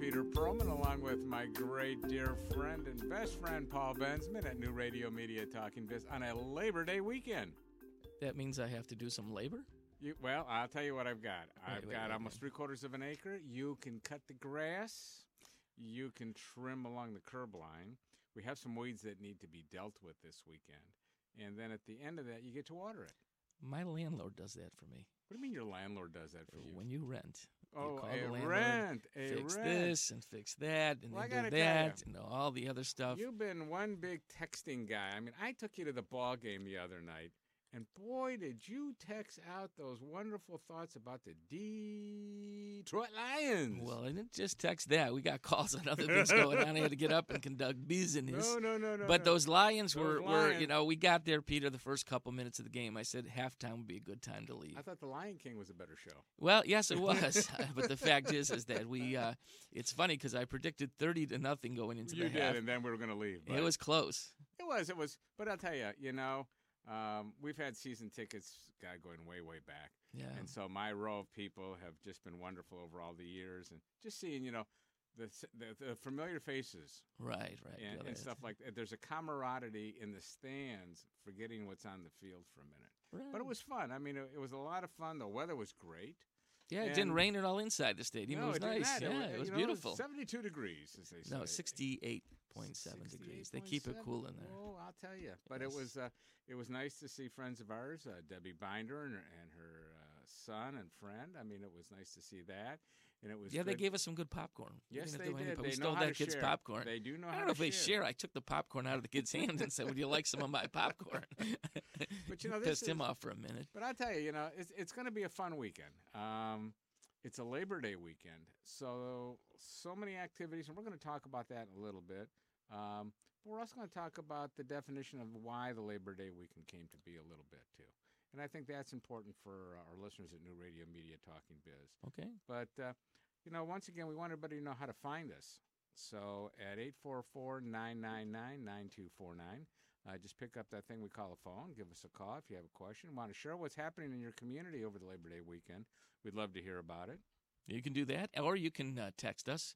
Peter Perlman, along with my great dear friend and best friend Paul Benzman at New Radio Media Talking Biz on a Labor Day weekend. That means I have to do some labor? You, well, I'll tell you what I've got. I've wait, got wait, almost wait. three quarters of an acre. You can cut the grass. You can trim along the curb line. We have some weeds that need to be dealt with this weekend. And then at the end of that, you get to water it. My landlord does that for me. What do you mean your landlord does that for you? When you rent, oh, call a rent, a fix rent. this and fix that, and Well, I then gotta do tell ya, that, and all the other stuff. You've been one big texting guy. I mean, I took you to the ball game the other night, and boy, did you text out those wonderful thoughts about the Detroit Lions. Well, I didn't just text that. We got calls on other things going on. I had to get up and conduct business. no, no, no, no. But no. those Lions Those were, were, you know, we got there, Peter, the first couple minutes of the game. I said halftime would be a good time to leave. I thought the Lion King was a better show. Well, yes, it was. but the fact is, is that we, uh, it's funny because I predicted 30 to nothing going into you the did, half. and then we were going to leave. It was close. It was. It was. But I'll tell you, you know, um, we've had season tickets, guy going way, way back. Yeah. And so my row of people have just been wonderful over all the years, and just seeing, you know, the the, the familiar faces right, right. and, and stuff like that. There's a camaraderie in the stands, forgetting what's on the field for a minute. But it was fun. I mean, it, it was a lot of fun. The weather was great. Yeah, it didn't rain at all inside the stadium. no, it was did nice. Yeah, it was you know, beautiful. 72 degrees, as they say. No, 68.7 degrees. They keep it cool in there. Oh, I'll tell you. But it was uh, it was nice to see friends of ours, uh, Debbie Binder and her, and her uh, son and friend. I mean, it was nice to see that, and it was Yeah, they gave us some good popcorn. Yes, they any did. They We stole that kid's share. popcorn. They do know I don't know to if they share. I took the popcorn out of the kid's hand and said, "Would you like some of my popcorn?" But, you know, this pissed him off for a minute. But I'll tell you, you know, it's it's going to be a fun weekend. Um, it's a Labor Day weekend, so so many activities, and we're going to talk about that in a little bit. Um, but we're also going to talk about the definition of why the Labor Day weekend came to be a little bit too, and I think that's important for our listeners at New Radio Media Talking Biz. Okay. But uh, you know, once again, we want everybody to know how to find us. So at 844-999-9249, uh, just pick up that thing we call a phone. Give us a call if you have a question. Want to share what's happening in your community over the Labor Day weekend? We'd love to hear about it. You can do that, or you can uh, text us.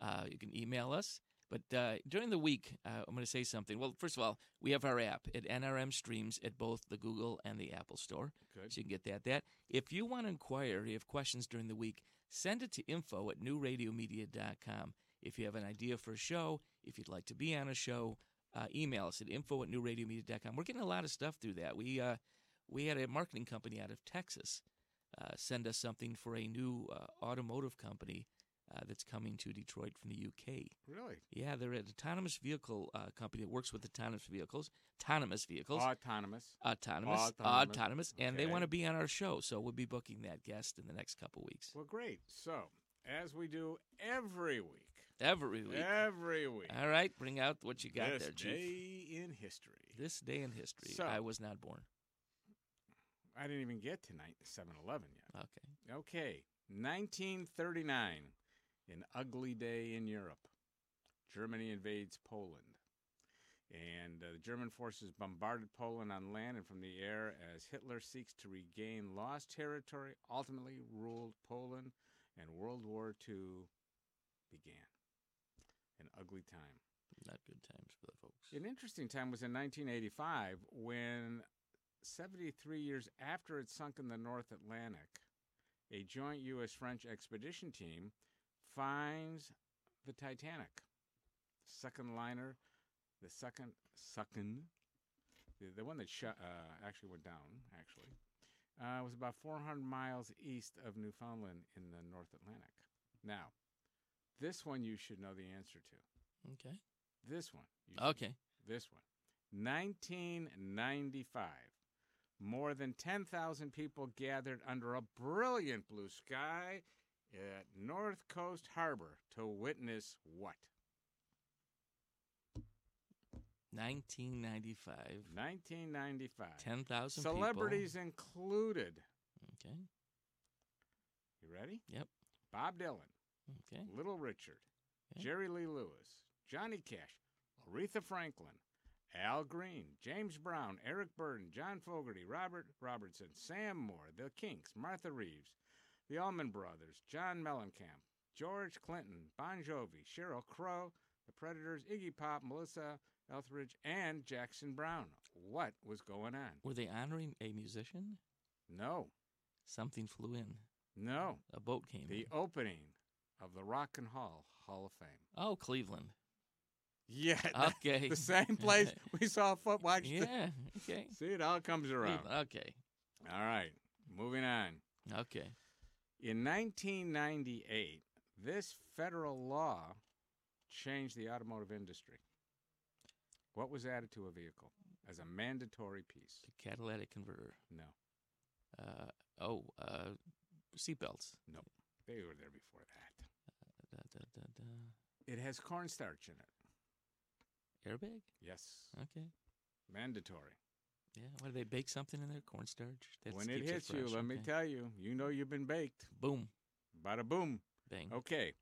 Uh, you can email us. But uh, during the week, uh, I'm going to say something. Well, first of all, we have our app at NRM Streams at both the Google and the Apple Store. Good. So you can get that. That if you want to inquire, you have questions during the week, send it to info at newradiomedia.com. If you have an idea for a show, if you'd like to be on a show, uh, email us at info at newradiomedia.com. We're getting a lot of stuff through that. We uh, we had a marketing company out of Texas uh, send us something for a new uh, automotive company uh, that's coming to Detroit from the UK. Really? Yeah, they're an autonomous vehicle uh, company that works with autonomous vehicles, autonomous vehicles, Autonomous. autonomous, autonomous. autonomous, and they want to be on our show. So we'll be booking that guest in the next couple weeks. Well, great. So, as we do every week, Every week. every week, All right, bring out what you got this there, Chief. This day in history. This day in history. So- I was not born. I didn't even get to 7 Eleven yet. Okay. Okay, 1939, an ugly day in Europe. Germany invades Poland. And uh, the German forces bombarded Poland on land and from the air as Hitler seeks to regain lost territory, ultimately ruled Poland, and World War II began. An ugly time. Not good times for the folks. An interesting time was in 1985 when, 73 years after it sunk in the North Atlantic, a joint U.S. French expedition team finds the Titanic. Second liner, the second, second, the, the one that shut, uh, actually went down, actually, uh, was about 400 miles east of Newfoundland in the North Atlantic. Now, this one you should know the answer to. Okay. This one. Okay. this one. 1995. More than 10,000 people gathered under a brilliant blue sky at North Coast Harbor to witness what? 1995. 1995. 10,000 Celebrities included. Okay. You ready? Yep. Bob Dylan, Okay. Little Richard, Okay. Jerry Lee Lewis, Johnny Cash, Aretha Franklin, Al Green, James Brown, Eric Burdon, John Fogerty, Robert Robertson, Sam Moore, The Kinks, Martha Reeves, the Allman Brothers, John Mellencamp, George Clinton, Bon Jovi, Sheryl Crow, The Pretenders, Iggy Pop, Melissa Etheridge, and Jackson Browne. What was going on? Were they honoring a musician? No, Something flew in. no. A boat came The in. opening of the Rock and Hall Hall of Fame. Oh, Cleveland. Yeah, Okay. the same place we saw foot watch. the- yeah. Okay. See, it all comes around. Okay. All right, moving on. Okay. In 1998, this federal law changed the automotive industry. What was added to a vehicle as a mandatory piece? The catalytic converter. No, Uh, oh, uh, seatbelts. No. They were there before that. Da, da, da, da. It has cornstarch in it. Airbag? Yes, Okay. mandatory. Yeah. what do they bake something in there? Cornstarch? That when it hits you, let me tell you, you know you've been baked. Boom. Bada boom. Bang. Okay,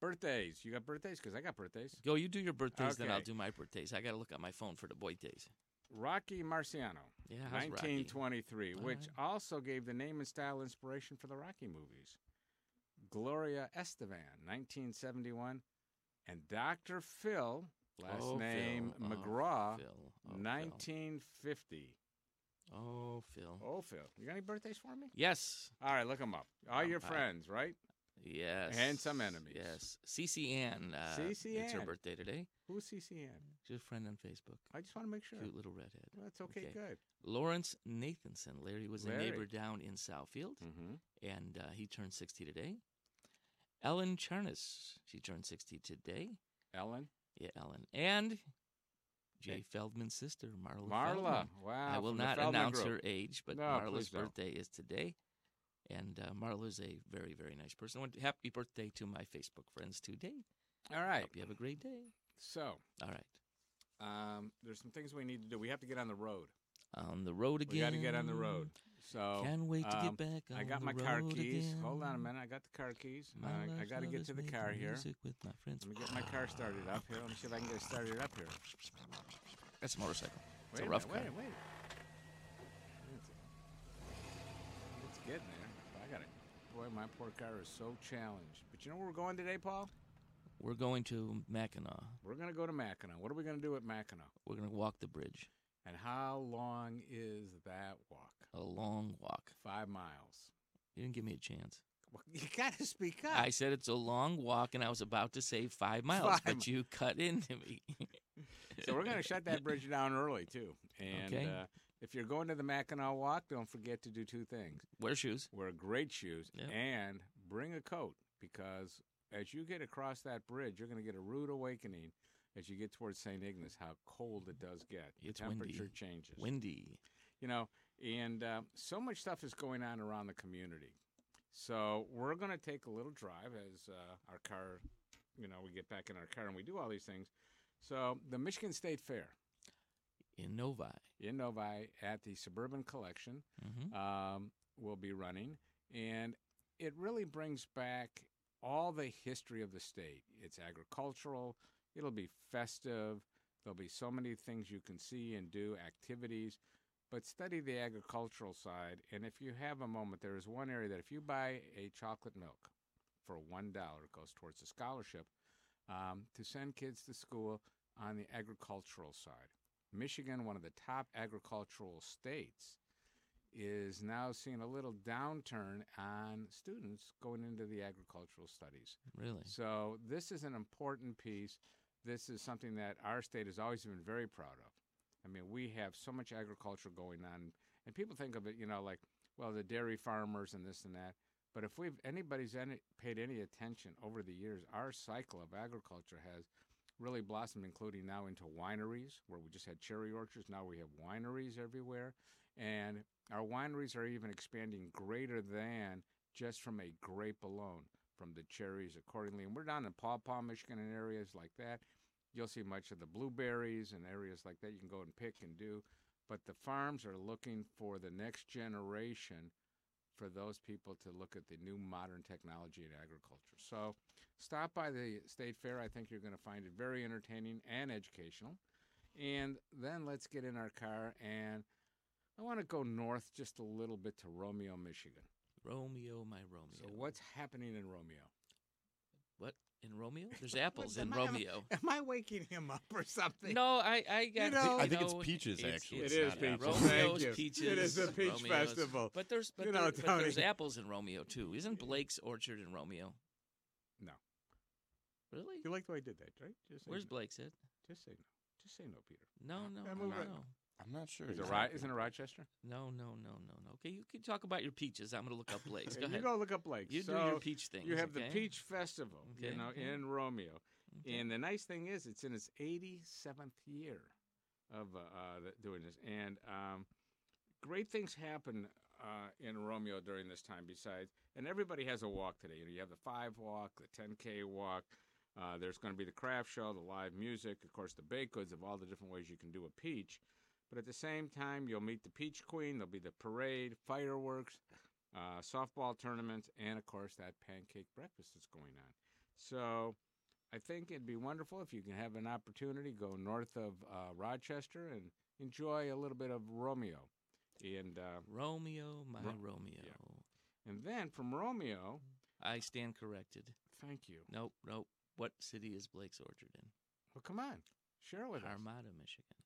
birthdays. You got birthdays? Because I got birthdays. Go, you do your birthdays, then I'll do my birthdays. I got to look at my phone for the boy days. Rocky Marciano. Yeah, how's Rocky? 1923, which right. also gave the name and style inspiration for the Rocky movies. Gloria Estefan, 1971, and Dr. Phil, last Oh, name Phil. Oh, McGraw, Phil. Oh, Phil. 1950. Oh, Phil. Oh, Phil, you got any birthdays for me? Yes. All right, look them up. All your I- friends, right? Yes. And some enemies. Yes. CC Ann. Uh, CC It's her birthday today. Who's CCN? She's a friend on Facebook. I just want to make sure. Cute little redhead. Well, that's okay, Okay. good. Lawrence Nathanson. Larry was a neighbor down in Southfield, Mm-hmm. and uh, he turned 60 today. Ellen Charnas. She turned 60 today. Ellen? Yeah, Ellen. And Jay Feldman's sister, Marla. Marla. Feldman. Wow. I will not announce Group. her age, but No, Marla's birthday is today. And uh, Marla is a very, very nice person. Happy birthday to my Facebook friends today. All right. Hope you have a great day. So, All right. um, there's some things we need to do. We have to get on the road. On the road again. We got to get on the road. So, Can't wait to um, get back I got my car keys. again. Hold on a minute. I got the car keys. Uh, I got to get to the car here. With my friends. Let me get my car started up here. Let me see if I can get it started up here. That's a motorcycle. It's wait a rough minute, car. Wait, wait. It's, it's getting there. I got it. Boy, my poor car is so challenged. But you know where we're going today, Paul? We're going to Mackinac. We're going to go to Mackinac. What are we going to do at Mackinac? We're going to walk the bridge. And how long is that walk? A long walk. Five miles. You didn't give me a chance. Well, you got to speak up. I said it's a long walk, and I was about to say five miles, Five but you cut into me. so we're going to shut that bridge down early too. And Okay. uh, if you're going to the Mackinac Walk, don't forget to do two things: Wear shoes. wear great shoes Yep. and bring a coat because as you get across that bridge, you're going to get a rude awakening as you get towards St. Ignace. How cold it does get. The It's windy. temperature changes. Windy. you know, and uh, so much stuff is going on around the community. So we're going to take a little drive as uh, our car, you know, we get back in our car and we do all these things. So the Michigan State Fair In Novi. in Novi at the Suburban Collection hmm um, will be running, and it really brings back all the history of the state. It's agricultural. It'll be festive. There'll be so many things you can see and do, activities. But study the agricultural side, and if you have a moment, there is one area that if you buy a chocolate milk for one dollar, it goes towards a scholarship um, to send kids to school on the agricultural side. Michigan, one of the top agricultural states, is now seeing a little downturn on students going into the agricultural studies. Really? So this is an important piece. This is something that our state has always been very proud of. I mean, we have so much agriculture going on, and people think of it, you know, like, well, the dairy farmers and this and that. But if we've anybody's any, paid any attention over the years, our cycle of agriculture has really blossomed, including now into wineries, where we just had cherry orchards. Now we have wineries everywhere, and our wineries are even expanding greater than just from a grape alone, from the cherries accordingly. And we're down in Paw Paw, Michigan, and areas like that. You'll see much of the blueberries and areas like that you can go and pick and do. But the farms are looking for the next generation for those people to look at the new modern technology in agriculture. So stop by the state fair. I think you're going to find it very entertaining and educational. And then let's get in our car and I want to go north just a little bit to Romeo, Michigan. Romeo, my Romeo. So what's happening in Romeo? In Romeo? There's apples in am I- am Romeo. Am I waking him up or something? No, I, I got. know- I think it's know, peaches, actually. It is not peaches. apples. Thank Romeo's you. peaches. It is a peach Romeo's. festival. But there's but, You there- but there's apples in Romeo too. Isn't Blake's Orchard in Romeo? No. Really? You like the way I did that, right? Just say Where's no. Blake's at? Just say no. Just say no, Peter. No, no, Yeah, no, no. I'm not sure. Is it, exactly. Ro- isn't it Rochester? No, no, no, no, no. Okay, you can talk about your peaches. I'm going to look up Blake's. Go ahead. you go look up Blake. You so do your peach thing. You have okay? the Peach Festival, you know, okay. in Romeo. Okay. And the nice thing is, it's in its 87th year of uh, uh, doing this. And um, great things happen uh, in Romeo during this time, besides, and everybody has a walk today. You know, you have the five walk, the 10K walk. Uh, there's going to be the craft show, the live music, of course, the baked goods of all the different ways you can do a peach. But at the same time, you'll meet the Peach Queen. There'll be the parade, fireworks, uh, softball tournaments, and of course that pancake breakfast that's going on. So I think it'd be wonderful if you can have an opportunity go north of uh, Rochester and enjoy a little bit of Romeo. And uh, Romeo, my Ro- Romeo. and then from Romeo, I stand corrected. thank you. Nope, nope. What city is Blake's Orchard in? Well, come on, share with us. Armada, Michigan.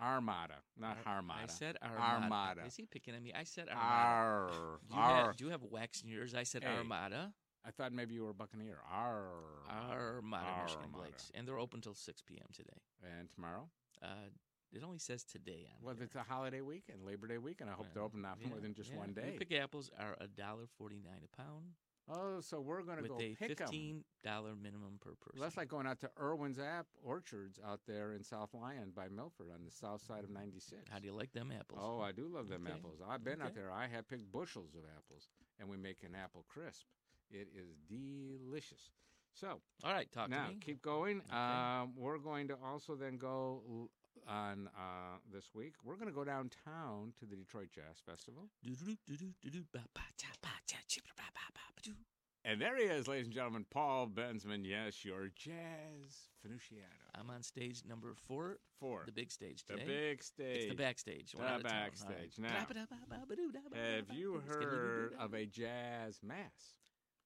Armada, not Ar- Harmada. I said Armada. Armada. Is he picking on me? I said Armada. Ar, Do you, ar. have, you have wax in yours? I said Hey. Armada. I thought maybe you were a Buccaneer. Ar. Armada, Michigan Armada. Blake's. And they're open till 6 p.m. today. And tomorrow? Uh, it only says today on Well, here. it's a holiday weekend, Labor Day weekend. I hope they're open not more yeah, than just yeah. one day. New pick apples are a dollar forty nine a pound oh, so we're going to go a pick fifteen dollar minimum per person. Well, that's like going out to Irwin's App Orchards out there in South Lyon by Milford on the south side of 96. How do you like them apples? Oh, I do love them Okay. apples. I've been out there. I have picked bushels of apples, and we make an apple crisp. It is delicious. So All right, talk now to me. keep going. Okay. Um, we're going to also then go on uh, this week. We're going to go downtown to the Detroit Jazz Festival. And there he is, ladies and gentlemen, Paul Bensman. Yes, your jazz finuciano. I'm on stage number four, Four. the big stage today. The big stage. It's the backstage. The one at a time. All right. backstage. Now, Have you heard of a jazz mass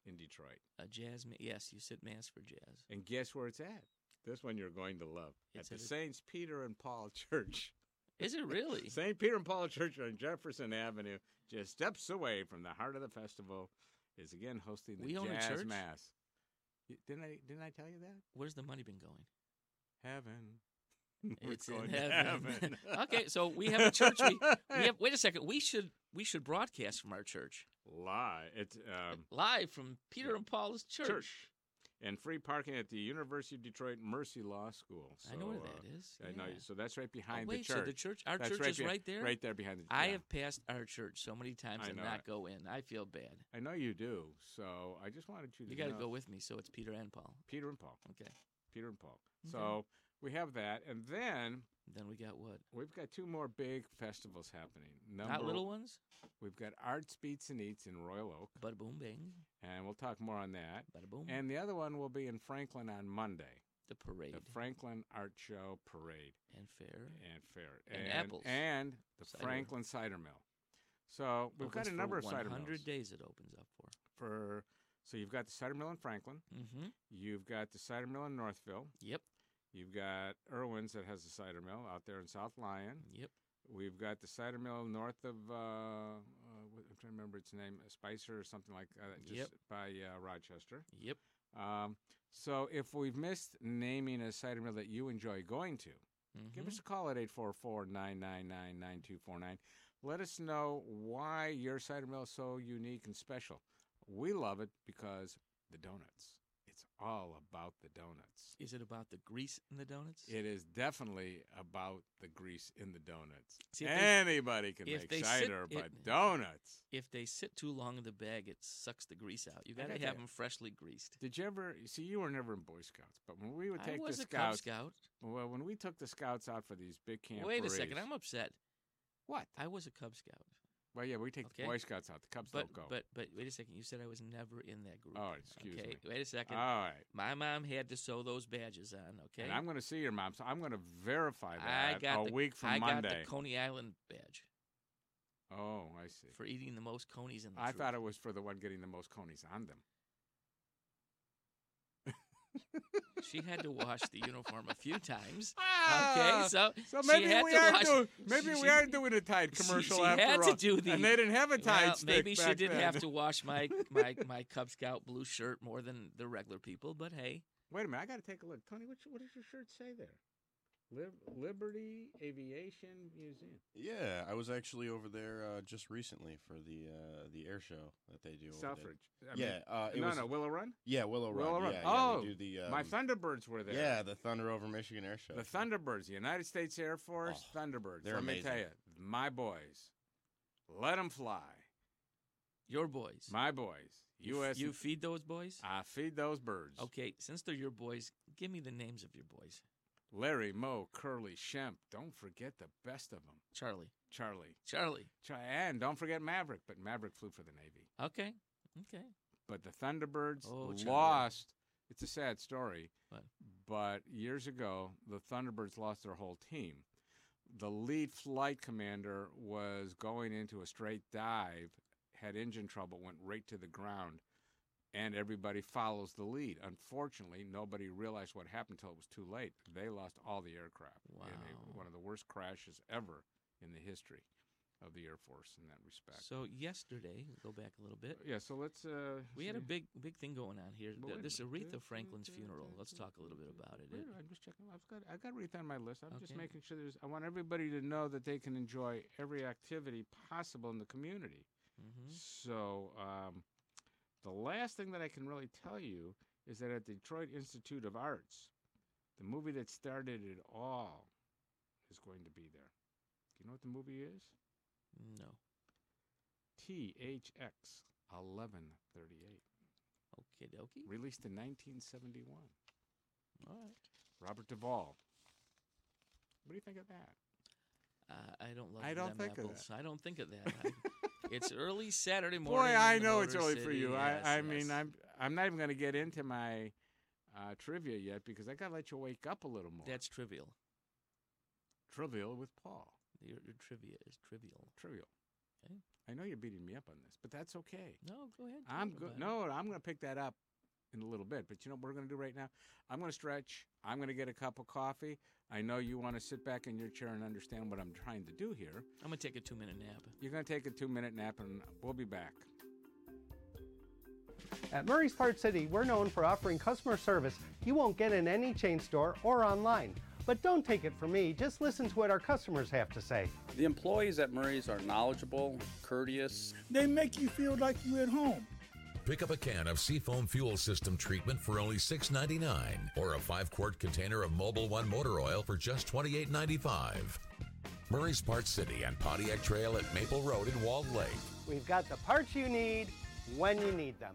in Detroit? a jazz? Ma- yes, you sit mass for jazz. And guess where it's at? This one you're going to love. It's at the Saints Peter and Paul Church. Is it really? St. Peter and Paul Church on Jefferson Avenue, just steps away from the heart of the festival, is again hosting the We own a jazz church? mass. Y- Didn't I? Didn't I tell you that? Where's the money been going? Heaven. We're It's in going to heaven. okay, so we have a church. We, we have. Wait a second. We should we should broadcast from our church lie. It's um, live from Peter and Paul's church. church. And free parking at the University of Detroit Mercy Law School. So, I know where uh, that is. I know. So that's right Oh, behind wait, the church. so the church, our That's church right is right there. Right there behind the. I yeah. have passed our church so many times and not go in. I feel bad. I know you do. So I just wanted you to. You got to go with me, so it's Peter and Paul. Peter and Paul. Okay. Peter and Paul. Okay. So we have that, and then Then we got what? we've got two more big festivals happening. Number, Not little ones. We've got Arts Beats and Eats in Royal Oak, Bada boom bang. and we'll talk more on that. Bada boom. And the other one will be in Franklin on Monday, the parade the Franklin Art Show Parade and fair. and Fair, And apples. and the Cider. Franklin Cider Mill. So we've got Opens a for number of cider mills. 100 days it opens up for. for. So you've got the cider mill in Franklin. Mm-hmm. You've got the cider mill in Northville. Yep. You've got Irwin's that has a cider mill out there in South Lyon. Yep. We've got the cider mill north of, uh, uh, what- I'm trying to remember its name, Spicer or something like that, just Yep. by uh, Rochester. Yep. Um, so if we've missed naming a cider mill that you enjoy going to, give Mhm. us a call at 844 999 9249. Let us know why your cider mill is so unique and special. We love it because the donuts. It's all about the donuts. Is it about the grease in the donuts? It is definitely about the grease in the donuts. See, they- Anybody can make they sit- cider, it- but donuts. If they sit too long in the bag, it sucks the grease out. You got to have them freshly greased. Did you ever see? You were never in Boy Scouts, but when we would take I was the a Cub scouts, Scout. well, when we took the scouts out for these big camp Wait a second, I'm upset. what? I was a Cub Scout. Well, yeah, we take Okay. the Boy Scouts out. The Cubs But don't go. but but wait a second. You said I was never in that group. oh, excuse okay. me. Wait a second. All right, My mom had to sew those badges on. Okay. and I'm going to see your mom, so I'm going to verify that I got a the, week from I Monday. got the Coney Island badge oh, I see. for eating the most conies in the I troop. thought it was for the one getting the most conies on them. She had to wash the uniform a few times. Ah, Okay, so, So she maybe had we to are wash. doing maybe she- we are doing a Tide commercial she after had all. to do the- and they didn't have a Tide well, maybe she didn't then. have to wash my, my my Cub Scout blue shirt more than the regular people, but hey, Wait a minute, I got to take a look. Tony, what, what does your shirt say there? Lib- Liberty Aviation Museum. Yeah, I was actually over there uh, just recently for the uh, the air show that they do. over there. Suffrage. I mean, Yeah, uh, it no, was, no, Willow Run. Yeah, Willow Run. Willow Run. Yeah, Oh, yeah, do the um, My Thunderbirds were there. Yeah, the Thunder over Michigan air show. The Thunderbirds, the United States Air Force Oh, Thunderbirds. they're Let me tell you, my boys, let them fly. your boys. My boys, you, U.S. you feed those boys. I feed those birds. Okay, since they're your boys, give me the names of your boys. Larry, Moe, Curly, Shemp. Don't forget the best of them. Charlie, Charlie. Charlie. Char- and don't forget Maverick, but Maverick flew for the Navy. Okay, okay. But the Thunderbirds Oh, lost. It's a sad story. What? But years ago, the Thunderbirds lost their whole team. The lead flight commander was going into a straight dive, had engine trouble, went right to the ground, and everybody follows the lead. Unfortunately, nobody realized what happened until it was too late. They lost all the aircraft in Wow. a, one of the worst crashes ever in the history of the Air Force in that respect. So yesterday, go back a little bit. yeah, so let's. Uh, We had a big, big thing going on here. This. Aretha Franklin's funeral. Let's talk a little bit about it. I'm just checking. I've got I got Aretha on my list. I'm just making sure there's. I want everybody to know that they can enjoy every activity possible in the community. mhm. So um, the last thing that I can really tell you is that at Detroit Institute of Arts, the movie that started it all is going to be there. Do you know what the movie is? No. THX 1138, Okay, dokie. released in 1971. All right. Robert Duvall. What do you think of that? Uh, I don't love I don't them think of apples. I don't think of that. I, it's early Saturday morning. Boy, I know it's early for you. Yes, I, I yes. mean, I'm I'm not even going to get into my uh, trivia yet because I got to let you wake up a little more. That's trivial. trivial with Paul. Your, your trivia is trivial. Trivial. Okay. I know you're beating me up on this, but that's okay. No, go ahead. I'm good. No, I'm going to pick that up in a little bit. But you know what we're going to do right now? I'm going to stretch. I'm going to get a cup of coffee. I know you want to sit back in your chair and understand what I'm trying to do here. I'm gonna take a two minute nap. You're going to take a two minute nap, and we'll be back. At Murray's Part City, we're known for offering customer service you won't get in any chain store or online. But don't take it from me, just listen to what our customers have to say. The employees at Murray's are knowledgeable, courteous, They make you feel like you're at home. Pick up a can of Seafoam fuel system treatment for only $6.99 or a 5 quart container of Mobil One motor oil for just $28.95. Murray's Parts City and Pontiac Trail at Maple Road in Walled Lake. We've got the parts you need when you need them.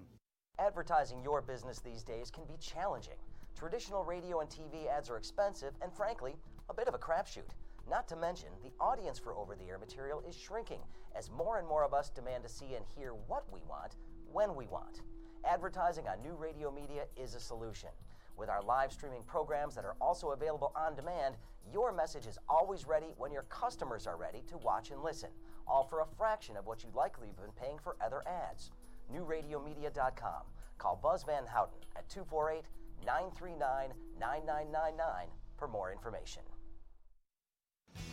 Advertising your business these days can be challenging. Traditional radio and TV ads are expensive and, frankly, a bit of a crapshoot. Not to mention, the audience for over the air material is shrinking as more and more of us demand to see and hear what we want when we want. Advertising on new radio media is a solution. With our live streaming programs that are also available on demand, your message is always ready when your customers are ready to watch and listen, all for a fraction of what you'd likely have been paying for other ads. NewRadioMedia.com. Call Buzz Van Houten at 248 939 9999 for more information.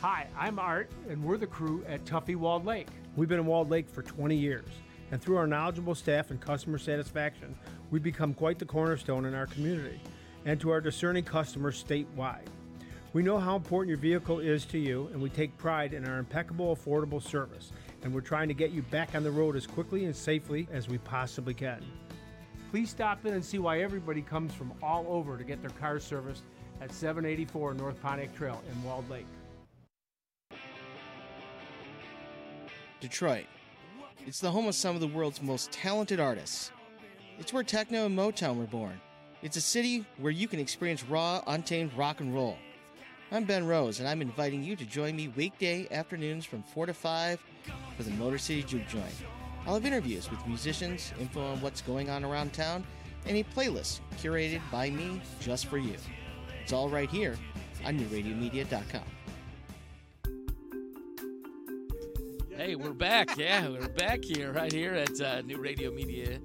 Hi, I'm Art, and we're the crew at Tuffy Walled Lake. We've been in Walled Lake for 20 years, and through our knowledgeable staff and customer satisfaction, we've become quite the cornerstone in our community and to our discerning customers statewide. We know how important your vehicle is to you, and we take pride in our impeccable, affordable service, and we're trying to get you back on the road as quickly and safely as we possibly can. Please stop in and see why everybody comes from all over to get their car serviced at 784 North Pontiac Trail in Walled Lake. Detroit. It's the home of some of the world's most talented artists. It's where techno and Motown were born. It's a city where you can experience raw, untamed rock and roll. I'm Ben Rose, and I'm inviting you to join me weekday afternoons from 4 to 5 for the Motor City Juke Joint. I'll have interviews with musicians, info on what's going on around town, and a playlist curated by me just for you. It's all right here on NewRadioMedia.com. Hey, we're back. Yeah, we're back here, right here at uh, New Radio Media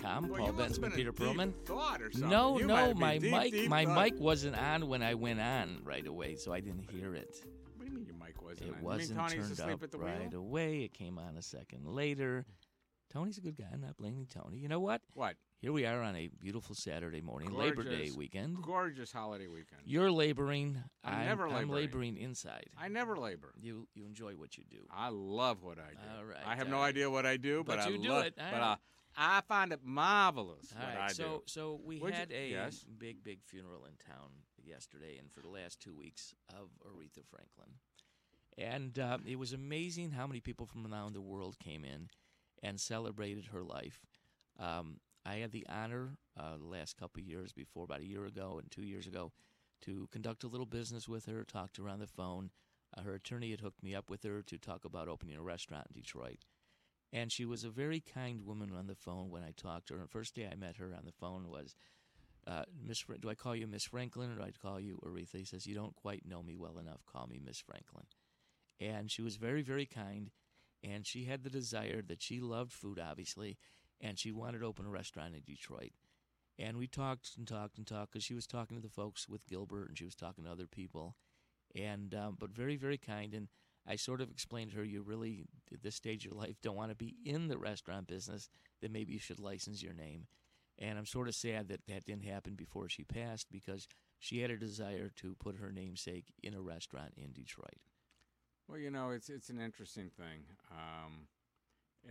com. Well, Paul you must Bensman, have been Peter Perlman. No, You no, my deep, mic, deep my thought. mic wasn't on when I went on right away, so I didn't hear it. What do you mean your mic wasn't It on? wasn't turned up at the right wheel? away. It came on a second later. Tony's a good guy. I'm not blaming Tony. You know what? What? Here we are on a beautiful Saturday morning, Labor Day weekend. Gorgeous holiday weekend. You're laboring. I'm never laboring. I'm laboring. inside. I never labor. You you enjoy what you do. I love what I do. All right, I have no right. idea what I do, but, But I you do love it. All But right. I, I find it marvelous All what right, I so do. so we Would you- had a yes? big big funeral in town yesterday, and for the last two weeks of Aretha Franklin, and um, it was amazing how many people from around the world came in and celebrated her life. Um, I had the honor uh, the last couple years before, about a year ago and two years ago, to conduct a little business with her, talk to her on the phone. Uh, her attorney had hooked me up with her to talk about opening a restaurant in Detroit. And she was a very kind woman on the phone when I talked to her. The first day I met her on the phone was, uh, Miss, Fra- do I call you Miss Franklin or do I call you Aretha? He says, you don't quite know me well enough. Call me Miss Franklin. And she was very, very kind. And she had the desire that she loved food, obviously, and she wanted to open a restaurant in Detroit. And we talked and talked and talked because she was talking to the folks with Gilbert and she was talking to other people, and um, but very very kind. And I sort of explained to her, you really at this stage of your life don't want to be in the restaurant business. Then maybe you should license your name. And I'm sort of sad that that didn't happen before she passed because she had a desire to put her namesake in a restaurant in Detroit. Well, you know, it's it's an interesting thing. Um,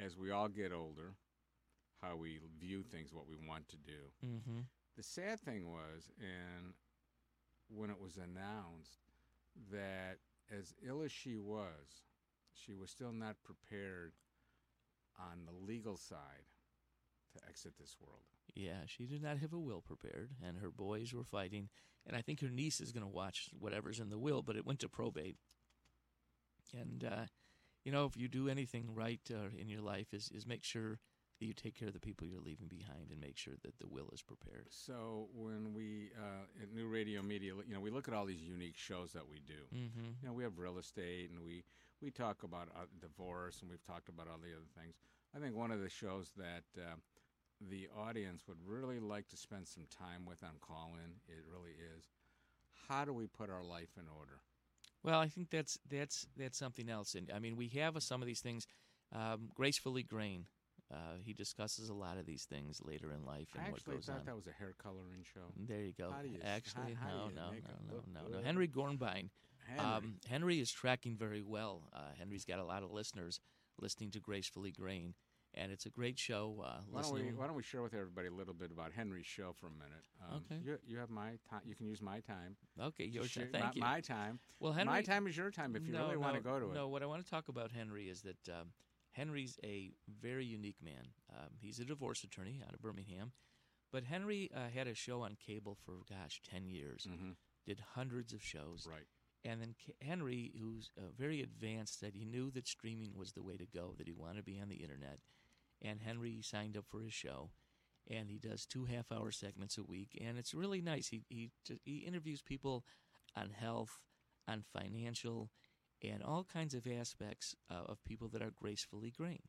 as we all get older, how we view things, what we want to do. Mm-hmm. The sad thing was, and when it was announced that as ill as she was, she was still not prepared on the legal side to exit this world. Yeah, she did not have a will prepared, and her boys were fighting. And I think her niece is going to watch whatever's in the will, but it went to probate. And uh, you know, if you do anything right uh, in your life, is is make sure you take care of the people you're leaving behind, and make sure that the will is prepared. So when we uh, at New Radio Media, you know, we look at all these unique shows that we do. Mm-hmm. You know, we have real estate, and we we talk about uh, divorce, and we've talked about all the other things. I think one of the shows that uh, the audience would really like to spend some time with on call in, it really is. How do we put our life in order? Well, I think that's that's that's something else. And I mean, we have uh, some of these things. Um, Gracefully Grain. Uh, he discusses a lot of these things later in life and I what goes on. actually thought that was a hair coloring show. There you go. How do you- Actually, how- how no, you no, no, no, no, no. Henry Gornbein. Henry. Um, Henry is tracking very well. Uh, Henry's got a lot of listeners listening to Gracefully Grain, and it's a great show. Uh, Why don't, we, why don't we share with everybody a little bit about Henry's show for a minute? Um, Okay. You, you have my time. You can use my time. Okay, your Share-. Thank my, you. My time. Well, Henry, my time is your time if you no, really want to go to it. No, what I want to talk about Henry is that um, Henry's a very unique man. Um, he's a divorce attorney out of Birmingham, but Henry uh, had a show on cable for gosh ten years. Mhm. Did hundreds of shows. Right. And then Henry, who's uh, very advanced, said he knew that streaming was the way to go, that he wanted to be on the internet. And Henry signed up for his show, and he does two half-hour segments a week, and it's really nice. He he he interviews people on health, on financial, and all kinds of aspects uh, of people that are gracefully green.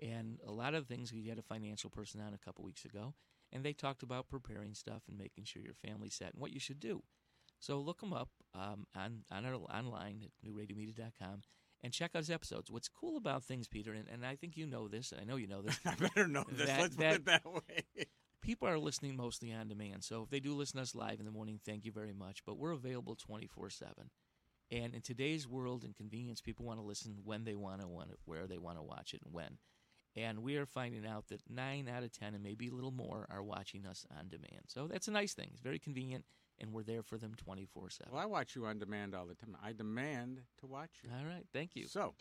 And a lot of things. We had a financial person on a couple weeks ago, and they talked about preparing stuff and making sure your family's set and what you should do. So look them up um, on, on our online at newradiomedia.com and check out his episodes. What's cool about things, Peter, and, and I think you know this, I know you know this. I better know this. That- Let's that- put it that way. people are listening mostly on demand. So if they do listen to us live in the morning, thank you very much. But we're available 24 7. And in today's world and convenience, people want to listen when they want to, want it, where they want to watch it, and when. And we are finding out that nine out of 10, and maybe a little more, are watching us on demand. So that's a nice thing. It's very convenient, and we're there for them 24 7. Well, I watch you on demand all the time. I demand to watch you. All right. Thank you. So,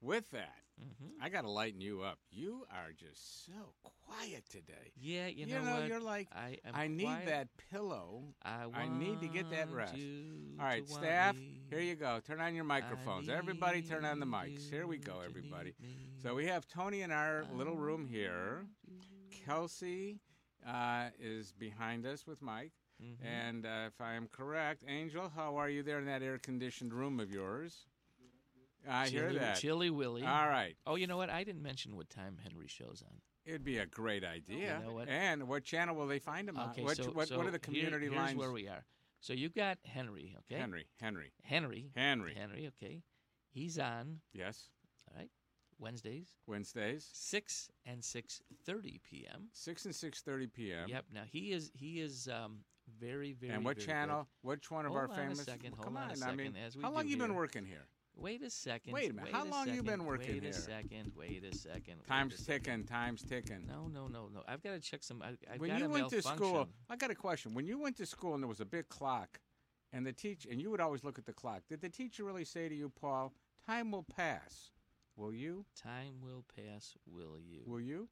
with that, Mhm. I got to lighten you up. You are just so quiet today. Yeah, you, You know, you're like, I, I need quiet. that pillow. I, I need to get that rest. All right, staff, here you go. Turn on your microphones. Everybody turn on the mics. Here we go, everybody. So we have Tony in our little room here. Kelsey uh, is behind us with Mike. Mhm. And uh, if I am correct, Angel, how are you there in that air conditioned room of yours? I hear that. Chilly Willy. All right. Oh, you know what? I didn't mention what time Henry shows on. It'd be a great idea. know what? And what channel will they find him Okay, on? What, so, what, so what are the here- community here's lines? where we are. So you've got Henry, okay? Henry, Henry, Henry. Henry. Henry, okay. He's on, Yes. all right, Wednesdays, Wednesdays, 6 and 6.30 p.m. six and six thirty p.m. Yep. Now, he is he is um, very, very, and what channel? good. Which one of Hold our on a second, Well, hold Come on a on. I mean, second, as we how long you been working here? Wait a second. Wait a minute, how a long you been second, working wait here? a second. Wait a second. Time's a second. ticking. Time's ticking. No, no, no, no. I've got to check some. I, I've when got you a went to school. I got a question. When you went to school and there was a big clock, and the teacher, and you would always look at the clock. Did the teacher really say to you, Paul, "Time will pass"? Will you? Time will pass. Will you? Will you?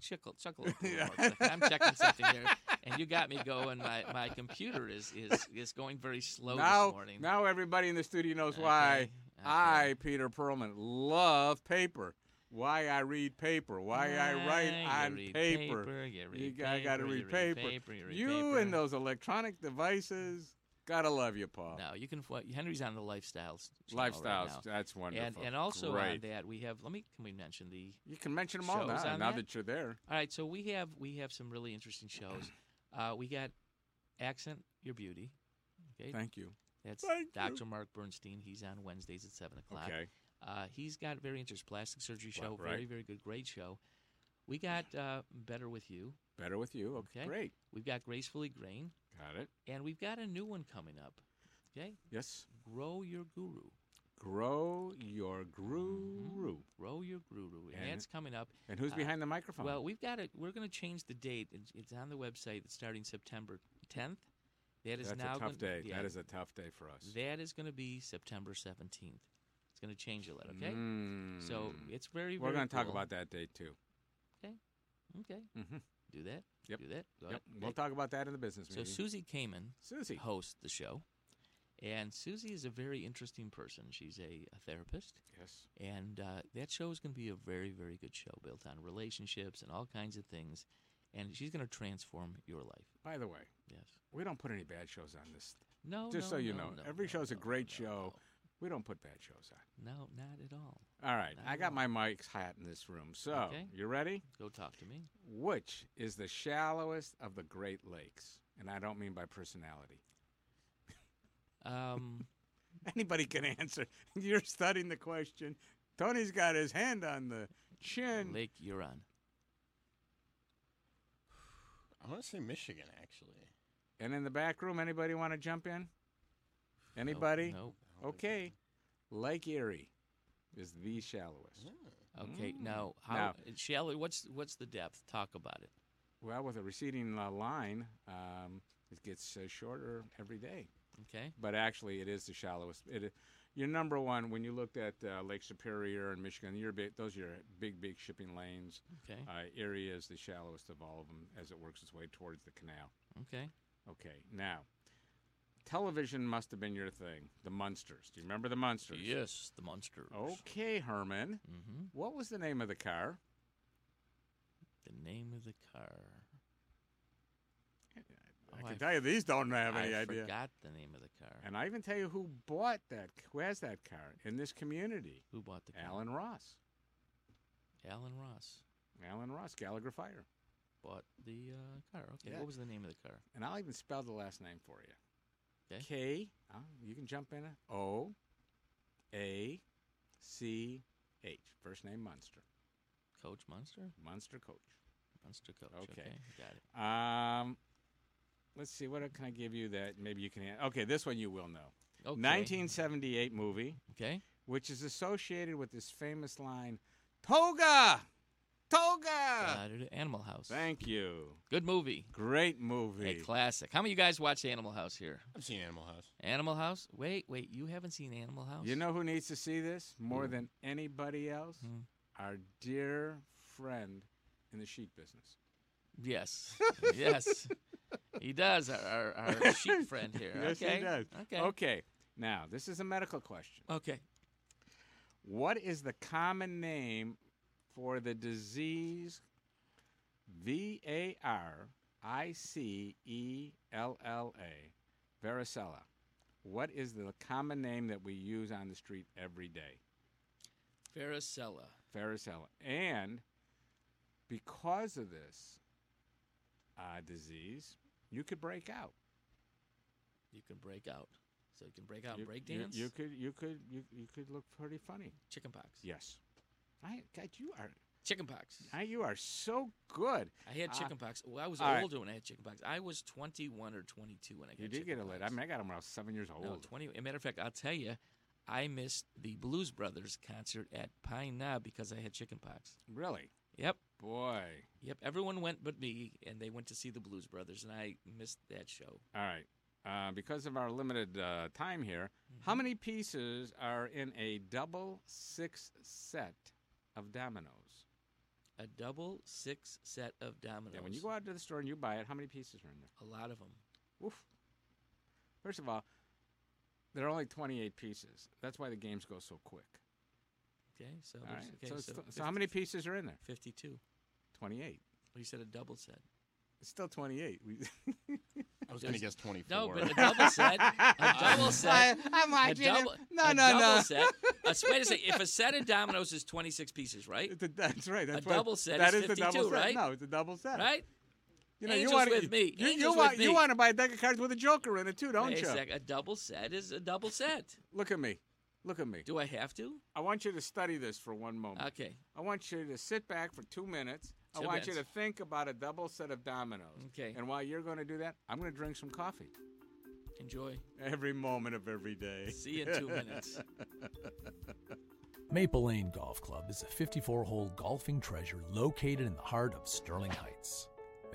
Chuckle, chuckle. a little more, 'cause I'm checking something here, and you got me going. My my computer is is is going very slow now, this morning. now everybody in the studio knows why Okay, I, Peter Perlman, love paper. Why I read paper. Why I write you on read paper. paper, you read got to read read paper. paper, you read You paper. and those electronic devices, gotta love you, Paul. No, you can. Henry's on the lifestyles. right Lifestyles, now. that's wonderful. And and also Great. on that we have. Let me. Can we mention the? You can mention them all now. Now that? that you're there. All right, so we have we have some really interesting shows. Uh, we got Accent Your Beauty. Okay, Thank you. That's Thank you. Dr. Mark Bernstein. He's on Wednesdays at seven o'clock. Okay. Uh, he's got very interesting plastic surgery show. Right. Very very good, great show. We got uh, Better with You. Better with you. Okay. Okay. Great. We've got Gracefully Grain, Got it. and we've got a new one coming up. Okay, Yes. Grow Your Guru. Grow your guru. Grow Your Guru, and, And- that's coming up. And who's Uh, behind the microphone? Well, we've got it. We're going to change the date. It's, it's on the website. It's starting September 10th. That is That's now a tough gonna- day. yeah, That is a tough day for us. That is going to be September 17th. It's going to change a little, okay? So Mm. it's very, We're going to talk about that day, too. Okay. Mm-hmm. Do that. Yep. Do that. Go Yep. ahead. We'll Okay. talk about that in the business So. Susie Kamen Susie. hosts the show. And Susie is a very interesting person. She's a, a therapist. Yes. And uh, that show is going to be a very, very good show built on relationships and all kinds of things. And she's going to transform your life. By the way, Yes. we don't put any bad shows on this. No, Just no, so you no, know, no, every show's a great show. We don't put bad shows on. No, not at all. All right. Not I got my mic's hat in this room. So, Okay. you ready? Go talk to me. Which is the shallowest of the Great Lakes? And I don't mean by personality. Um, Anybody can answer. You're studying the question. Tony's got his hand on the chin. Lake Huron. I want to say Michigan, actually. And in the back room, anybody want to jump in? Anybody? Nope. Okay. Lake Erie is the shallowest. Okay. Mm. Now, how Now- shallow? What's what's the depth? Talk about it. Well, with a receding uh, line, um, it gets uh, shorter every day. Okay. But actually, it is the shallowest. It, you're number one when you looked at uh, Lake Superior and Michigan. You're big, those are your big, big shipping lanes. Okay. Uh, Erie is the shallowest of all of them as it works its way towards the canal. Okay. Okay, now, television must have been your thing. The Munsters. Do you remember the Munsters? Yes, the monsters. Okay, Herman. Mm-hmm. What was the name of the car? The name of the car. I Oh, can I tell you these don't have any I idea. I forgot the name of the car. And I even tell you who bought that, who has that car in this community. Who bought the car? Alan Ross. Alan Ross Alan Ross, Gallagher Fire. bought the uh, car. Okay. Yeah. What was the name of the car? And I'll even spell the last name for you. Okay. K, uh, you can jump in. O, A, C, H. First name Munster. Koach Munster. Munster Koach. Munster Koach. Okay. Okay. Got it. Um, let's see. What can I give you that maybe you can? an- Okay, this one you will know. Okay. 1978 movie, Okay. which is associated with this famous line, "Toga, Toga." Got it. Animal House. Thank you. Good movie. Great movie. A classic. How many of you guys watch Animal House here? I've seen Animal House. Animal House? Wait, wait. You haven't seen Animal House? You know who needs to see this more Who? than anybody else? Hmm. Our dear friend in the sheep business. Yes. yes. He does. Our, our, our sheep friend here. yes, okay. he does. Okay. Okay. Now, this is a medical question. Okay. What is the common name for the disease V A R I C E L L A, varicella? What is the common name that we use on the street every day? Varicella. Varicella. And because of this uh, disease, you could break out. You can break out. So you can break out you, and break you- dance. You, could, you could, you, you could look pretty funny. Chickenpox. Yes. I, God, you are, Chickenpox. I, you are so good. I had Uh, chickenpox. Well, I was all right. older when I had chickenpox. I was 21 or 22 when I got You did get a late. I mean, I got him when I was seven years old. No, 20. As a matter of fact, I'll tell you, I missed the Blues Brothers concert at Pine Knob because I had chickenpox. Really? Yep. Boy. Yep. Everyone went but me, and they went to see the Blues Brothers, and I missed that show. All right. Uh, because of our limited uh, time here, how Mm-hmm. many pieces are in a double six set of dominoes? A double six set of dominoes. Yeah, when you go out to the store and you buy it, how many pieces are in there? A lot of them. Oof. First of all, there are only 28 pieces. That's why the games go so quick. Okay, so All there's, right. okay, so, it's so, th- so how many pieces are in there? 52. 28. Well, you said a double set. It's still 28. We I was going to guess 24. No, but a double set. A double set. I'm a double, No, a no, double no. set. A, wait a second. If a set of dominoes is 26 pieces, right? A- that's right. That's a double set that is is the double 52, set. right? No, it's a double set. Right? You know, Angels you want with me. You, you want with you me. want to buy a deck of cards with a joker in it too, don't Wait you? a sec. A double set is a double set. Look at me. Look at me. Do I have to? I want you to study this for one moment. Okay. I want you to sit back for two minutes. I Two want you to think about a double set of dominoes. Okay. And while you're going to do that, I'm going to drink some coffee Enjoy. every moment of every day. See you in two minutes. Maple Lane Golf Club is a 54 hole golfing treasure located in the heart of Sterling Heights.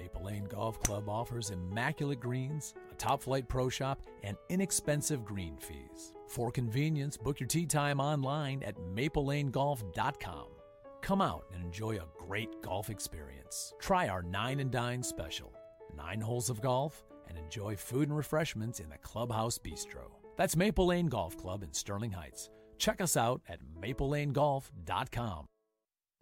Maple Lane Golf Club offers immaculate greens, a top flight pro shop, and inexpensive green fees. For convenience, book your tee time online at maplelanegolf.com. Come out and enjoy a great golf experience. Try our Nine and Dine special nine holes of golf and enjoy food and refreshments in the Clubhouse Bistro. That's Maple Lane Golf Club in Sterling Heights. Check us out at maplelanegolf.com.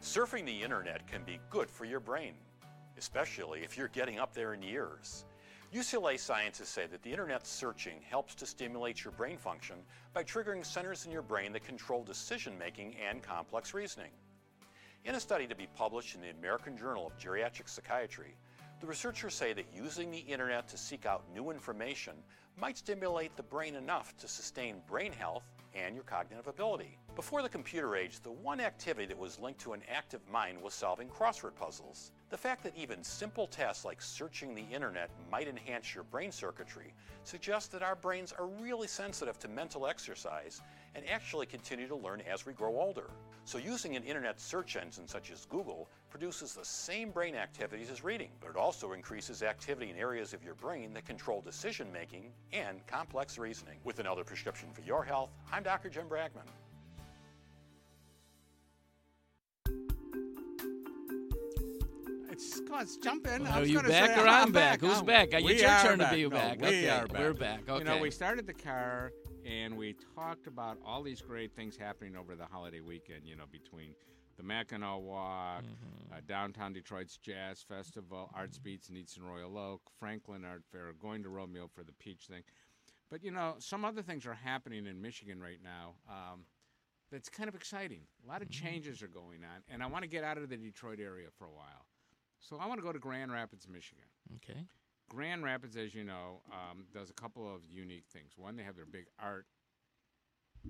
Surfing the internet can be good for your brain, especially if you're getting up there in years. UCLA scientists say that the internet searching helps to stimulate your brain function by triggering centers in your brain that control decision making and complex reasoning. In a study to be published in the American Journal of Geriatric Psychiatry, the researchers say that using the internet to seek out new information might stimulate the brain enough to sustain brain health and your cognitive ability. Before the computer age, the one activity that was linked to an active mind was solving crossword puzzles. The fact that even simple tasks like searching the internet might enhance your brain circuitry suggests that our brains are really sensitive to mental exercise and actually continue to learn as we grow older. So using an internet search engine such as Google produces the same brain activities as reading, but it also increases activity in areas of your brain that control decision making and complex reasoning. With another prescription for your health, I'm Dr. Jim Bragman. It's, come on, let's jump in. I Are you back say, or I'm I'm back? Who's I'm- back? It's your are turn to back. be No, back. We Okay, are back. we're back. You know, we started the car and we talked about all these great things happening over the holiday weekend. You know, between the Mackinac Walk, Mm-hmm. uh, downtown Detroit's Jazz Festival, Arts Beats and Eats in Royal Oak, Franklin Art Fair, going to Romeo for the Peach thing. But you know, some other things are happening in Michigan right now. Um, that's kind of exciting. A lot of Mm-hmm. changes are going on, and I want to get out of the Detroit area for a while. So I want to go to Grand Rapids, Michigan. Okay. Grand Rapids, as you know, um, does a couple of unique things. One, they have their big art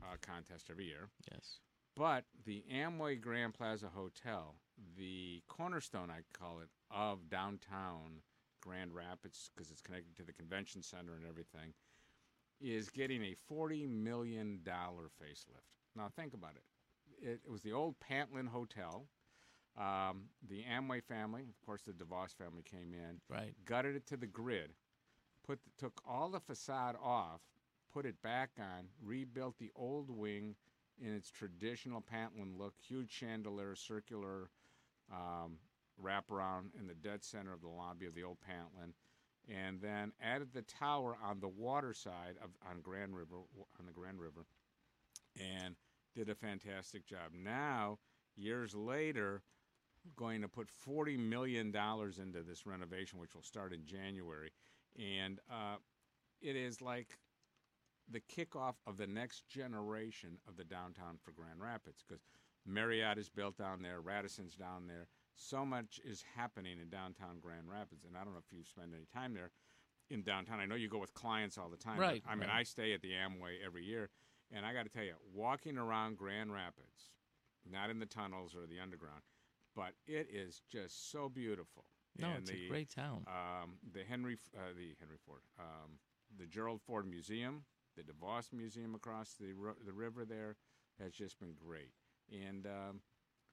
uh, contest every year. Yes. But the Amway Grand Plaza Hotel, the cornerstone, I call it, of downtown Grand Rapids, because it's connected to the convention center and everything, is getting a $40 million facelift. Now, think about it. It, it was the old Pantlind Hotel. Um, the Amway family, of course, the DeVos family came in, Right. gutted it to the grid, put the, took all the facade off, put it back on, rebuilt the old wing in its traditional Pantlind look, huge chandelier, circular um, wraparound in the dead center of the lobby of the old Pantlind, and then added the tower on the water side of on Grand River on the Grand River, and did a fantastic job. Now, years later, going to put forty million dollars into this renovation, which will start in January, and uh, it is like the kickoff of the next generation of the downtown for Grand Rapids because Marriott is built down there, Radisson's down there. So much is happening in downtown Grand Rapids, and I don't know if you spend any time there in downtown. I know you go with clients all the time. Right, I mean, right. I stay at the Amway every year, and I got to tell you, walking around Grand Rapids, not in the tunnels or the underground, but it is just so beautiful. No, And it's a great town. Um, the Henry, uh, the Henry Ford, um, the Gerald Ford Museum, the DeVos Museum across the the river there has just been great, and um,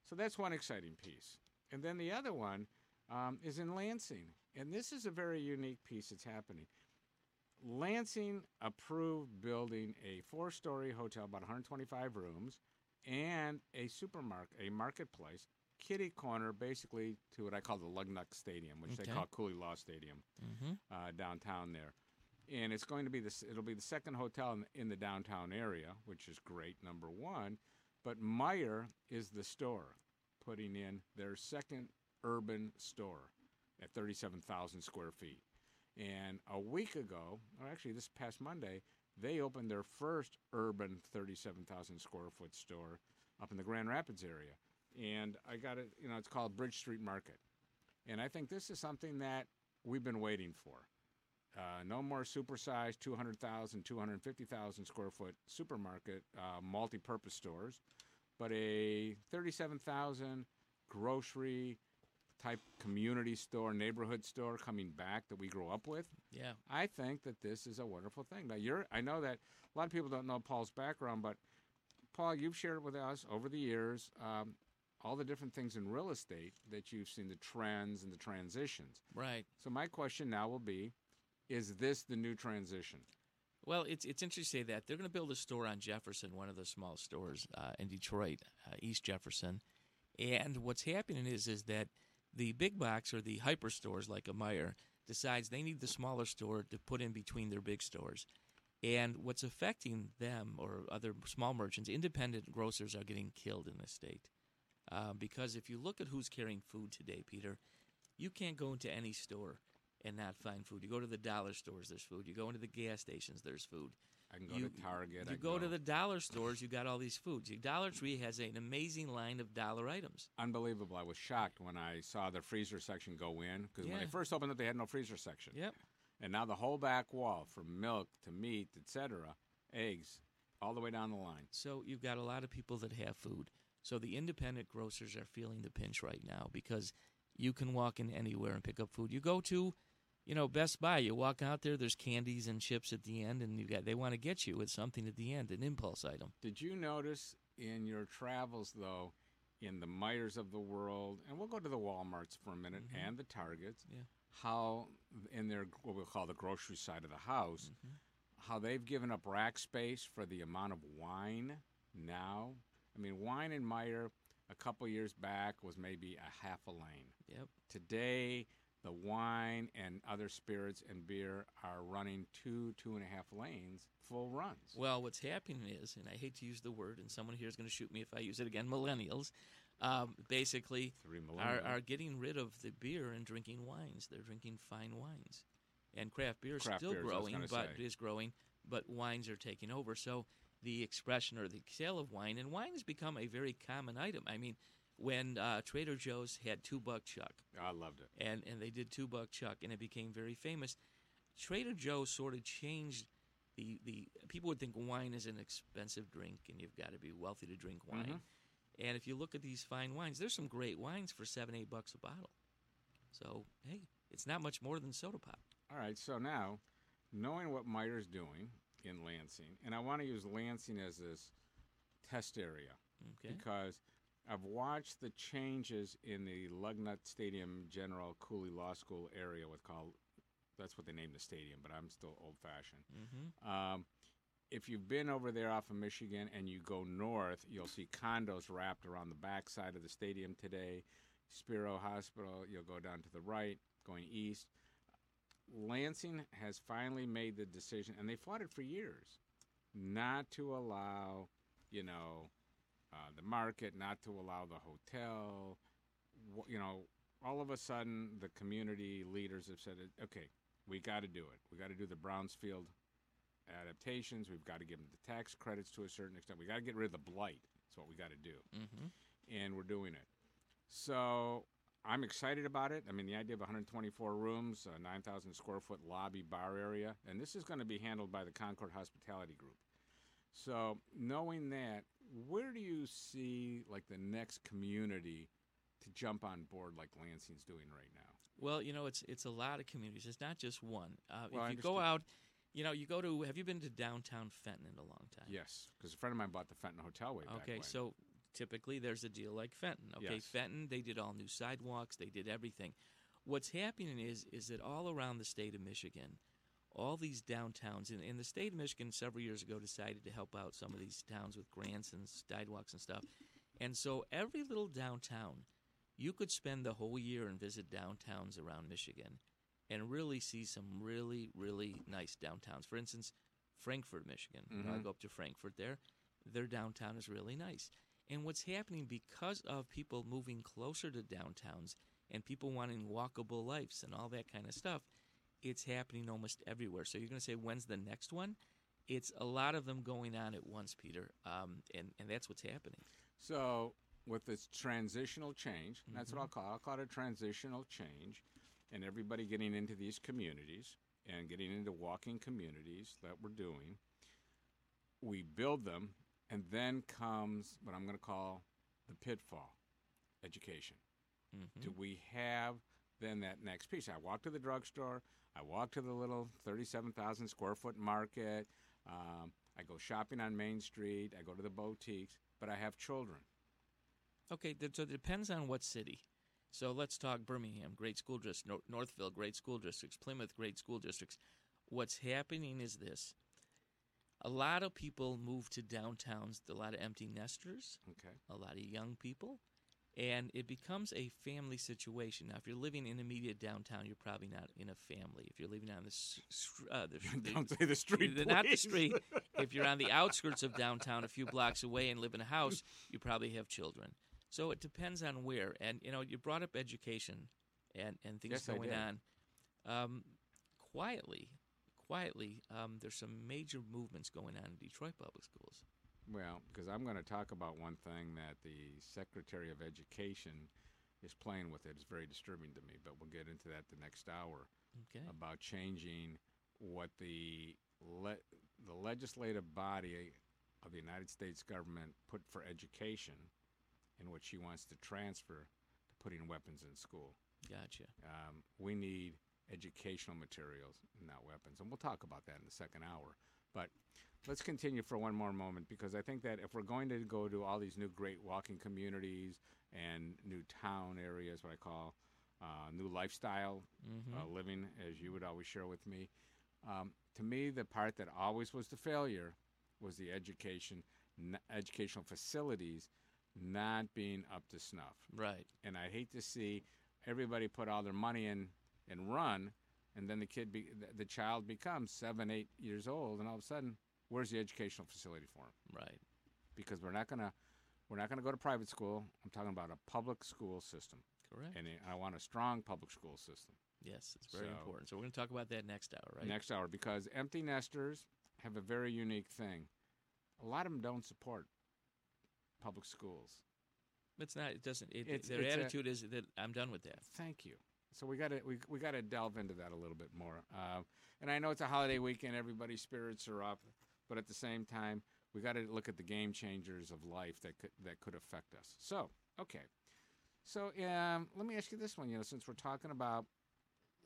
so that's one exciting piece. And then the other one um, is in Lansing, and this is a very unique piece that's happening. Lansing approved building a four-story hotel, about 125 rooms, and a supermarket, a marketplace, kitty corner, basically to what I call the Lugnut Stadium, which Okay. they call Cooley Law Stadium Mm-hmm. uh, downtown there. And it's going to be this. It'll be the second hotel in, in the downtown area, which is great. Number one, but Meijer is the store putting in their second urban store at 37,000 square feet. And a week ago, or actually this past Monday, they opened their first urban 37,000 square foot store up in the Grand Rapids area. And I got it, you know, it's called Bridge Street Market. And I think this is something that we've been waiting for. Uh, no more supersized 200,000, 250,000 square foot supermarket uh, multi purpose stores, but a 37,000 grocery type community store, neighborhood store coming back that we grew up with. Yeah. I think that this is a wonderful thing. Now, you're, I know that a lot of people don't know Paul's background, but Paul, you've shared with us over the years um, all the different things in real estate that you've seen, the trends and the transitions. Right. So my question now will be, is this the new transition? Well, it's it's interesting to say that they're going to build a store on Jefferson, one of the small stores uh, in Detroit, uh, East Jefferson. And what's happening is is that the big box or the hyper stores like a Meijer decides they need the smaller store to put in between their big stores. And what's affecting them or other small merchants, independent grocers are getting killed in this state. Uh, because if you look at who's carrying food today, Peter, you can't go into any store and not find food. You go to the dollar stores, there's food. You go into the gas stations, there's food. I can go you, to Target. You can go, to the dollar stores, you got all these foods. Your Dollar Tree has an amazing line of dollar items. Unbelievable. I was shocked when I saw the freezer section go in because when Yeah. they first opened it, they had no freezer section. Yep. And now the whole back wall, from milk to meat, etc., eggs, all the way down the line. So you've got a lot of people that have food. So the independent grocers are feeling the pinch right now because you can walk in anywhere and pick up food. You go to, you know, Best Buy. You walk out there. There's candies and chips at the end, and you got they want to get you with something at the end, an impulse item. Did you notice in your travels, though, in the Meijers of the world, and we'll go to the Walmarts for a minute Mhm. and the Targets, Yeah. how in their what we'll call the grocery side of the house, Mm-hmm. how they've given up rack space for the amount of wine now. I mean, wine and Meijer a couple years back was maybe a half a lane. Yep. Today, the wine and other spirits and beer are running two, two and a half lanes, full runs. Well, what's happening is, and I hate to use the word, and someone here is going to shoot me if I use it again. Millennials, um, basically, Three are, are getting rid of the beer and drinking wines. They're drinking fine wines, and craft beer is Craft still beers, growing, but say. is growing. But wines are taking over. So the expression or the sale of wine and wine has become a very common item. I mean, when uh, Trader Joe's had two buck chuck, I loved it. and and they did two buck chuck, and it became very famous. Trader Joe sort of changed the the people would think wine is an expensive drink, and you've got to be wealthy to drink wine. Mhm. And if you look at these fine wines, there's some great wines for seven eight bucks a bottle. So hey, it's not much more than soda pop. All right, so now, knowing what Meijer's doing in Lansing, and I want to use Lansing as this test area Okay. because I've watched the changes in the Lugnut Stadium General Cooley Law School area. What called that's what they named the stadium, but I'm still old fashioned. Mm-hmm. Um, if you've been over there off of Michigan and you go north, you'll see condos wrapped around the back side of the stadium today. Sparrow Hospital, you'll go down to the right, going east. Lansing has finally made the decision, and they fought it for years, not to allow, you know, uh, the market, not to allow the hotel. You know, all of a sudden, the community leaders have said, okay, we got to do it. We got to do the Brownsfield adaptations. We've got to give them the tax credits to a certain extent. We got to get rid of the blight. That's what we got to do. Mm-hmm. And we're doing it. So I'm excited about it. I mean, the idea of 124 rooms, a 9,000 square foot lobby bar area, and this is going to be handled by the Concord Hospitality Group. So knowing that, where do you see like the next community to jump on board like Lansing's doing right now? Well, you know, it's it's a lot of communities. It's not just one. Uh, Well, if you go out, you know, you go to. Have you been to downtown Fenton in a long time? Yes, because a friend of mine bought the Fenton Hotel way back Okay, so typically there's a deal like Fenton. Okay, Yes. Fenton, they did all new sidewalks, they did everything. What's happening is is that all around the state of Michigan, all these downtowns, and, and the state of Michigan several years ago decided to help out some of these towns with grants and sidewalks and stuff. And so every little downtown, you could spend the whole year and visit downtowns around Michigan and really see some really, really nice downtowns. For instance, Frankfort, Michigan. You know, I mm-hmm. go up to Frankfort there. Their downtown is really nice. And what's happening because of people moving closer to downtowns and people wanting walkable lives and all that kind of stuff, it's happening almost everywhere. So you're going to say, when's the next one? It's a lot of them going on at once, Peter, um, and, and that's what's happening. So with this transitional change, and that's what. I'll call. it. I'll call it a transitional change, and everybody getting into these communities and getting into walking communities that we're doing. We build them, and then comes what I'm going to call the pitfall: education. Mm-hmm. Do we have then that next piece? I walk to the drugstore. I walk to the little 37,000 square foot market. Um, I go shopping on Main Street. I go to the boutiques, but I have children. Okay, so it depends on what city. So let's talk Birmingham, great school district, Northville, great school districts, Plymouth, great school districts. What's happening is this. A lot of people move to downtowns, a lot of empty nesters, Okay. a lot of young people, and it becomes a family situation. Now, if you're living in immediate downtown, you're probably not in a family. If you're living on the, uh, the, the Don't say the street, the- not the street. if you're on the outskirts of downtown, a few blocks away, and live in a house, you probably have children. So it depends on where. And you know, you brought up education and and things Yes, going on. Um, quietly, quietly, um, there's some major movements going on in Detroit public schools. Well, because I'm going to talk about one thing that the Secretary of Education is playing with. It. It's very disturbing to me, but we'll get into that the next hour. Okay. About changing what the le- the legislative body of the United States government put for education, and what she wants to transfer to putting weapons in school. Gotcha. Um, we need educational materials, not weapons. And we'll talk about that in the second hour. But let's continue for one more moment because I think that if we're going to go to all these new great walking communities and new town areas, what I call uh, new lifestyle Mhm. uh, living, as you would always share with me, um, to me, the part that always was the failure was the education, n- educational facilities not being up to snuff. Right. And I hate to see everybody put all their money in and run, and then the kid, be, the, child becomes seven, eight years old, and all of a sudden, where's the educational facility for him? Right. Because we're not gonna, we're not gonna go to private school. I'm talking about a public school system. Correct. And I want a strong public school system. Yes, it's very So- important. So we're going to talk about that next hour, right? Next hour, because empty nesters have a very unique thing. A lot of them don't support public schools. It's not. It doesn't. It, It's- their it's a- attitude is that I'm done with that. Thank you. So we got to we, we got to delve into that a little bit more. Uh, and I know it's a holiday weekend; everybody's spirits are up, but at the same time, we got to look at the game changers of life that could that could affect us. So, okay. So um, let me ask you this one. You know, since we're talking about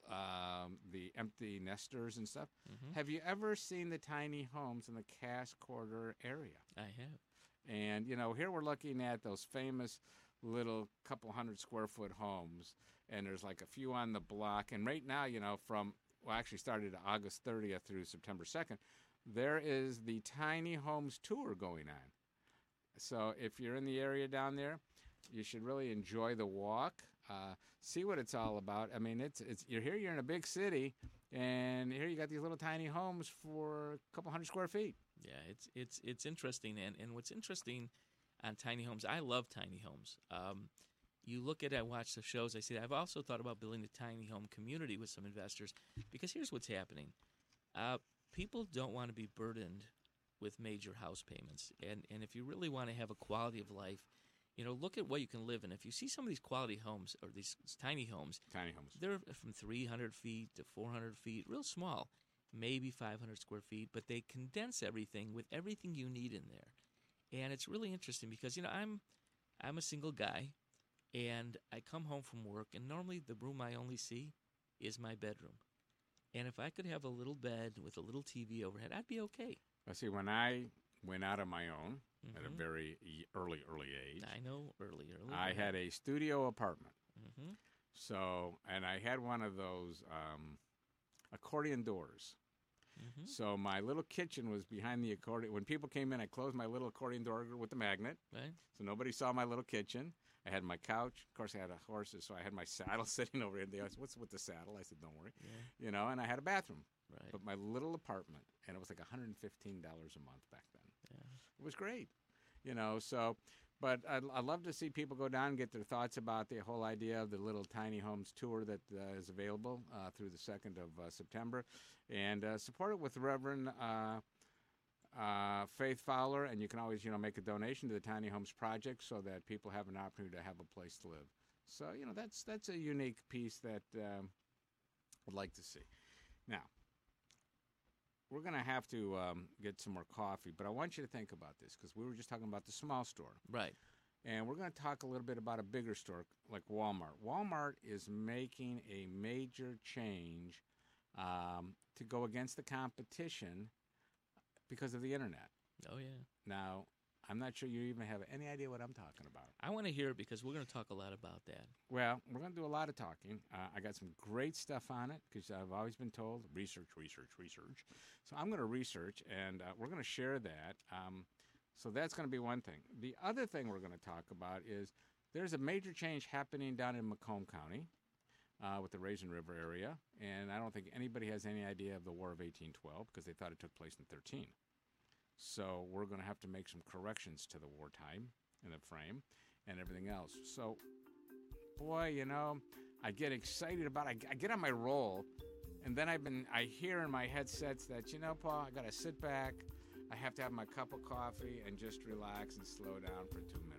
um, the empty nesters and stuff, Mhm. have you ever seen the tiny homes in the Cass Corridor area? I have. And you know, here we're looking at those famous little couple hundred square foot homes, and there's like a few on the block. And right now, you know, from well, actually started August 30th through September 2nd, there is the tiny homes tour going on. So if you're in the area down there, you should really enjoy the walk, uh, see what it's all about. I mean, it's it's you're here, you're in a big city, and here you got these little tiny homes for a couple hundred square feet. Yeah, it's it's it's interesting, and and what's interesting on tiny homes, I love tiny homes. Um, you look at, I watch the shows. I say I've also thought about building a tiny home community with some investors because here's what's happening: uh, people don't want to be burdened with major house payments, and and if you really want to have a quality of life, you know, look at what you can live in. If you see some of these quality homes or these tiny homes, tiny homes, they're from 300 feet to 400 feet, real small, maybe 500 square feet, but they condense everything with everything you need in there, and it's really interesting because you know I'm I'm a single guy and I come home from work, and normally the room I only see is my bedroom. And if I could have a little bed with a little TV overhead, I'd be okay. I see. When I went out on my own mm-hmm. at a very early, early age, I know early, early. I had a studio apartment. Mm-hmm. So, and I had one of those um, accordion doors. Mm-hmm. So my little kitchen was behind the accordion. When people came in, I closed my little accordion door with the magnet, right? So nobody saw my little kitchen. I had my couch. Of course, I had a horses, so I had my saddle sitting over here. They asked, "What's with the saddle?" I said, "Don't worry," yeah. you know. And I had a bathroom. Right. But my little apartment, and it was like 115 dollars a month back then. Yeah. It was great, you know. So, but I, I love to see people go down and get their thoughts about the whole idea of the little tiny homes tour that uh, is available uh, through the second of uh, September, and uh, support it with Reverend uh, Faith Fowler, and you can always, you know, make a donation to the Tiny Homes Project so that people have an opportunity to have a place to live. So, you know, that's that's a unique piece that um, I'd like to see. Now, we're going to have to um, get some more coffee, but I want you to think about this because we were just talking about the small store. Right. And we're going to talk a little bit about a bigger store like Walmart. Walmart is making a major change um, to go against the competition because of the internet. Oh yeah. Now, I'm not sure you even have any idea what I'm talking about. I want to hear it because we're going to talk a lot about that. Well, we're going to do a lot of talking. Uh, I got some great stuff on it because I've always been told research, research, research. So I'm going to research, and uh, we're going to share that. Um, so that's going to be one thing. The other thing we're going to talk about is there's a major change happening down in Macomb County. Uh, with the Raisin River area, and I don't think anybody has any idea of the War of 1812 because they thought it took place in 13. So we're going to have to make some corrections to the wartime in the frame and everything else. So, boy, you know, I get excited about. I, I get on my roll, and then I've been. I hear in my headsets that you know, Paul, I got to sit back. I have to have my cup of coffee and just relax and slow down for two minutes.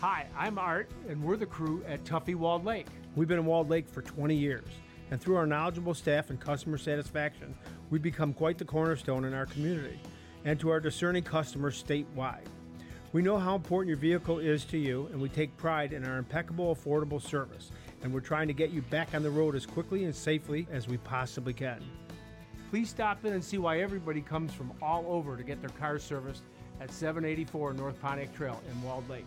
Hi, I'm Art, and we're the crew at Tuffy Walled Lake. We've been in Walled Lake for 20 years, and through our knowledgeable staff and customer satisfaction, we've become quite the cornerstone in our community and to our discerning customers statewide. We know how important your vehicle is to you, and we take pride in our impeccable, affordable service, and we're trying to get you back on the road as quickly and safely as we possibly can. Please stop in and see why everybody comes from all over to get their cars serviced at 784 North Pontiac Trail in Walled Lake.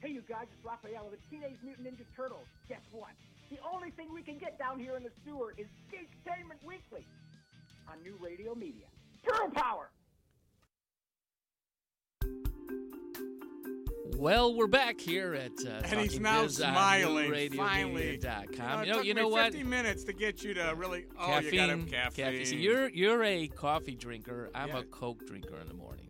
Hey, you guys, it's Raphael of the Teenage Mutant Ninja Turtles. Guess what? The only thing we can get down here in the sewer is Geektainment Weekly on New Radio Media. Turtle Power! Well, we're back here at uh, And he's Talking now Biz on smiling. NewRadioMedia.com. Finally, You know, it took you know what? 50 minutes to get you to really. Oh, caffeine, you got to have caffeine. See, you're you're a coffee drinker. I'm Yeah. a Coke drinker in the morning.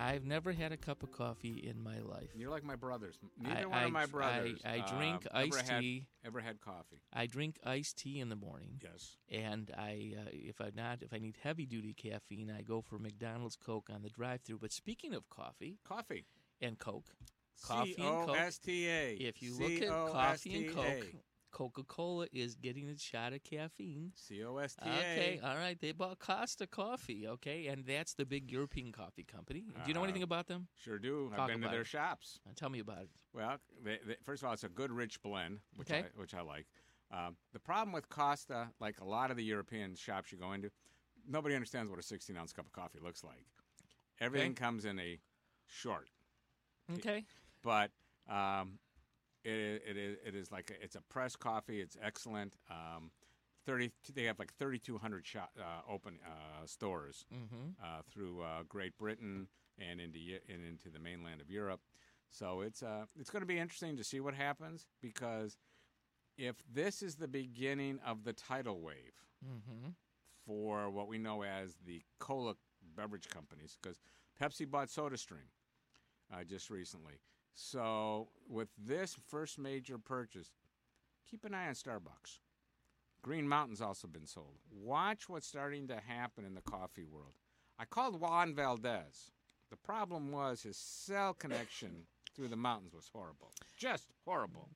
I've never had a cup of coffee in my life. You're like my brothers. Neither I- one I- of my brothers. I uh, drink ever iced had- tea. Ever had coffee? I drink iced tea in the morning. Yes. And I, uh, if I not, if I need heavy duty caffeine, I go for McDonald's Coke on the drive-through. But speaking of coffee, coffee and Coke, coffee and Coke. C-O-S-T-A. If you look at coffee and Coke, C-O-S-T-A. Coca-Cola is getting a shot of caffeine. C-O-S-T-A. Okay, all right. They bought Costa Coffee, okay, and that's the big European coffee company. Do you know Uh, anything about them? Sure do. Talk I've been to their it. shops. Uh, Tell me about it. Well, they, they, first of all, it's a good rich blend, which Okay. I, which I like. Um, the problem with Costa, like a lot of the European shops you go into, nobody understands what a 16 ounce cup of coffee looks like. Everything Okay. comes in a short. Okay. But um, it, it is it is like a, it's a press coffee. It's excellent. Um, Thirty. They have like 3,200 shop, uh, open uh, stores Mhm. uh, through uh, Great Britain and into and into the mainland of Europe. So it's uh, it's going to be interesting to see what happens because if this is the beginning of the tidal wave Mm-hmm. for what we know as the cola beverage companies, because Pepsi bought SodaStream uh, just recently. So with this first major purchase, keep an eye on Starbucks. Green Mountain's also been sold. Watch what's starting to happen in the coffee world. I called Juan Valdez. The problem was his cell connection through the mountains was horrible. Just horrible.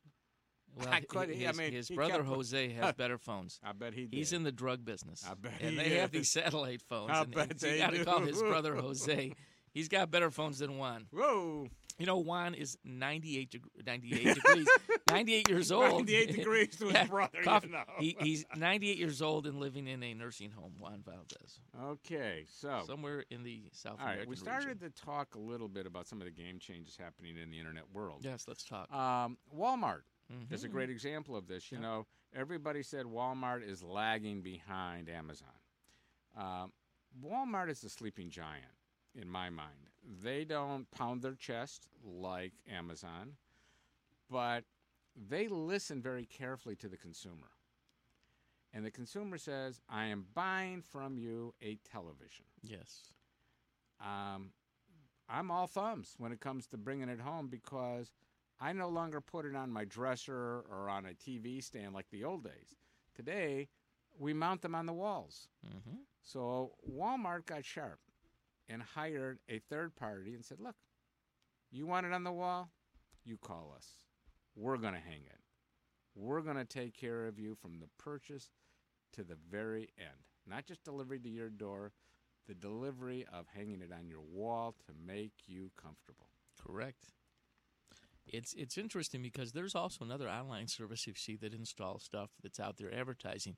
Well, I couldn't- his, I mean, his brother kept- Jose has better phones. I bet he does He's in the drug business. I bet and he they have these satellite phones. I and, bet and they you got to call his brother Jose. He's got better phones than Juan. Whoa. You know, Juan is 98, deg- 98 degrees, 98 years old. 98 degrees to his Yeah, brother, you know. He, he's 98 years old and living in a nursing home, Juan Valdez. Okay, so Somewhere in the South All right, American we started region. to talk a little bit about some of the game changes happening in the internet world. Yes, let's talk. Um, Walmart is a great example of this. You know, everybody said Walmart is lagging behind Amazon. Um, Walmart is a sleeping giant in my mind. They don't pound their chest like Amazon, but they listen very carefully to the consumer. And the consumer says, I am buying from you a television. Yes. Um, I'm all thumbs when it comes to bringing it home because I no longer put it on my dresser or on a TV stand like the old days. Today, we mount them on the walls. Mm-hmm. So Walmart got sharp and hired a third party and said, Look, you want it on the wall? You call us. We're going to hang it. We're going to take care of you from the purchase to the very end. Not just delivery to your door, the delivery of hanging it on your wall to make you comfortable. Correct. It's it's interesting because there's also another online service you see that installs stuff that's out there advertising.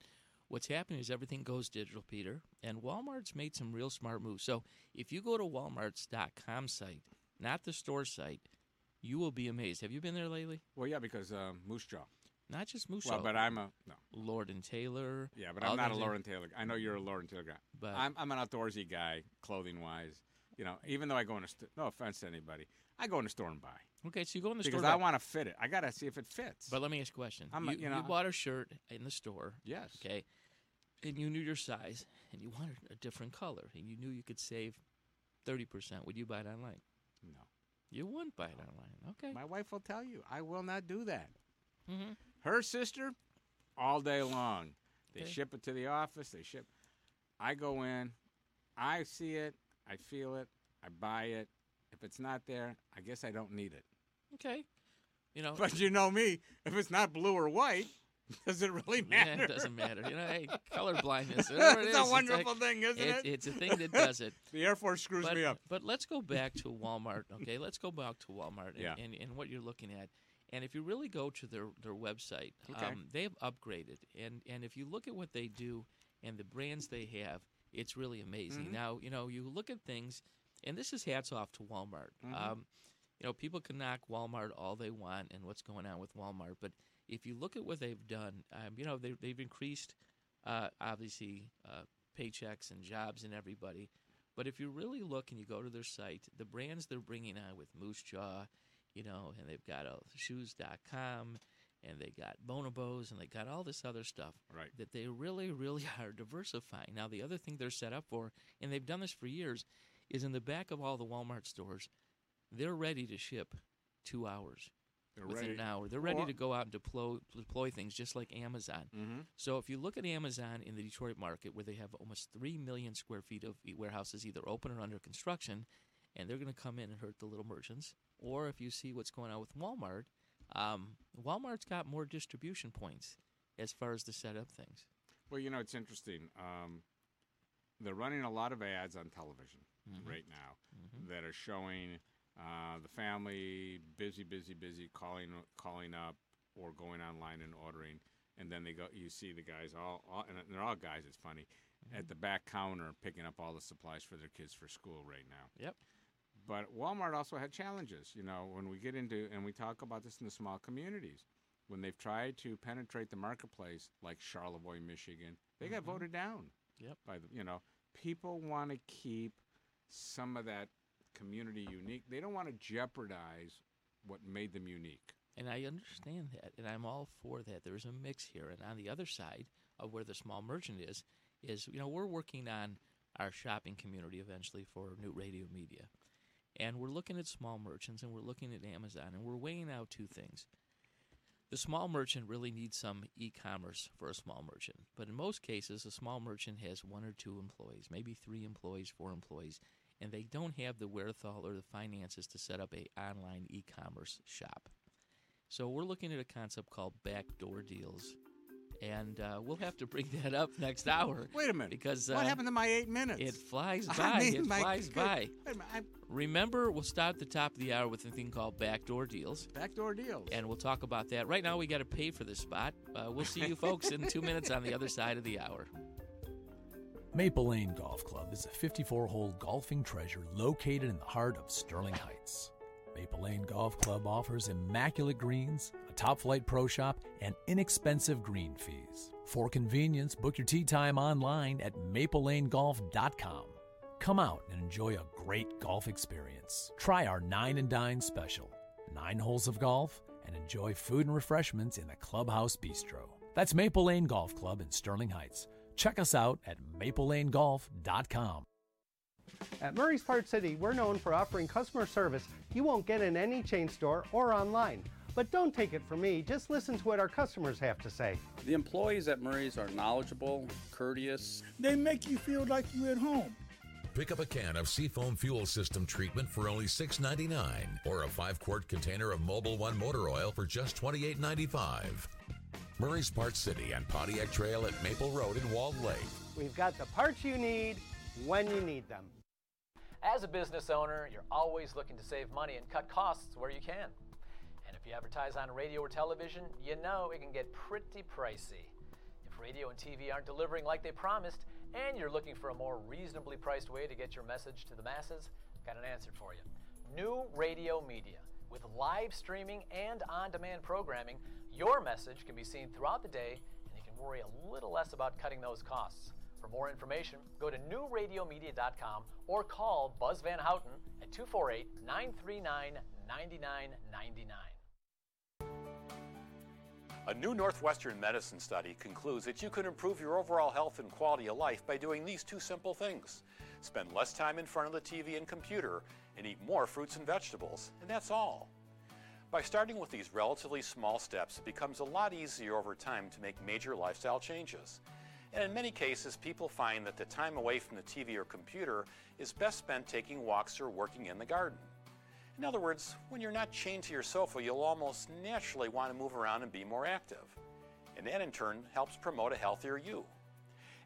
What's happening is everything goes digital, Peter, and Walmart's made some real smart moves. So if you go to Walmart's.com site, not the store site, you will be amazed. Have you been there lately? Well, yeah, because um, Moose Jaw. Not just Moose Well, Jaw. but I'm a no. Lord and Taylor. Yeah, but I'm not a others. Lord and Taylor. I know you're a Lord and Taylor guy. But- I'm I'm an outdoorsy guy, clothing wise. You know, even though I go in a st- no offense to anybody, I go in the store and buy Okay, so you go in the store. because store. I want to fit it. I got to see if it fits. But let me ask you a question. I'm you, a- you know- bought a shirt in the store. Yes. Okay. And you knew your size, and you wanted a different color, and you knew you could save thirty percent. Would you buy it online? No. You wouldn't buy it online. Okay. My wife will tell you I will not do that. Mm-hmm. Her sister, all day long. They Okay. ship it to the office. They ship. I go in, I see it, I feel it, I buy it. If it's not there, I guess I don't need it. Okay. You know. But you know me, if it's not blue or white, does it really matter? Yeah, it doesn't matter. You know, hey, color blindness. whatever it It's a wonderful like- thing, isn't it's, it? It's a thing that does it. The Air Force screws but, me up. But let's go back to Walmart. Okay, let's go back to Walmart and, Yeah. and, and what you're looking at. And if you really go to their their website, Okay. um, they've upgraded. And and if you look at what they do and the brands they have, it's really amazing. Mhm. Now you know you look at things, and this is hats off to Walmart. Mhm. Um, you know, people can knock Walmart all they want and what's going on with Walmart, but if you look at what they've done, um, you know, they, they've increased, uh, obviously, uh, paychecks and jobs and everybody. But if you really look and you go to their site, the brands they're bringing on with Moose Jaw you know, and they've got uh, shoes.com and they got bonobos and they got all this other stuff right. that they really, really are diversifying. Now, the other thing they're set up for, and they've done this for years, is in the back of all the Walmart stores, they're ready to ship two hours. They're within ready- an hour. They're ready Or- to go out and deploy, deploy things just like Amazon. Mhm. So if you look at Amazon in the Detroit market, where they have almost 3 million square feet of warehouses either open or under construction, and they're going to come in and hurt the little merchants, or if you see what's going on with Walmart, um, Walmart's got more distribution points as far as to set up things. Well, you know, it's interesting. Um, they're running a lot of ads on television Mhm. right now Mhm. that are showing uh, the family busy, busy, busy, calling calling up or going online and ordering, and then they go. You see the guys all, all and they're all guys. It's funny at the back counter picking up all the supplies for their kids for school right now. Yep. But Walmart also had challenges. You know, when we get into and we talk about this in the small communities, when they've tried to penetrate the marketplace, like Charlevoix, Michigan, they got Mhm. voted down. Yep. By the you know, people want to keep some of that community unique. They don't want to jeopardize what made them unique. And I understand that, and I'm all for that. There's a mix here, and on the other side of where the small merchant is, is you know we're working on our shopping community eventually for new radio media, and we're looking at small merchants and we're looking at Amazon and we're weighing out two things. The small merchant really needs some e-commerce for a small merchant, but in most cases, a small merchant has one or two employees, maybe three employees, four employees, and they don't have the wherewithal or the finances to set up a online e-commerce shop. So we're looking at a concept called backdoor deals, and uh, we'll have to bring that up next hour. Wait a minute, because what uh, happened to my eight minutes? It flies I by. mean, it flies good- by. minute, Remember, we'll start at the top of the hour with a thing called backdoor deals. Backdoor deals. And we'll talk about that. Right now, we got to pay for this spot. Uh, we'll see you folks in two minutes on the other side of the hour. Maple Lane Golf Club is a 54 hole golfing treasure located in the heart of Sterling Heights. Maple Lane Golf Club offers immaculate greens, a top flight pro shop, and inexpensive green fees. For convenience, book your tee time online at maplelanegolf.com. Come out and enjoy a great golf experience. Try our Nine and Dine special nine holes of golf and enjoy food and refreshments in the Clubhouse Bistro. That's Maple Lane Golf Club in Sterling Heights. Check us out at maplelanegolf.com. At Murray's Part City, we're known for offering customer service you won't get in any chain store or online. But don't take it from me, just listen to what our customers have to say. The employees at Murray's are knowledgeable, courteous. They make you feel like you're at home. Pick up a can of Seafoam Fuel System treatment for only $6.99 or a 5 quart container of Mobil One motor oil for just $28.95. Murray's Parts City and Pontiac Trail at Maple Road in Walled Lake. We've got the parts you need when you need them. As a business owner, you're always looking to save money and cut costs where you can. And if you advertise on radio or television, you know it can get pretty pricey. If radio and TV aren't delivering like they promised, and you're looking for a more reasonably priced way to get your message to the masses, I've got an answer for you. New Radio Media. With live streaming and on demand programming, your message can be seen throughout the day and you can worry a little less about cutting those costs. For more information, go to newradiomedia.com or call Buzz Van Houten at 248 939 9999. A new Northwestern medicine study concludes that you can improve your overall health and quality of life by doing these two simple things spend less time in front of the TV and computer, and eat more fruits and vegetables, and that's all. By starting with these relatively small steps, it becomes a lot easier over time to make major lifestyle changes. And in many cases, people find that the time away from the TV or computer is best spent taking walks or working in the garden. In other words, when you're not chained to your sofa, you'll almost naturally want to move around and be more active. And that in turn helps promote a healthier you.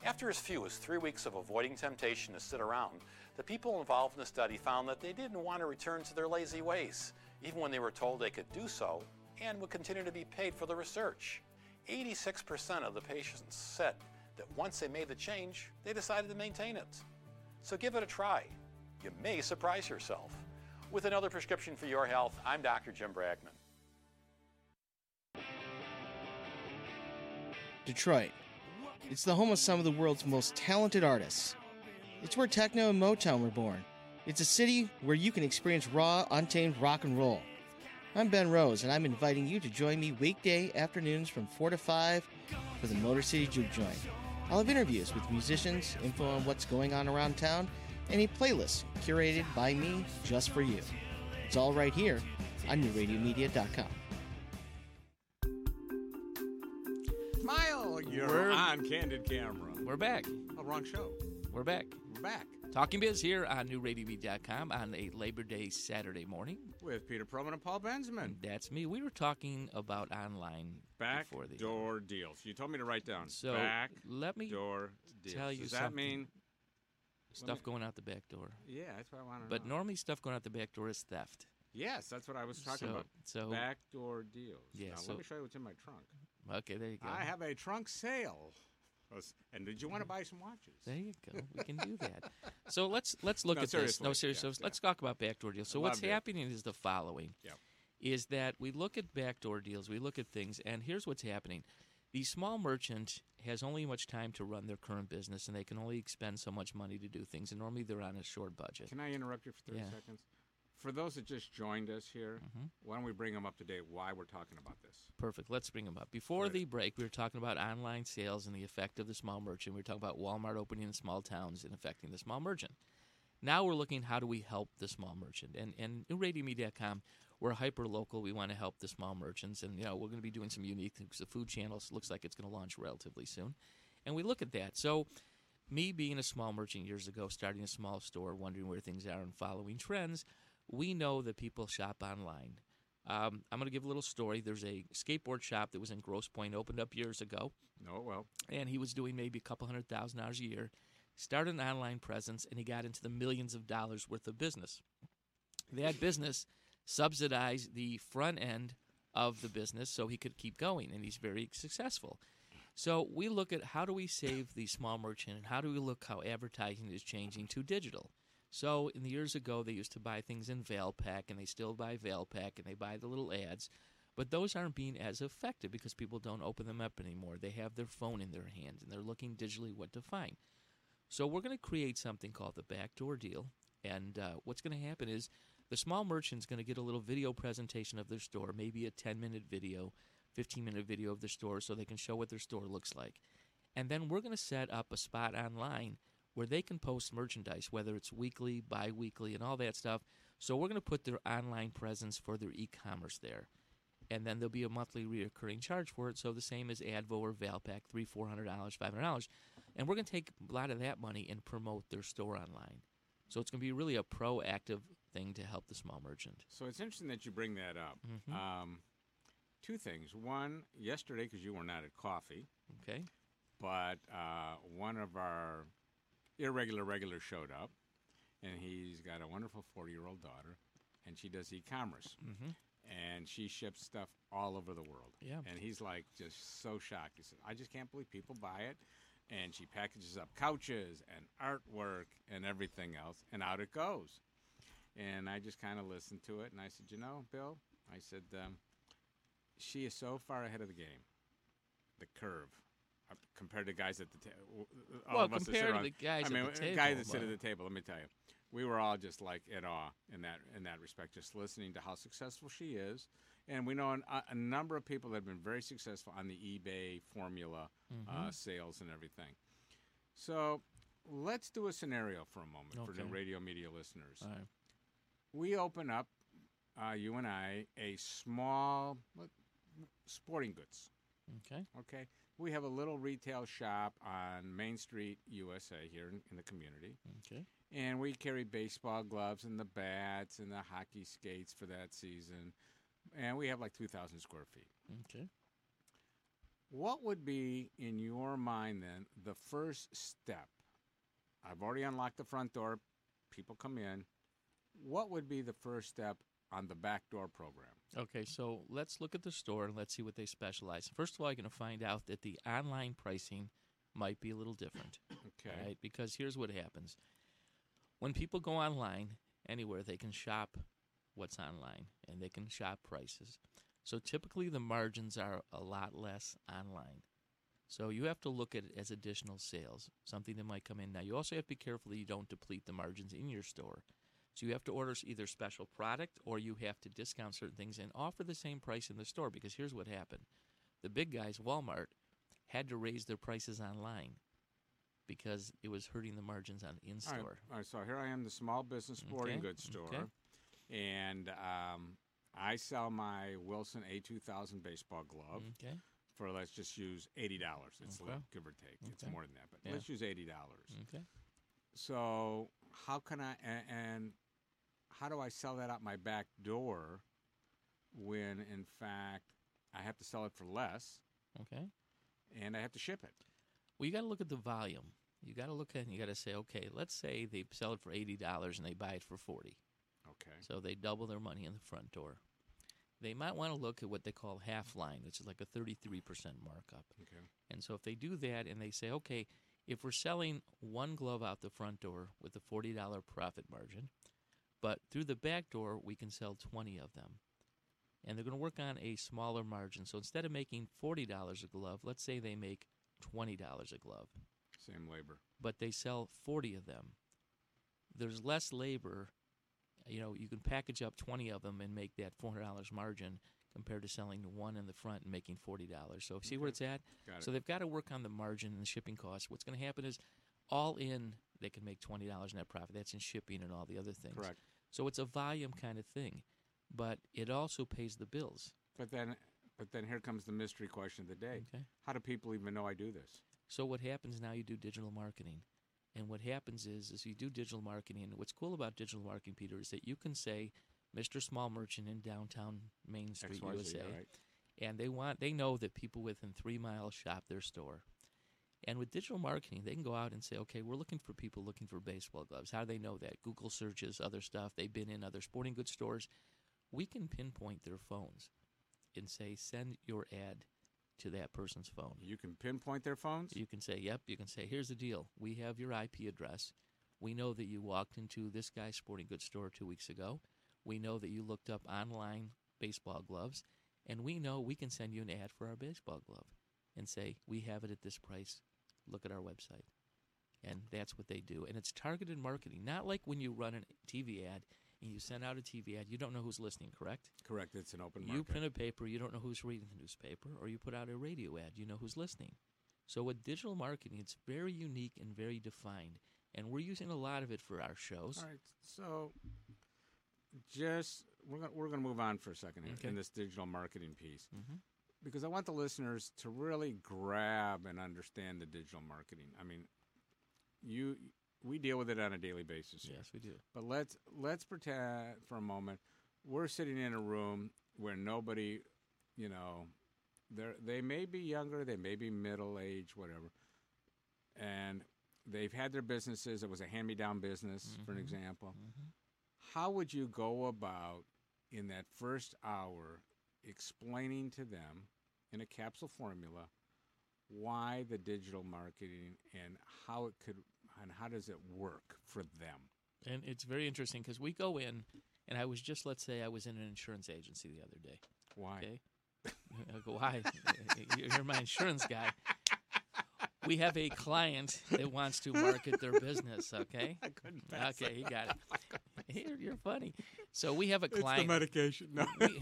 After as few as three weeks of avoiding temptation to sit around, the people involved in the study found that they didn't want to return to their lazy ways, even when they were told they could do so and would continue to be paid for the research. 86% of the patients said that once they made the change, they decided to maintain it. So give it a try. You may surprise yourself. With another prescription for your health, I'm Dr. Jim Bragman. Detroit. It's the home of some of the world's most talented artists. It's where techno and Motown were born. It's a city where you can experience raw, untamed rock and roll. I'm Ben Rose, and I'm inviting you to join me weekday afternoons from 4 to 5 for the Motor City Juke Joint. I'll have interviews with musicians, info on what's going on around town, and a playlist curated by me just for you. It's all right here on NewRadioMedia.com. You're We're- on Candid Camera. We're back. Oh, wrong show. We're back. We're back. Talking Biz here on NewRadioMedia.com on a Labor Day Saturday morning. With Peter Perlman and Paul Benjamin. That's me. We were talking about online Back before the door deals. You told me to write down. So back let me door deals. tell you Does that something. mean stuff me- going out the back door. Yeah, that's what I want to But know. normally, stuff going out the back door is theft. Yes, that's what I was talking So- about. so- backdoor deals. Yeah, Now, so- let me show you what's in my trunk. Okay, there you go. I have a trunk sale. And did you want to mm-hmm. buy some watches? There you go. We can do that. So let's let's look No, at this. No, seriously. seriously. Yeah, so let's talk about backdoor deals. So what's it. happening is the following: Yep. is that we look at backdoor deals, we look at things, and here's what's happening: the small merchant has only much time to run their current business, and they can only expend so much money to do things, and normally they're on a short budget. Can I interrupt you for 30 Yeah. seconds? For those that just joined us here, Mm-hmm. why don't we bring them up to date why we're talking about this? Perfect. Let's bring them up. Before the break, we were talking about online sales and the effect of the small merchant. We were talking about Walmart opening in small towns and affecting the small merchant. Now we're looking how do we help the small merchant? And and NewRadioMedia.com, we're hyper local. We want to help the small merchants, and you know we're going to be doing some unique things. The food channel looks like it's going to launch relatively soon, and we look at that. So, me being a small merchant years ago, starting a small store, wondering where things are and following trends, we know that people shop online. Um, I'm going to give a little story. There's a skateboard shop that was in Grosse Pointe, opened up years ago. No, well. And he was doing maybe a couple hundred thousand dollars a year. Started an online presence, and he got into the millions of dollars worth of business. That business subsidized the front end of the business so he could keep going, and he's very successful. So we look at how do we save the small merchant, and how do we look how advertising is changing to digital. So in the years ago, they used to buy things in Valpak, and they still buy Valpak, and they buy the little ads, but those aren't being as effective because people don't open them up anymore. They have their phone in their hand, and they're looking digitally what to find. So we're going to create something called the backdoor deal, and uh, what's going to happen is the small merchant's going to get a little video presentation of their store, maybe a 10-minute video, 15-minute video of their store, so they can show what their store looks like. And then we're going to set up a spot online where they can post merchandise, whether it's weekly, bi-weekly, and all that stuff. So we're going to put their online presence for their e-commerce there. And then there'll be a monthly reoccurring charge for it. So the same as Advo or Valpak, three, four hundred dollars, five hundred dollars. And we're going to take a lot of that money and promote their store online. So it's going to be really a proactive thing to help the small merchant. So it's interesting that you bring that up. Mhm. Um, two things. One, yesterday, because you were not at coffee. Okay. But uh, one of our irregular regular showed up, and he's got a wonderful 40 year old daughter, and she does e commerce. Mhm. And she ships stuff all over the world. Yeah. And he's like just so shocked. He said, I just can't believe people buy it. And she packages up couches and artwork and everything else, and out it goes. And I just kind of listened to it, and I said, You know, Bill, I said, um, she is so far ahead of the game, the curve, compared to guys at the table. Well, compared to the guys I at mean, the table, guys that sit at the table. Let me tell you, we were all just like in awe in that in that respect, just listening to how successful she is. And we know an, a, number of people that have been very successful on the eBay formula uh, Mhm. sales and everything. So let's do a scenario for a moment for the radio media listeners. Right. We open up, uh, you and I, a small sporting goods. Okay. Okay. We have a little retail shop on Main Street, USA, here in, in the community. Okay. And we carry baseball gloves and the bats and the hockey skates for that season. And we have like 2,000 square feet. Okay. What would be, in your mind, then, the first step? I've already unlocked the front door. People come in. What would be the first step on the back door program? Okay, so let's look at the store and let's see what they specialize. First of all, you're going to find out that the online pricing might be a little different. Okay. Right? Because here's what happens when people go online anywhere, they can shop what's online and they can shop prices. So typically, the margins are a lot less online. So you have to look at it as additional sales, something that might come in. Now, you also have to be careful that you don't deplete the margins in your store So you have to order either special product or you have to discount certain things and offer the same price in the store because here's what happened. The big guys, Walmart, had to raise their prices online because it was hurting the margins on in store. All right, so here I am, the small business sporting Okay, goods store, okay. and um, I sell my Wilson A2000 baseball glove Okay. for let's just use eighty dollars. It's Okay. give or take. It's more than that, but Yeah. let's use eighty dollars. Okay. So how can I and, and how do I sell that out my back door when in fact I have to sell it for less Okay. and I have to ship it? Well, you got to look at the volume. You got to look at and you got to say, okay, let's say they sell it for eighty dollars and they buy it for forty. Okay. So they double their money in the front door. They might want to look at what they call half line, which is like a thirty-three percent markup. Okay. And so if they do that and they say, okay, if we're selling one glove out the front door with a forty dollar profit margin, but through the back door we can sell twenty of them. And they're going to work on a smaller margin. So instead of making forty dollars a glove, let's say they make twenty dollars a glove Same labor. but they sell 40 of them. There's less labor. You know, you can package up 20 of them and make that $400 margin compared to selling one in the front and making $40. So see where it's at? Got it. So they've got to work on the margin and the shipping costs. What's going to happen is all in they can make $20 net profit. That's in shipping and all the other things. Correct. So it's a volume kind of thing, but it also pays the bills. But then, but then here comes the mystery question of the day. Okay. How do people even know I do this? So what happens now? You do digital marketing, and what happens is, is you do digital marketing. And what's cool about digital marketing, Peter, is that you can say, "Mr. Small Merchant in downtown Main Street, XYZ, USA," right. and they want they know that people within three miles shop their store. And with digital marketing, they can go out and say, "Okay, we're looking for people looking for baseball gloves." How do they know that? Google searches, other stuff. They've been in other sporting goods stores. We can pinpoint their phones and say, "Send your ad." To that person's phone. You can pinpoint their phones? You can say, yep. You can say, here's the deal. We have your IP address. We know that you walked into this guy's sporting goods store two weeks ago. We know that you looked up online baseball gloves. And we know we can send you an ad for our baseball glove and say, we have it at this price. Look at our website. And that's what they do. And it's targeted marketing, not like when you run a TV ad and you send out a TV ad, you don't know who's listening, correct? Correct. It's an open You print a paper, you don't know who's reading the newspaper, or you put out a radio ad, you know who's listening. So with digital marketing, it's very unique and very defined, and we're using a lot of it for our shows. All right. So, just we're gonna, we're going to move on for a second here Okay. in this digital marketing piece Mhm. because I want the listeners to really grab and understand the digital marketing. I mean, you we deal with it on a daily basis. Here. Yes, we do. But let's let's pretend for a moment we're sitting in a room where nobody, you know, they they may be younger, they may be middle age, whatever, and they've had their businesses. It was a hand-me-down business, for an Mhm. example. How would you go about in that first hour explaining to them in a capsule formula why the digital marketing and how it could and how does it work for them? And it's very interesting because we go in, and I was just, let's say, I was in an insurance agency the other day. Why? Okay. Go, why? You're my insurance guy. We have a client that wants to market their business. Okay. I couldn't pass Okay, you got it. You're, you're funny. So we have a client. It's the medication. No. we,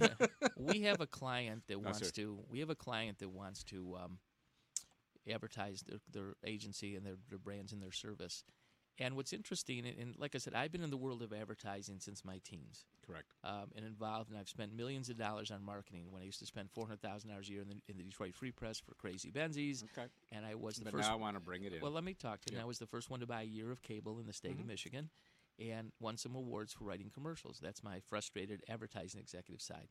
we have a client that wants to. We have a client that wants to um, advertise their, their agency and their, their brands and their service. And what's interesting, and, and like I said, I've been in the world of advertising since my teens. Correct. Um, and involved, and I've spent millions of dollars on marketing. When I used to spend four hundred thousand dollars a year in the, in the Detroit Free Press for Crazy Benzies, Okay. and I was the But first. now I wanna bring it in. Well, let me talk to you. Yeah. I was the first one to buy a year of cable in the state Mhm. of Michigan, and won some awards for writing commercials. That's my frustrated advertising executive side.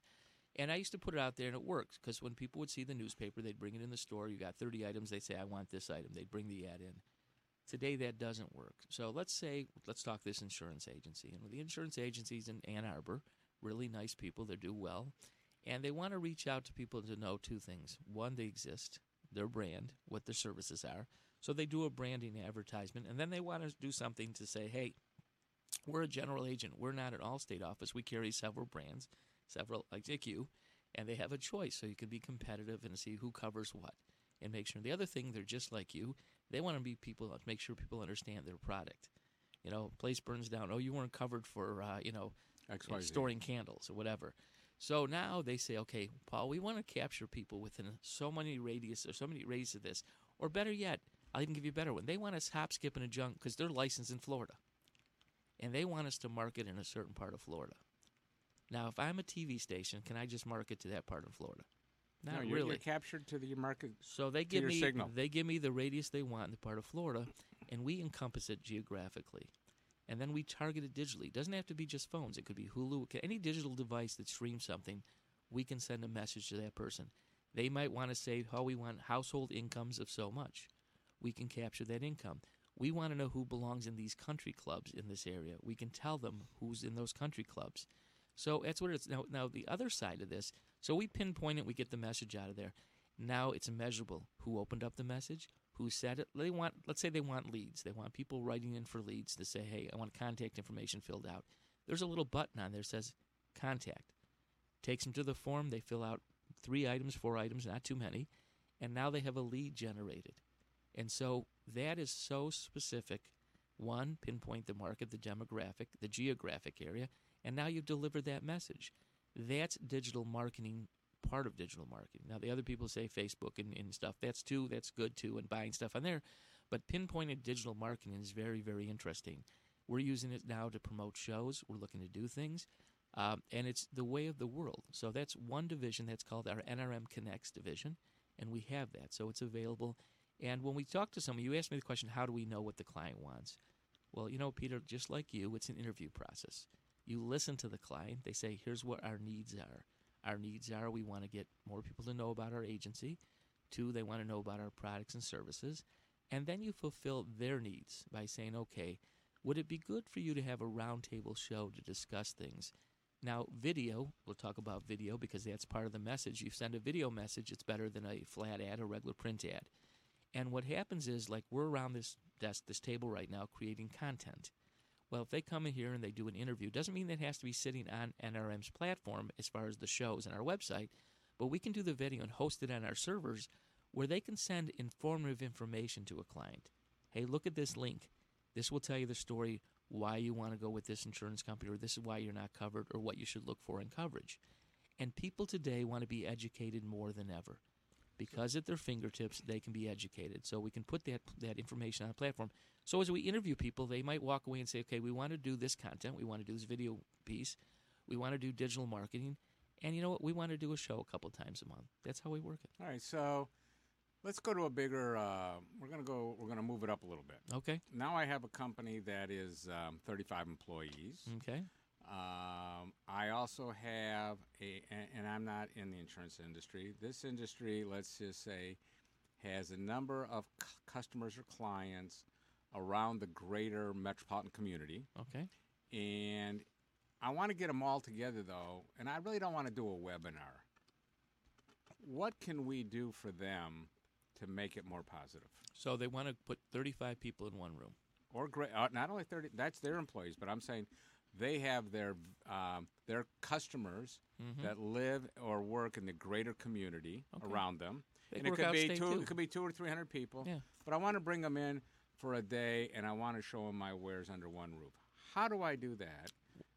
And I used to put it out there, and it worked because when people would see the newspaper, they'd bring it in the store. You got 30 items. They'd say, I want this item. They'd bring the ad in. Today, that doesn't work. So let's say, let's talk this insurance agency. And the insurance agencies in Ann Arbor, really nice people, they do well. And they want to reach out to people to know two things. One, they exist, their brand, what their services are. So they do a branding advertisement. And then they want to do something to say, hey, we're a general agent. We're not an Allstate office. We carry several brands, several like you, and they have a choice. So you can be competitive and see who covers what, and make sure. The other thing, they're just like you. They want to be people make sure people understand their product, You know, place burns down. Oh, you weren't covered for uh, you know XYZ. storing candles or whatever. So now they say, okay, Paul, we want to capture people within so many radius or so many radius of this, or better yet, I'll even give you a better one. They want us hop, skip, and a junk because they're licensed in Florida, and they want us to market in a certain part of Florida. Now, if I'm a TV station, can I just market to that part of Florida? Not no, you're, really. You're captured to the market. So they to give your me signal. they give me the radius they want in the part of Florida, and we encompass it geographically, and then we target it digitally. It doesn't have to be just phones. It could be Hulu, could- any digital device that streams something. We can send a message to that person. They might want to say, "Oh, we want household incomes of so much." We can capture that income. We want to know who belongs in these country clubs in this area. We can tell them who's in those country clubs. So that's what it's now. Now the other side of this. So we pinpoint it. We get the message out of there. Now it's measurable. Who opened up the message? Who said it? They want. Let's say they want leads. They want people writing in for leads to say, "Hey, I want contact information filled out." There's a little button on there that says "Contact." Takes them to the form. They fill out three items, four items, not too many, and now they have a lead generated. And so that is so specific. One, pinpoint the market, the demographic, the geographic area, and now you've delivered that message. That's digital marketing, part of digital marketing. Now, the other people say Facebook and, and stuff. That's too, that's good too, and buying stuff on there. But pinpointed digital marketing is very, very interesting. We're using it now to promote shows. We're looking to do things. Um, and it's the way of the world. So that's one division that's called our NRM Connects division, and we have that. So it's available. And when we talk to someone, you ask me the question, how do we know what the client wants? Well, you know, Peter, just like you, it's an interview process. You listen to the client. They say, here's what our needs are. Our needs are we want to get more people to know about our agency. Two, they want to know about our products and services. And then you fulfill their needs by saying, okay, would it be good for you to have a roundtable show to discuss things? Now, video, we'll talk about video because that's part of the message. You send a video message, it's better than a flat ad or regular print ad. And what happens is, like, we're around this desk, this table right now, creating content. Well, if they come in here and they do an interview, doesn't mean that has to be sitting on NRM's platform as far as the shows and our website, but we can do the video and host it on our servers where they can send informative information to a client. Hey, look at this link. This will tell you the story why you want to go with this insurance company, or this is why you're not covered, or what you should look for in coverage. And people today want to be educated more than ever. Because at their fingertips, they can be educated. So we can put that, that information on a platform. So as we interview people, they might walk away and say, okay, we want to do this content, we want to do this video piece, we want to do digital marketing, and you know what? We want to do a show a couple times a month. That's how we work it. All right, so let's go to a bigger. Uh, we're gonna go. We're gonna move it up a little bit. Okay. Now I have a company that is um, 35 employees. Okay. Um, I also have a, and, I'm not in the insurance industry. This industry, let's just say, has a number of c- customers or clients around the greater metropolitan community. Okay. And I want to get them all together, though, and I really don't want to do a webinar. What can we do for them to make it more positive? So they want to put 35 people in one room. Or great, uh, not only 30, that's their employees, but I'm saying they have their um, their customers Mhm. that live or work in the greater community Okay. around them. They and it could be two, too. it could be two or three hundred people. Yeah. But I want to bring them in for a day, and I want to show them my wares under one roof. How do I do that?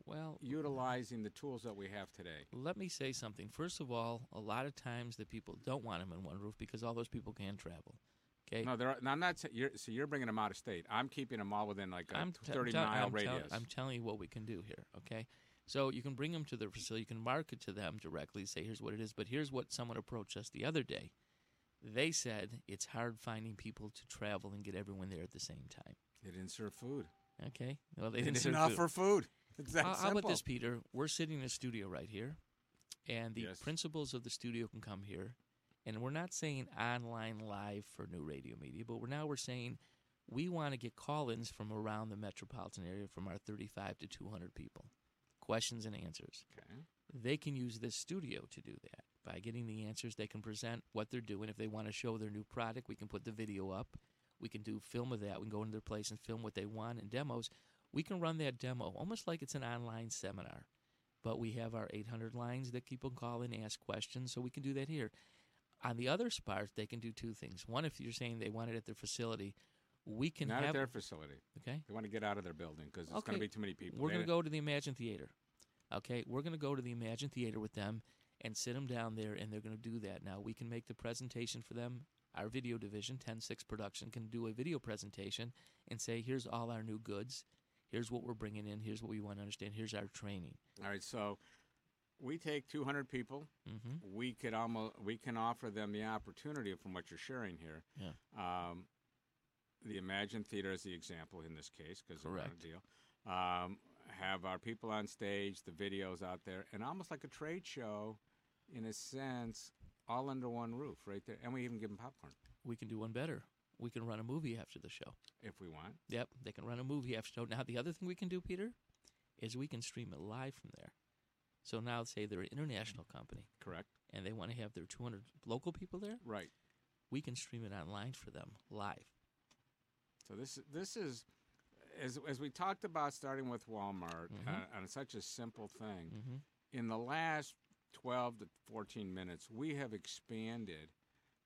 Well, utilizing the tools that we have today. Let me say something. First of all, a lot of times the people don't want them in one roof because all those people can travel. Okay. No, they're, no, I'm not. You're, so you're bringing them out of state. I'm keeping them all within like a I'm t- 30 tell- mile I'm radius. I'm telling you what we can do here. Okay. So you can bring them to the facility. You can market to them directly. Say, here's what it is. But here's what someone approached us the other day. They said it's hard finding people to travel and get everyone there at the same time. They didn't serve food. Okay. Well, they didn't, didn't serve food. It's that how, how about this, Peter? We're sitting in a studio right here, and the Yes. principals of the studio can come here, and we're not saying online live for new radio media, but we're now we're saying we want to get call-ins from around the metropolitan area from our 35 to 200 people, questions and answers. Okay. They can use this studio to do that. By getting the answers, they can present what they're doing. If they want to show their new product, we can put the video up. We can do film of that. We can go into their place and film what they want and demos. We can run that demo almost like it's an online seminar. But we have our 800 lines that people call and ask questions, so we can do that here. On the other part, they can do two things. One, if you're saying they want it at their facility, we can Not have at their facility. Okay. They want to get out of their building because it's Okay. going to be too many people. We're going to go to the Emagine Theater. Okay, we're going to go to the Emagine Theater with them and sit them down there, and they're going to do that. Now we can make the presentation for them. Our video division, 106 Production, can do a video presentation and say, "Here's all our new goods. Here's what we're bringing in. Here's what we want to understand. Here's our training." All right, so we take 200 people. Mm-hmm. We could almost we can offer them the opportunity from what you're sharing here. Yeah. Um, the Emagine Theater is the example in this case because of the deal. Um, have our people on stage, the videos out there, and almost like a trade show, in a sense, all under one roof, right there. And we even give them popcorn We can do one better. We can run a movie after the show. if we want. Yep, they can run a movie after the show. Now the other thing we can do, Peter, is we can stream it live from there. So now, say they're an international company, Correct. and they want to have their 200 local people there. Right. We can stream it online for them live. So this this is as as we talked about starting with Walmart Mhm. uh, on such a simple thing. Mhm. In the last 12 to 14 minutes, we have expanded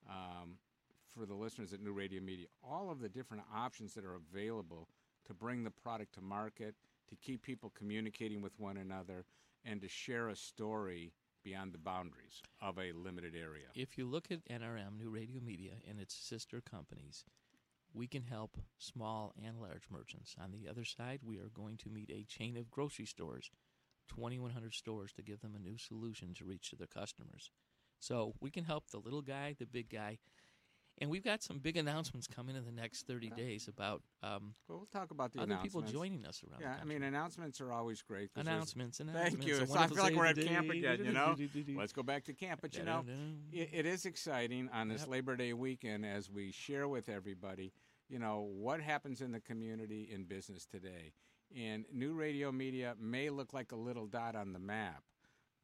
um, for the listeners at New Radio Media all of the different options that are available to bring the product to market, to keep people communicating with one another, and to share a story beyond the boundaries of a limited area. If you look at NRM, New Radio Media, and its sister companies, we can help small and large merchants. On the other side, we are going to meet a chain of grocery stores, 2,100 stores, to give them a new solution to reach to their customers. So we can help the little guy, the big guy. And we've got some big announcements coming in the next 30 days about um, Well, we'll talk about the other people joining us around the Yeah, I mean, announcements are always great. Announcements, Thank you. It's- I feel like we're at camp again, you know? Let's go back to camp. But, you know, it, it is exciting on this Yep. Labor Day weekend as we share with everybody, you know, what happens in the community in business today. And new radio media may look like a little dot on the map,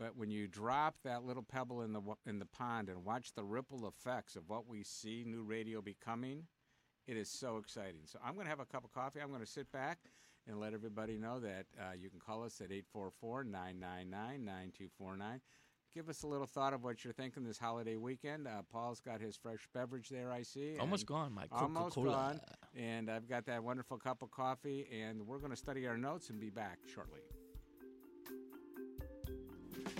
but when you drop that little pebble in the in the pond and watch the ripple effects of what we see new radio becoming, it is so exciting. So I'm going to have a cup of coffee. I'm going to sit back and let everybody know that uh, you can call us at 844 999 9249. Give us a little thought of what you're thinking this holiday weekend. Uh, Paul's got his fresh beverage there, I see. Almost gone, my Almost gone. And I've got that wonderful cup of coffee, and we're going to study our notes and be back shortly.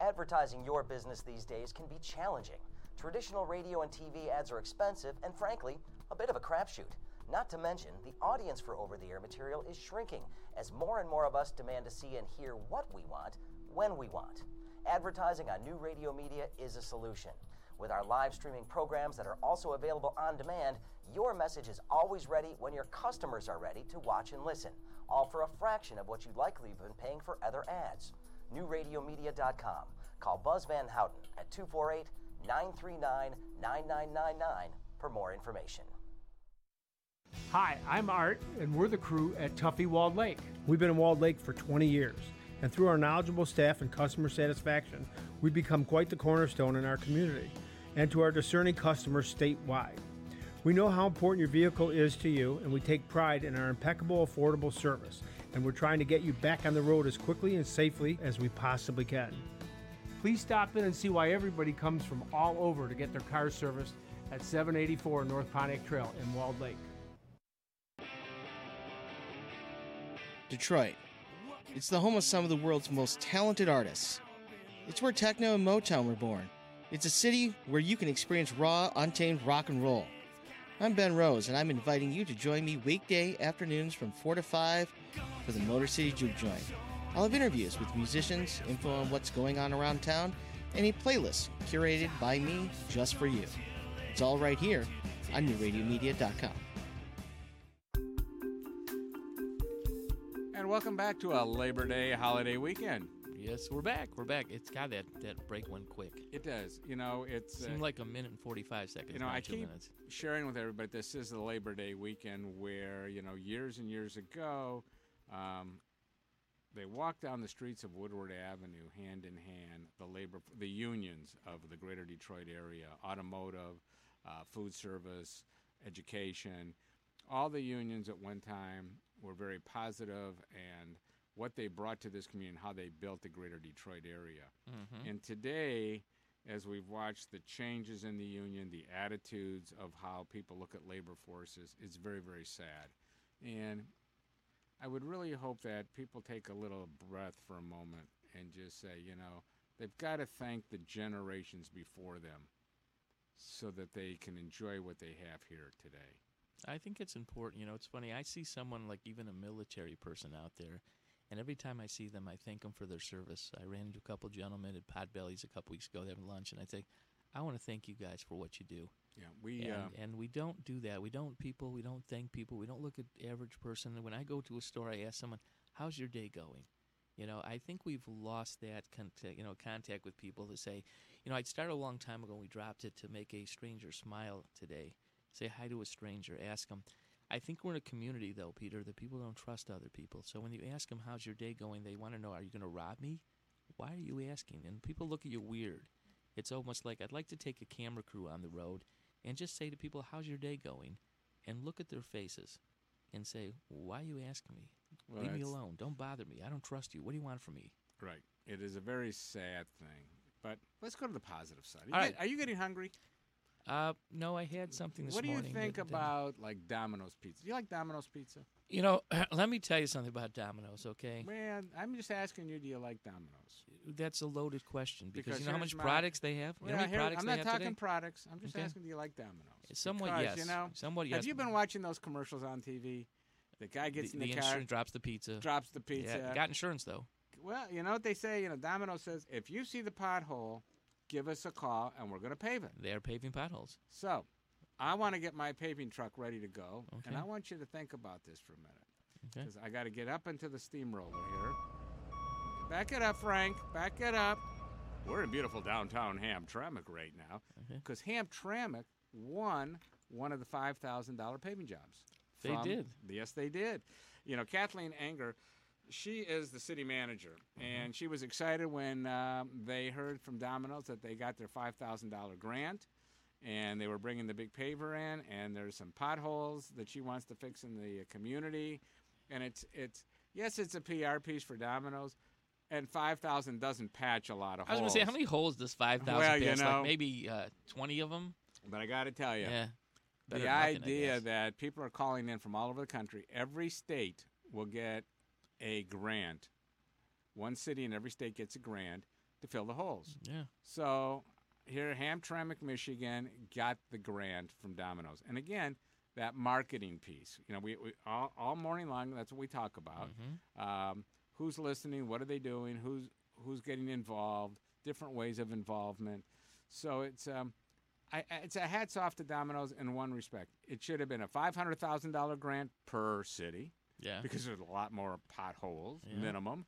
Advertising your business these days can be challenging. Traditional radio and TV ads are expensive and, frankly, a bit of a crapshoot. Not to mention, the audience for over the air material is shrinking as more and more of us demand to see and hear what we want when we want. Advertising on new radio media is a solution. With our live streaming programs that are also available on demand, your message is always ready when your customers are ready to watch and listen, all for a fraction of what you'd likely have been paying for other ads. NewRadioMedia.com. Call Buzz Van Houten at 248 939 9999 for more information. Hi, I'm Art, and we're the crew at Tuffy Walled Lake. We've been in Walled Lake for 20 years, and through our knowledgeable staff and customer satisfaction, we've become quite the cornerstone in our community and to our discerning customers statewide. We know how important your vehicle is to you, and we take pride in our impeccable, affordable service, and we're trying to get you back on the road as quickly and safely as we possibly can. Please stop in and see why everybody comes from all over to get their cars serviced at 784 North Pontiac Trail in Walled Lake. Detroit. It's the home of some of the world's most talented artists. It's where techno and Motown were born. It's a city where you can experience raw, untamed rock and roll. I'm Ben Rose, and I'm inviting you to join me weekday afternoons from 4 to 5 for the Motor City Juke Joint. I'll have interviews with musicians, info on what's going on around town, and a playlist curated by me just for you. It's all right here on NewRadioMedia.com. And welcome back to a Labor Day holiday weekend. Yes, we're back. We're back. It's got that that break went quick. It does. You know, it's Seemed uh, like a minute and forty five seconds. You know, I keep minutes. sharing with everybody. This is the Labor Day weekend where you know years and years ago, um, they walked down the streets of Woodward Avenue hand in hand. The labor, the unions of the Greater Detroit area, automotive, uh, food service, education, all the unions at one time were very positive and what they brought to this community and how they built the Greater Detroit area. Mhm. And today, as we've watched the changes in the union, the attitudes of how people look at labor forces, it's very, very sad. And I would really hope that people take a little breath for a moment and just say, you know, they've got to thank the generations before them so that they can enjoy what they have here today. I think it's important. You know, it's funny. I see someone like even a military person out there, and every time I see them, I thank them for their service. I ran into a couple gentlemen at Potbellies a couple weeks ago They having lunch, and I think, I want to thank you guys for what you do. Yeah, we and, uh, and we don't do that. We don't people. We don't thank people. We don't look at average person. When I go to a store, I ask someone, "How's your day going?" You know, I think we've lost that contact, you know, contact with people to say, you know, I'd started a long time ago. We dropped it to make a stranger smile today. Say hi to a stranger. Ask them. I think we're in a community though, Peter, that people don't trust other people. So when you ask them, "How's your day going?" they want to know, "Are you going to rob me?" Why are you asking? And people look at you weird. It's almost like I'd like to take a camera crew on the road and just say to people, "How's your day going?" and look at their faces and say, "Why are you asking me? Well, Leave me alone. Don't bother me. I don't trust you. What do you want from me?" Right. It is a very sad thing. But let's go to the positive side. Are you, All get- are you getting hungry? Uh, no, I had something this what do you think that, uh, about like Domino's pizza? Do you like Domino's pizza? You know, let me tell you something about Domino's, okay? Man, I'm just asking you, do you like Domino's? That's a loaded question because, Because you know how much my- products they have. You know how here- products I'm not talking today? products. I'm just Okay. asking, do you like Domino's? Somewhat Because, yes. You know, Somewhat yes. Have you been watching those commercials on TV? The guy gets the, in the, the car, insurance drops the pizza. drops the pizza. Yeah, got insurance though. Well, you know what they say. You know, Domino's says if you see the pothole, give us a call and we're going to pave it. They're paving potholes. So, I want to get my paving truck ready to go, and I want you to think about this for a minute. Okay. Because I got to get up into the steamroller here. Back it up, Frank. Back it up. We're in beautiful downtown Hamtramck right now Okay. because Hamtramck won one of the $5,000 paving jobs. They from- did. Yes, they did. You know, Kathleen Anger, she is the city manager, Mm-hmm. and she was excited when um, they heard from Domino's that they got their $5,000 grant and they were bringing the big paver in, and there's some potholes that she wants to fix in the uh, community, and it's it's yes, it's a PR piece for Domino's, and five thousand doesn't patch a lot of holes. I was gonna say how many holes does five thousand Well, you know- like maybe uh, twenty of them. But I got to tell you, Yeah. The nothing, idea that people are calling in from all over the country, every state will get a grant. One city in every state gets a grant to fill the holes. Yeah. So here, Hamtramck, Michigan, got the grant from Domino's, and again, that marketing piece. You know, we, we all, all morning long. That's what we talk about. Mm-hmm. Um, who's listening? What are they doing? Who's who's getting involved? Different ways of involvement. So it's um, I, it's a hats off to Domino's in one respect. It should have been a five hundred thousand dollar grant per city. Yeah. Because there's a lot more potholes Yeah. minimum,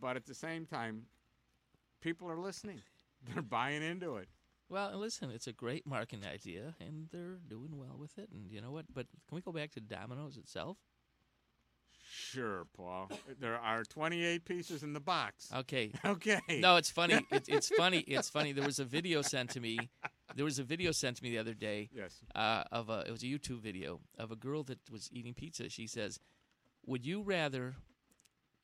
but at the same time, people are listening. They're buying into it. Well, listen, it's a great marketing idea, and they're doing well with it. And you know what? But can we go back to Domino's itself? Sure, Paul. there are 28 pieces in the box. Okay. Okay. No, it's funny. It's, it's funny. It's funny. There was a video sent to me. There was a video sent to me the other day. Yes. Uh, of a it was a YouTube video of a girl that was eating pizza. She says, "Would you rather,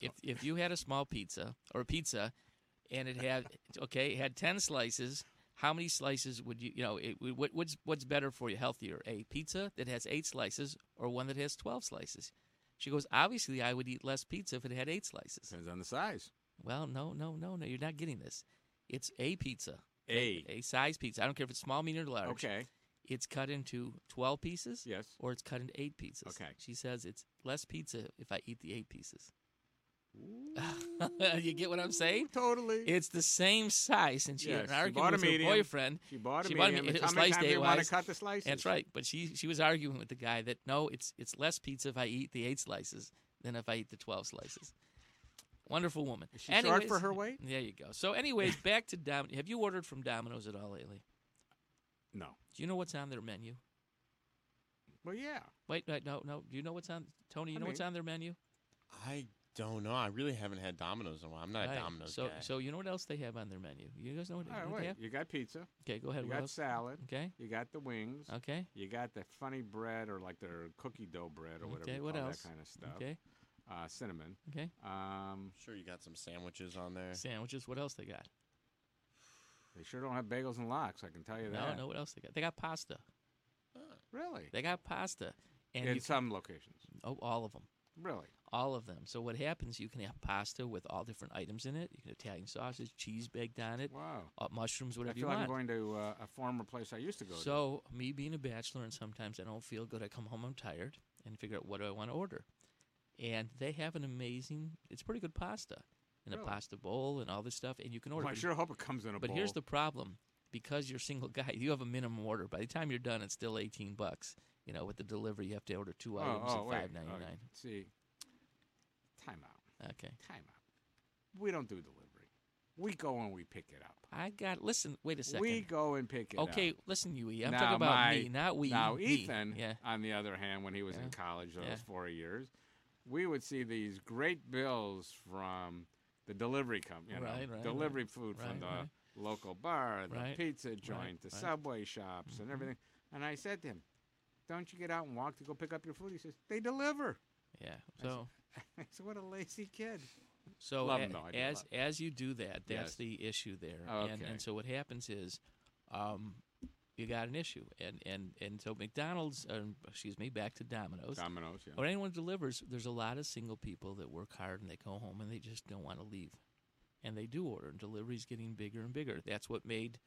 if oh. if you had a small pizza or a pizza, and it had okay, it had ten slices." How many slices would you, you know, it, what, what's what's better for you, healthier, a pizza that has eight slices or one that has twelve slices? She goes, obviously, I would eat less pizza if it had eight slices. Depends on the size. Well, no, no, no, no. You're not getting this. It's a pizza. A. A size pizza. I don't care if it's small, medium, or large. Okay. It's cut into 12 pieces. Yes. Or it's cut into eight pieces. Okay. She says it's less pizza if I eat the eight pieces. you get what I'm saying? Totally. It's the same size, and she had Yes, an she argument bought a with her medium. boyfriend. She bought a she medium. Bought a, how many slice times do wanna cut the slices? That's right. But she she was arguing with the guy that no, it's it's less pizza if I eat the eight slices than if I eat the 12 slices. Wonderful woman. Is she short for her weight? There you go. So, anyways, back to Dom. Have you ordered from Domino's at all lately? No. Do you know what's on their menu? Well, yeah. Wait, wait, no, no. Do you know what's on Tony? You I know what's on their menu? I don't know. I really haven't had Domino's in a while. I'm not Right. a Domino's So, guy. so you know what else they have on their menu? You guys know what, All right, what they wait. have? You got pizza. Okay, go ahead. You What got else? salad. Okay. You got the wings. Okay. You got the funny bread or like their cookie dough bread or whatever Okay, you what call else? that kind of stuff. Okay. Uh, cinnamon. Okay. Um, sure you got some sandwiches on there. Sandwiches. What else they got? They sure don't have bagels and lox. I can tell you No, that. no. No. What else they got? They got pasta. Really? They got pasta. And In you some locations. Oh, all of them. Really? All of them. So what happens? You can have pasta with all different items in it. You can have Italian sausage, cheese baked on it. Wow. Uh, mushrooms, I whatever feel you like want. I'm going to uh, a former place I used to go to. So me being a bachelor and sometimes I don't feel good. I come home, I'm tired, and figure out what do I want to order. And they have an amazing. It's pretty good pasta in a pasta bowl and all this stuff, and you can order. Well, I sure hope it comes in a bowl. But here's the problem: because you're a single guy, you have a minimum order. By the time you're done, it's still eighteen bucks. You know, with the delivery, you have to order two oh, items oh, at wait. five ninety Okay. See, time out. Okay. Time out. We don't do delivery. We go and we pick it up. I got. Listen, wait a second. We go and pick it up. Okay, listen, you. I'm Now, talking about my- me, not we. Now, me. Ethan, Yeah. on the other hand, when he was Yeah. in college those Yeah. four years, we would see these great bills from the delivery company, you know, Right, right, delivery right. food from the local bar, the pizza joint, the subway shops, and Mhm. everything. And I said to him, "Don't you get out and walk to go pick up your food?" He says, "They deliver." Yeah. I So. said, I said, "What a lazy kid." So a- him. As as you do that, that's Yes. the issue there. Okay. And, and so what happens is, um, you got an issue, and and and so McDonald's, um, excuse me, back to Domino's. Domino's, yeah. When anyone delivers, there's a lot of single people that work hard and they go home and they just don't want to leave, and they do order. And delivery's getting bigger and bigger. That's what made.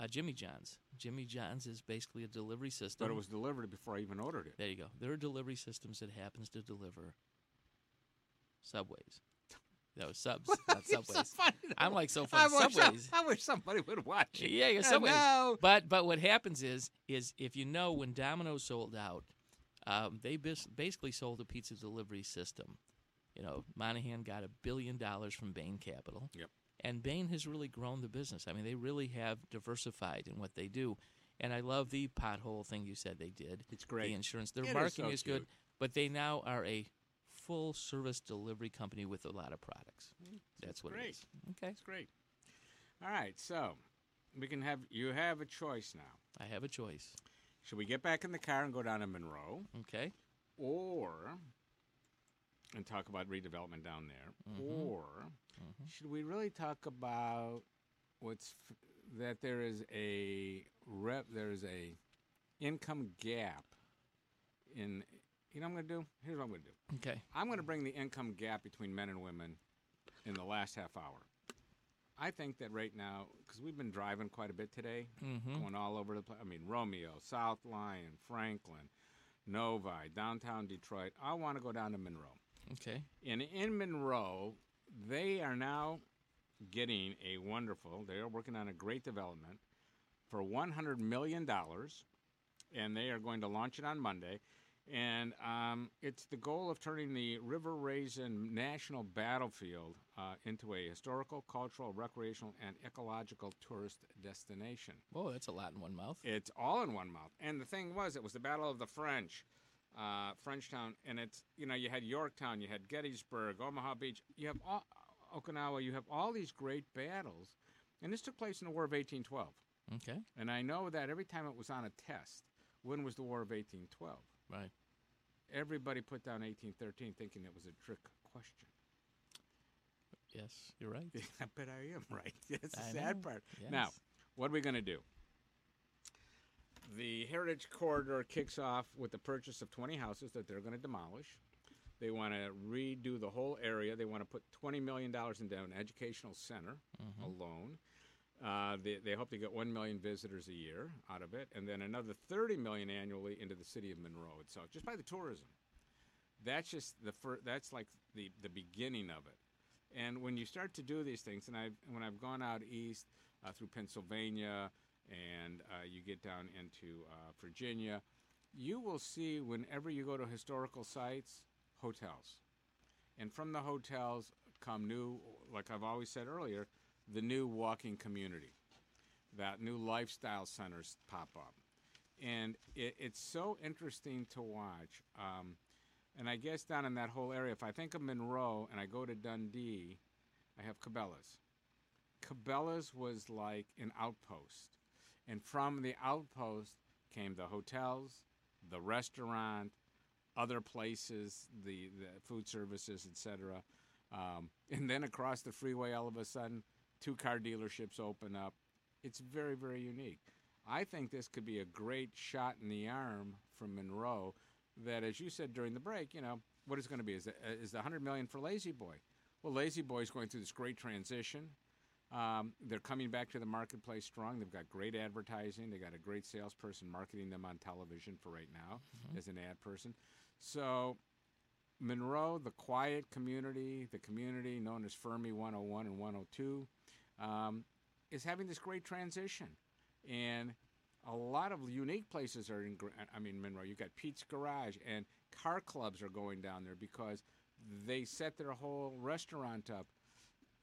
Uh, Jimmy John's. Jimmy John's is basically a delivery system. But it was delivered before I even ordered it. There you go. There are delivery systems that happens to deliver subways. No, subs, not so subways. funny, I'm like so I funny. wish, Subways. I, wish somebody would watch it. Yeah, yeah, I subways. But but what happens is is if you know when Domino's sold out, um, they bis- basically sold a pizza delivery system. You know, Monaghan got a billion dollars from Bain Capital. Yep. And Bain has really grown the business. I mean, they really have diversified in what they do. And I love the pothole thing you said they did. It's great. The insurance. Their It is marketing so is good, but they now are a full service delivery company with a lot of products. That's what great. it is. Okay. It's great. All right, so we can have you have a choice now. I have a choice. Should we get back in the car and go down to Monroe? Okay. Or and talk about redevelopment down there, Mhm. or should we really talk about what's f- that there is a rep there is a income gap in you know what I'm going to do? Here's what I'm going to do. Okay. I'm going to bring the income gap between men and women in the last half hour. I think that right now, because we've been driving quite a bit today, Mhm. going all over the place. I mean, Romeo, South Lyon, Franklin, Novi, downtown Detroit. I want to go down to Monroe. Okay. And in Monroe, they are now getting a wonderful, they are working on a great development for $100 million, and they are going to launch it on Monday. And um, it's the goal of turning the River Raisin National Battlefield uh, into a historical, cultural, recreational, and ecological tourist destination. Whoa, that's a lot in one mouth. It's all in one mouth. And the thing was, it was the Battle of the French, uh, Frenchtown, and it's you know you had Yorktown, you had Gettysburg, Omaha Beach, you have all, Okinawa, you have all these great battles, and this took place in the War of 1812. Okay. And I know that every time it was on a test, when was the War of 1812? Right. Everybody put down 1813, thinking it was a trick question. Yes, you're right. I bet I am right. That's the I sad know. part. Yes. Now, what are we going to do? The Heritage Corridor kicks off with the purchase of 20 houses that they're going to demolish. They want to redo the whole area. They want to put $20 million into an educational center Mhm. alone. Uh, they, they hope to get 1 million visitors a year out of it, and then another 30 million annually into the city of Monroe itself, just by the tourism. That's just the fir- that's like the, the beginning of it. And when you start to do these things, and I've, when I've gone out east uh, through Pennsylvania and uh, you get down into uh, Virginia, you will see whenever you go to historical sites, hotels. And from the hotels come new, like I've always said earlier, the new walking community. That new lifestyle centers pop up. And it, it's so interesting to watch. Um, and I guess down in that whole area, if I think of Monroe and I go to Dundee, I have Cabela's. Cabela's was like an outpost. And from the outpost came the hotels, the restaurant, other places, the, the food services, etc. Um, and then across the freeway, all of a sudden, two car dealerships open up. It's very, very unique. I think this could be a great shot in the arm from Monroe. That, as you said during the break, you know, what is going to be? Is the, is the 100 million for La-Z-Boy? Well, La-Z-Boy is going through this great transition. Um, they're coming back to the marketplace strong. They've got great advertising. They got a great salesperson marketing them on television for right now Mhm. as an ad person. So, Monroe, the quiet community, the community known as Fermi 101 and 102, um, is having this great transition. And a lot of unique places are in, I mean, Monroe. You've got Pete's Garage, and car clubs are going down there because they set their whole restaurant up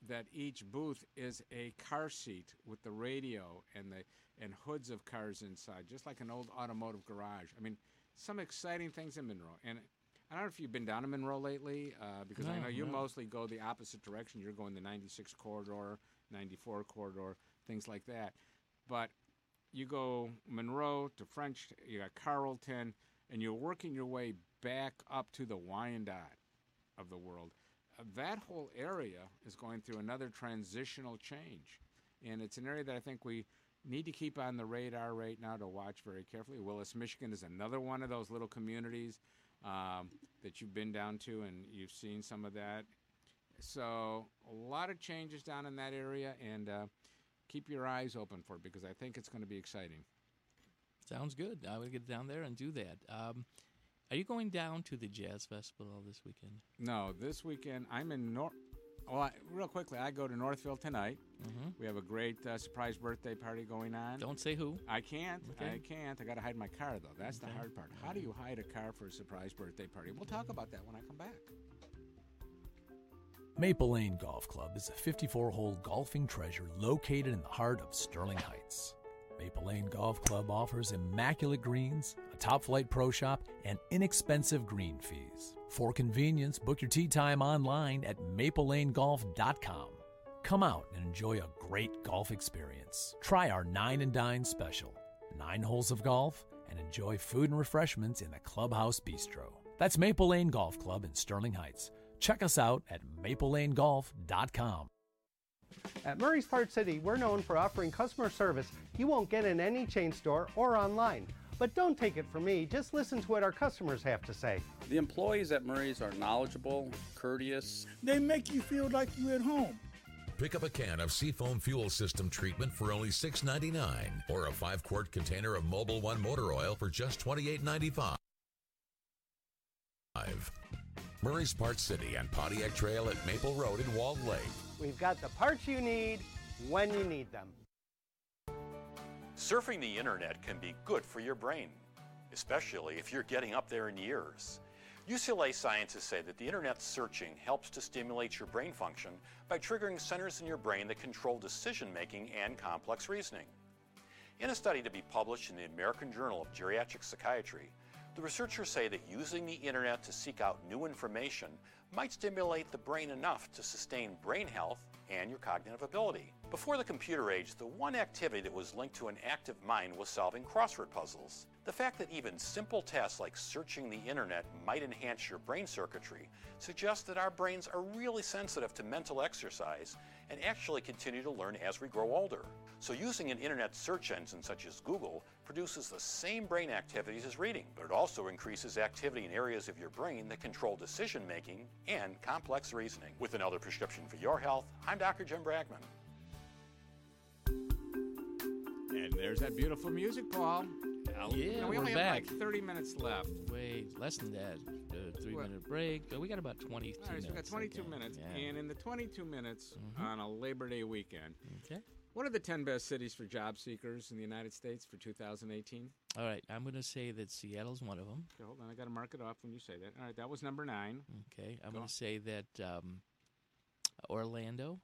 that each booth is a car seat with the radio and the and hoods of cars inside, just like an old automotive garage. I mean, some exciting things in Monroe. And I don't know if you've been down to Monroe lately, uh, because I know you no. mostly go the opposite direction. You're going the 96 corridor, 94 corridor, things like that. But you go Monroe to French, you got Carrollton, and you're working your way back up to the Wyandotte of the world. Uh, that whole area is going through another transitional change. And it's an area that I think we need to keep on the radar right now to watch very carefully. Willis, Michigan is another one of those little communities um, that you've been down to and you've seen some of that. So, a lot of changes down in that area, and uh, keep your eyes open for it because I think it's going to be exciting. Sounds good. I would get down there and do that. Um, are you going down to the Jazz Festival this weekend? No, this weekend I'm in North. Well, I, real quickly, I go to Northfield tonight. Mhm. We have a great uh, surprise birthday party going on. Don't say who. I can't. Okay. I can't. I got to hide my car though. That's Okay. the hard part. How do you hide a car for a surprise birthday party? We'll talk about that when I come back. Maple Lane Golf Club is a 54 hole golfing treasure located in the heart of Sterling Heights. Maple Lane Golf Club offers immaculate greens, a top flight pro shop, and inexpensive green fees. For convenience, book your tee time online at maplelanegolf.com. Come out and enjoy a great golf experience. Try our Nine and Dine special nine holes of golf and enjoy food and refreshments in the Clubhouse Bistro. That's Maple Lane Golf Club in Sterling Heights. Check us out at maplelanegolf.com. At Murray's Part City, we're known for offering customer service you won't get in any chain store or online. But don't take it from me, just listen to what our customers have to say. The employees at Murray's are knowledgeable, courteous. They make you feel like you're at home. Pick up a can of Seafoam Fuel System treatment for only $6.99 or a 5 quart container of Mobil One motor oil for just $28.95. Murray's Part City and Pontiac Trail at Maple Road in Walled Lake. We've got the parts you need when you need them. Surfing the internet can be good for your brain, especially if you're getting up there in years. UCLA scientists say that the internet searching helps to stimulate your brain function by triggering centers in your brain that control decision making and complex reasoning. In a study to be published in the American Journal of Geriatric Psychiatry, the researchers say that using the internet to seek out new information might stimulate the brain enough to sustain brain health and your cognitive ability. Before the computer age, the one activity that was linked to an active mind was solving crossword puzzles. The fact that even simple tasks like searching the internet might enhance your brain circuitry suggests that our brains are really sensitive to mental exercise and actually continue to learn as we grow older. So using an internet search engine such as Google produces the same brain activities as reading, but it also increases activity in areas of your brain that control decision making and complex reasoning. With another prescription for your health, I'm Dr. Jim Bragman. And there's that beautiful music, Paul. Now, Yeah, you we we're only back. have like 30 minutes left. Wait, less than that. Uh, three What? minute break. Uh, we got about 22 All right, so we got 22 okay. minutes, Yeah. and in the 22 minutes Mhm. on a Labor Day weekend, Okay. What are the 10 best cities for job seekers in the United States for 2018? All right, I'm going to say that Seattle's one of them. Okay, hold on, I got to mark it off when you say that. All right, that was number nine. Okay, I'm Go. going to say that um, Orlando.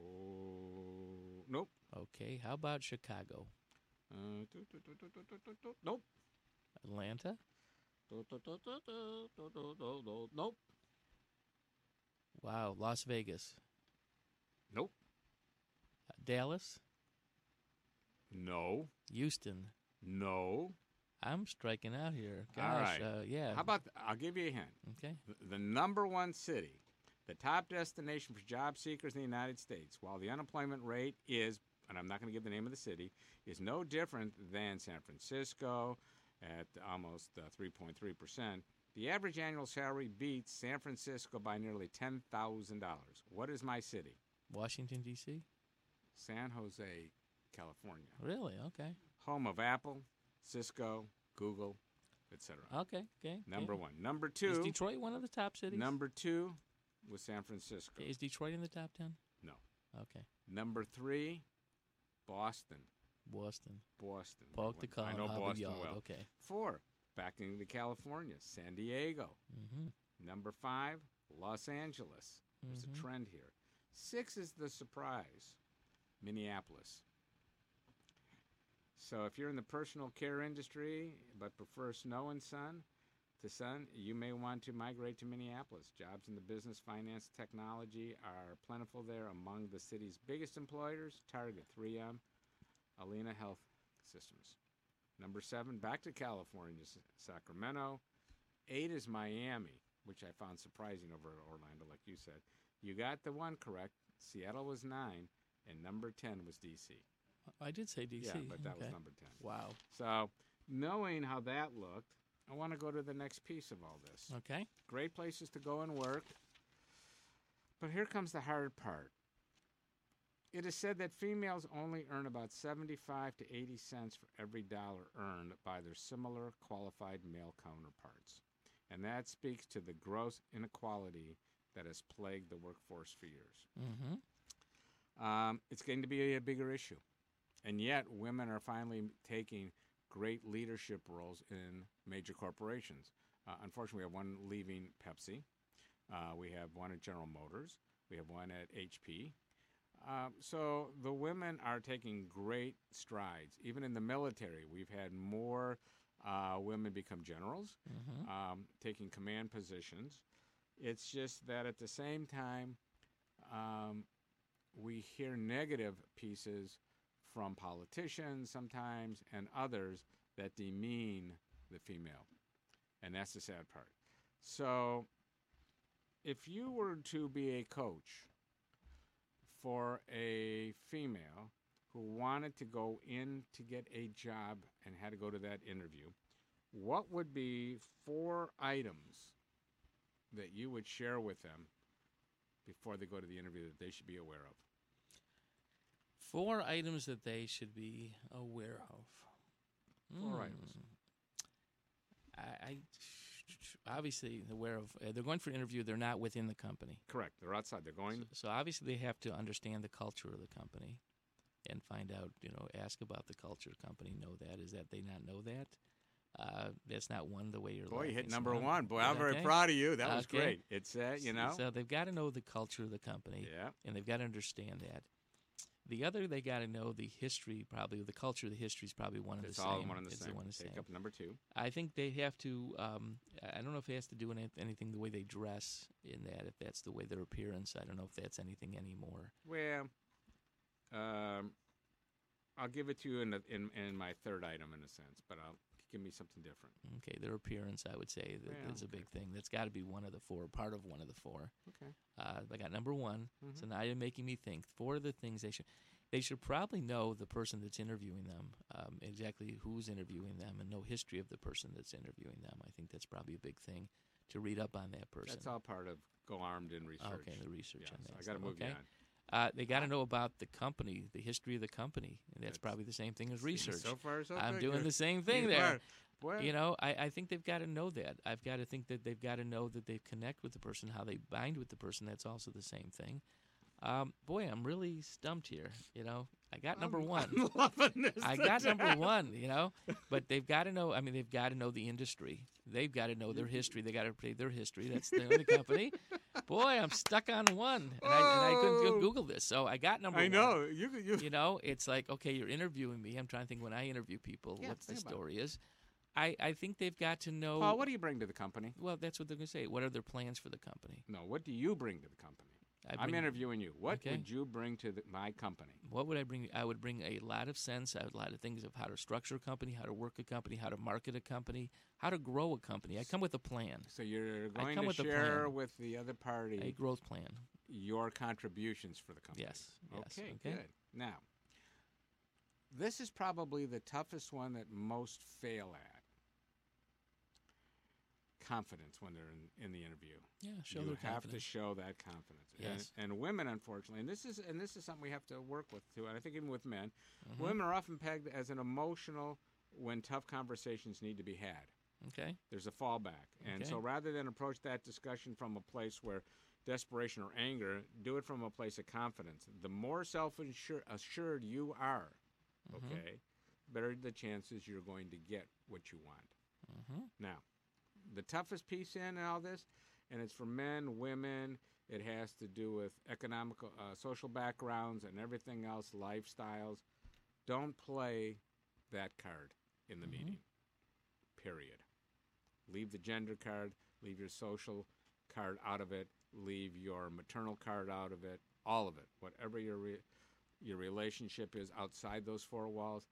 Oh, nope. Okay, how about Chicago? Nope. Atlanta. Nope. Wow, Las Vegas. Nope. Dallas. No. Houston. No. I'm striking out here. Gosh, All right. uh, yeah. How about? I'll give you a hint. Okay. The, the number one city, the top destination for job seekers in the United States, while the unemployment rate is, and I'm not going to give the name of the city, is no different than San Francisco at almost uh, 3.3 percent. The average annual salary beats San Francisco by nearly ten thousand dollars. What is my city? Washington D.C. San Jose, California. Really? Okay. Home of Apple, Cisco, Google, etc. Okay. Okay. Number okay. one. Number two. Is Detroit one of the top cities? Number two was San Francisco. Is Detroit in the top ten? No. Okay. Number three, Boston. Boston. Boston. Poke the I know Boston Yard. well. Okay. Four, back into California, San Diego. Mm-hmm. Number five, Los Angeles. There's Mhm. a trend here. Six is the surprise, Minneapolis. So if you're in the personal care industry but prefer snow and sun to sun, you may want to migrate to Minneapolis. Jobs in the business, finance, technology are plentiful there. Among the city's biggest employers, Target, 3M, Allina Health Systems. Number seven, back to California, Sacramento. Eight is Miami, which I found surprising over at Orlando, like you said. You got the one correct. Seattle was nine, and number 10 was D.C. I did say D.C. Yeah, but that was number 10. Wow. So, knowing how that looked, I want to go to the next piece of all this. Okay. Great places to go and work. But here comes the hard part. It is said that females only earn about 75 to 80 cents for every dollar earned by their similar qualified male counterparts. And that speaks to the gross inequality that has plagued the workforce for years. Mm-hmm. Um, it's going to be a bigger issue. And yet, women are finally taking great leadership roles in major corporations. Uh, unfortunately, we have one leaving Pepsi. Uh, we have one at General Motors. We have one at HP. Um, so the women are taking great strides. Even in the military, we've had more uh, women become generals, Mhm. um, taking command positions. It's just that at the same time, um, we hear negative pieces from politicians sometimes and others that demean the female. And that's the sad part. So, if you were to be a coach for a female who wanted to go in to get a job and had to go to that interview, what would be four items that you would share with them before they go to the interview that they should be aware of? Four items that they should be aware of. Four Hmm. items. I, I obviously aware of. Uh, they're going for an interview. They're not within the company. Correct. They're outside. They're going. So obviously they have to understand the culture of the company, and find out. You know, ask about the culture of the company. Know that is that they not know that. Uh, that's not one the way you're. Boy, you hit number Simone. one. Boy, I'm very proud of you. That was great. It's uh, you know. So they've got to know the culture of the company. Yeah. And they've got to understand that. The other, they got to know the history. Probably the culture, the history is probably one It's the all same. one and the It's same. one the Take same. up number two. I think they have to. Um, I don't know if it has to do with anything the way they dress in that. If that's the way their appearance, I don't know if that's anything anymore. Well, um, I'll give it to you in, the, in in my third item in a sense, but I'll give me something different. Okay, their appearance, I would say, that Yeah, is a big thing. That's got to be one of the four, part of one of the four. Okay. Uh, I got number one. Mhm. So now you're making me think. Four of the things they should. They should probably know the person that's interviewing them, um, exactly who's interviewing them, and know history of the person that's interviewing them. I think that's probably a big thing to read up on that person. That's all part of go armed in research. Okay, the research Yes, on that. I got to move okay? on. Uh, they got to know about the company, the history of the company, and that's, probably the same thing as research. so far, so I'm doing the same thing there. Well- you know, I, I think they've got to know that. I've got to think that they've got to know that they connect with the person, how they bind with the person. That's also the same thing. Um, boy, I'm really stumped here. You know, I got number I'm- one. I'm loving this I got number one. You know, but they've got to know. I mean, they've got to know the industry. They've got to know their history. They got to play their history. That's the, the company. Boy, I'm stuck on one, and, I, and I couldn't go Oh. Google this, so I got number I one. know you. You. You know, it's like okay, you're interviewing me. I'm trying to think when I interview people, Yeah, what the think about it. story is. I, I think they've got to know. Paul, what do you bring to the company? Well, that's what they're going to say. What are their plans for the company? No, what do you bring to the company? I I'm interviewing you. What Okay. would you bring to the, my company? What would I bring? I would bring a lot of sense, I would a lot of things of how to structure a company, how to work a company, how to market a company, how to grow a company. I come with a plan. So you're going come to with a share with the other party a growth plan. your contributions for the company. Yes, yes, Okay, okay. good. Now, this is probably the toughest one that most fail at. Confidence when they're in, in the interview. Yeah, show you their have to show that confidence. Yes. And, and women, unfortunately, and this is and this is something we have to work with too. And I think even with men, Mhm. women are often pegged as an emotional when tough conversations need to be had. Okay. There's a fallback. And so rather than approach that discussion from a place where desperation or anger, do it from a place of confidence. The more self assured you are, Mhm. okay, better the chances you're going to get what you want. Mm-hmm. Now, the toughest piece in all this, and it's for men, women, it has to do with economical, uh, social backgrounds and everything else, lifestyles. Don't play that card in the meeting. Period. Leave the gender card, leave your social card out of it, leave your maternal card out of it, all of it. Whatever your re- your relationship is outside those four walls,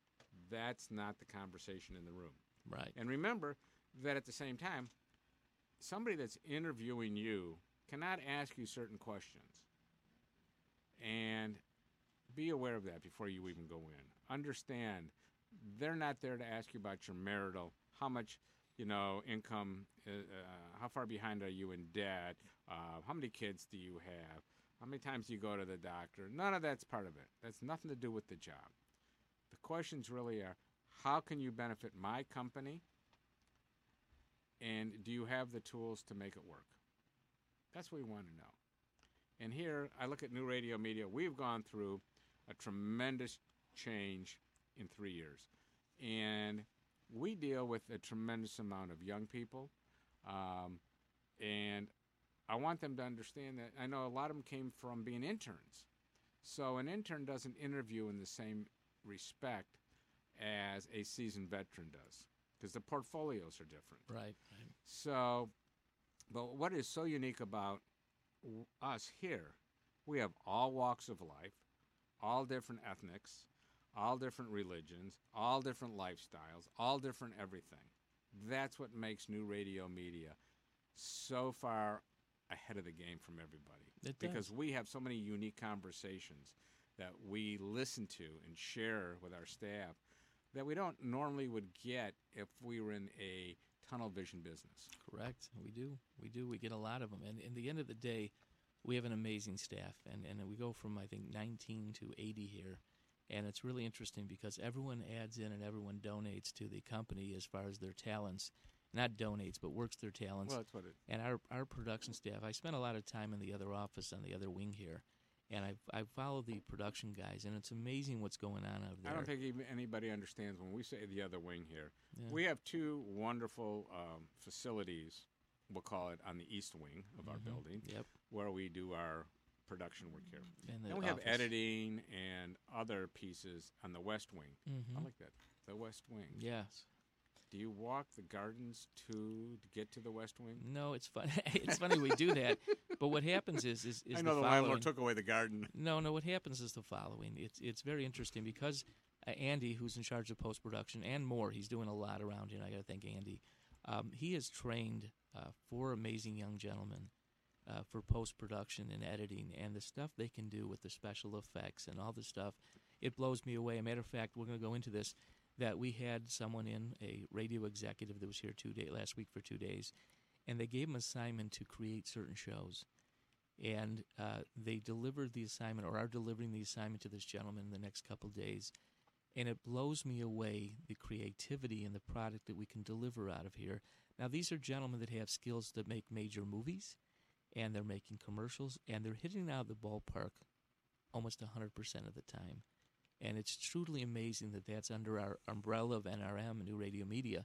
that's not the conversation in the room. Right. And remember that at the same time, somebody that's interviewing you cannot ask you certain questions. And be aware of that before you even go in. Understand they're not there to ask you about your marital, how much, you know, income, uh, uh, how far behind are you in debt, uh, how many kids do you have, how many times do you go to the doctor. None of that's part of it. That's nothing to do with the job. The questions really are how can you benefit my company? And do you have the tools to make it work? That's what we want to know. And here, I look at New Radio Media. We've gone through a tremendous change in three years. And we deal with a tremendous amount of young people. Um, and I want them to understand that I know a lot of them came from being interns. So an intern doesn't interview in the same respect as a seasoned veteran does because the portfolios are different. Right. So, but what is so unique about us here, we have all walks of life, all different ethnics, all different religions, all different lifestyles, all different everything. That's what makes new radio media so far ahead of the game from everybody. It because does. we have so many unique conversations that we listen to and share with our staff that we don't normally would get if we were in a tunnel vision business. Correct. We do. We do. We get a lot of them. And in the end of the day, we have an amazing staff. And, and we go from, I think, 19 to 80 here. And it's really interesting because everyone adds in and everyone donates to the company as far as their talents. Not donates, but works their talents. Well, that's what it- And our, our production staff, I spent a lot of time in the other office on the other wing here. And I, I follow the production guys, and it's amazing what's going on over there. I don't think even anybody understands when we say the other wing here. Yeah. We have two wonderful um, facilities, we'll call it on the east wing of our Mhm. building, Yep. where we do our production work here. And and we have editing and other pieces on the west wing. I Mhm. like that. The west wing. Yes. Do you walk the gardens to, to get to the west wing? No, it's fun. it's funny we do that, but what happens is is, is I know the, following. landlord took away the garden. No, no. What happens is the following. It's it's very interesting because uh, Andy, who's in charge of post production and more, he's doing a lot around here. And I got to thank Andy. Um, he has trained uh, four amazing young gentlemen uh, for post production and editing, and the stuff they can do with the special effects and all the stuff. It blows me away. A matter of fact, we're going to go into this. That we had someone in a radio executive that was here two day last week for two days, and they gave him assignment to create certain shows. And uh, they delivered the assignment or are delivering the assignment to this gentleman in the next couple days and it blows me away the creativity and the product that we can deliver out of here. Now these are gentlemen that have skills to make major movies and they're making commercials and they're hitting out of the ballpark almost 100% of the time and it's truly amazing that that's under our umbrella of NRM, New Radio Media,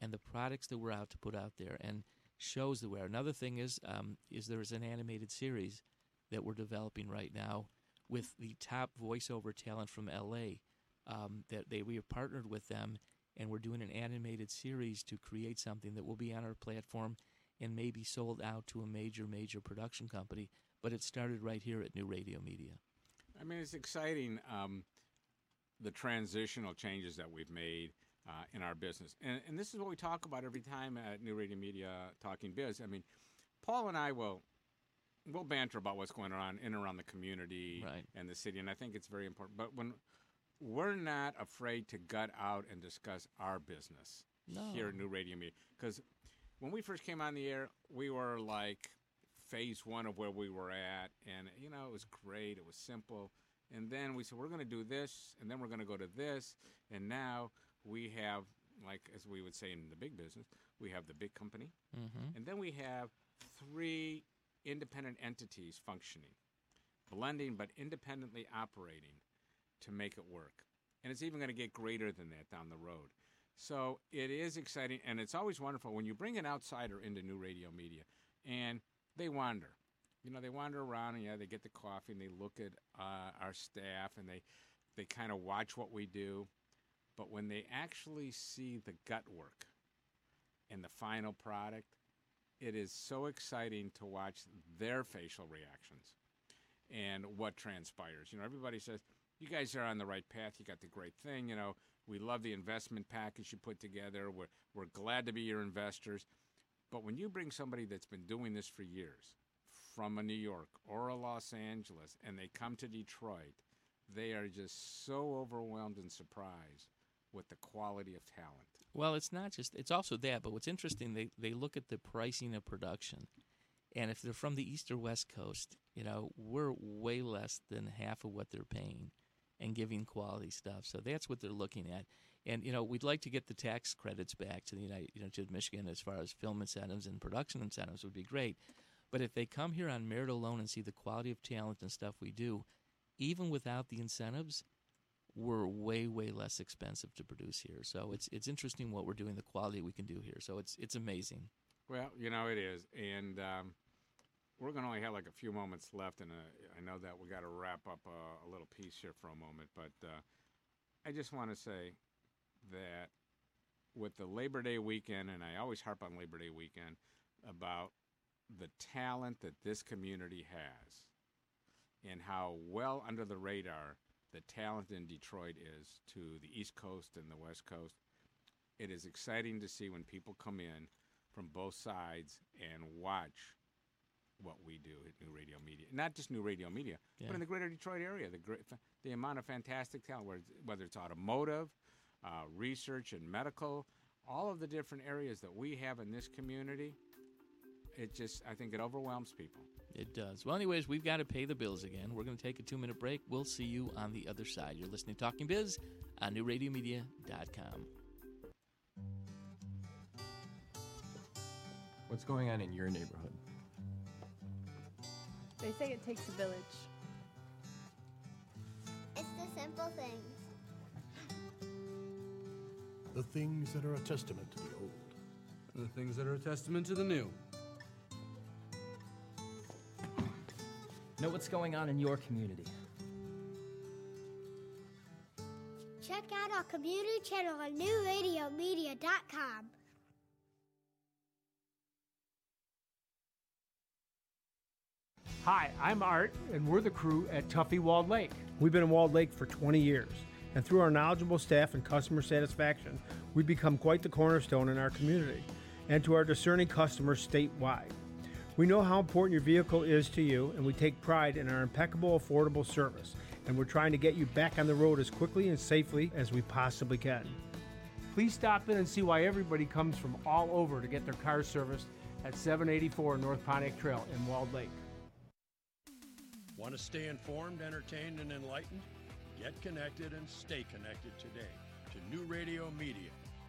and the products that we're out to put out there. And shows that we are. Another thing is um, is there is an animated series that we're developing right now with the top voiceover talent from LA. Um, that they we have partnered with them, and we're doing an animated series to create something that will be on our platform and may be sold out to a major major production company. But it started right here at New Radio Media. I mean, it's exciting um, the transitional changes that we've made uh, in our business, and, and this is what we talk about every time at New Radio Media Talking Biz. I mean, Paul and I will we'll banter about what's going on in and around the community right. and the city, and I think it's very important. But when we're not afraid to gut out and discuss our business no. here at New Radio Media, because when we first came on the air, we were like phase one of where we were at, and you know it was great, it was simple, and then we said we're going to do this, and then we're going to go to this, and now we have like as we would say in the big business, we have the big company, mm-hmm. and then we have three independent entities functioning, blending but independently operating to make it work. And it's even going to get greater than that down the road. So it is exciting, and it's always wonderful when you bring an outsider into new radio media and they wander. You know, they wander around and yeah, they get the coffee and they look at uh, our staff and they they kind of watch what we do. But when they actually see the gut work and the final product, it is so exciting to watch their facial reactions and what transpires. You know, everybody says, you guys are on the right path. You got the great thing. You know, we love the investment package you put together. We're, we're glad to be your investors. But when you bring somebody that's been doing this for years from a New York or a Los Angeles and they come to Detroit, they are just so overwhelmed and surprised with the quality of talent. Well, it's not just it's also that, but what's interesting they they look at the pricing of production. And if they're from the east or west coast, you know, we're way less than half of what they're paying and giving quality stuff. So that's what they're looking at. And you know, we'd like to get the tax credits back to the United, you know, to Michigan as far as film incentives and production incentives would be great. But if they come here on merit alone and see the quality of talent and stuff we do, even without the incentives, we're way way less expensive to produce here. So it's it's interesting what we're doing, the quality we can do here. So it's it's amazing. Well, you know it is, and um, we're going to only have like a few moments left, and uh, I know that we got to wrap up a, a, little piece here for a moment, but uh, I just want to say that with the Labor Day weekend, and I always harp on Labor Day weekend about the talent that this community has and how well under the radar the talent in Detroit is to the East Coast and the West Coast. It is exciting to see when people come in from both sides and watch what we do at New Radio Media. Not just New Radio Media, yeah. but in the greater Detroit area, the great, the amount of fantastic talent, whether it's automotive, uh, research, and medical, all of the different areas that we have in this community. It just, I think, it overwhelms people. It does. Well, anyways, we've got to pay the bills again. We're going to take a two minute break. We'll see you on the other side. You're listening to Talking Biz on newradiomedia.com. What's going on in your neighborhood? They say it takes a village. It's the simple things. The things that are a testament to the old. The things that are a testament to the new. Know what's going on in your community. Check out our community channel on newradiomedia.com. Hi, I'm Art, and we're the crew at Tuffy Walled Lake. We've been in Walled Lake for 20 years, and through our knowledgeable staff and customer satisfaction, we've become quite the cornerstone in our community and to our discerning customers statewide. We know how important your vehicle is to you, and we take pride in our impeccable, affordable service. And we're trying to get you back on the road as quickly and safely as we possibly can. Please stop in and see why everybody comes from all over to get their cars serviced at 784 North Pontiac Trail in Walled Lake. Want to stay informed, entertained, and enlightened? Get connected and stay connected today to New Radio Media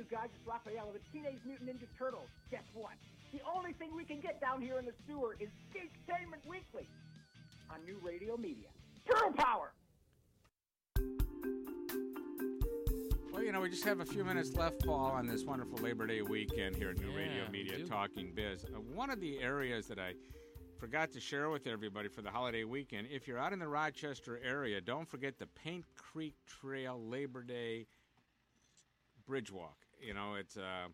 You guys, it's Raphael of the Teenage Mutant Ninja Turtles. Guess what? The only thing we can get down here in the sewer is Geektainment Weekly on New Radio Media. Turtle Power! Well, you know, we just have a few minutes left, Paul, on this wonderful Labor Day weekend here at New Radio Media. Talking Biz. Uh, one of the areas that I forgot to share with everybody for the holiday weekend, if you're out in the Rochester area, don't forget the Paint Creek Trail Labor Day Bridge Walk. You know, it's a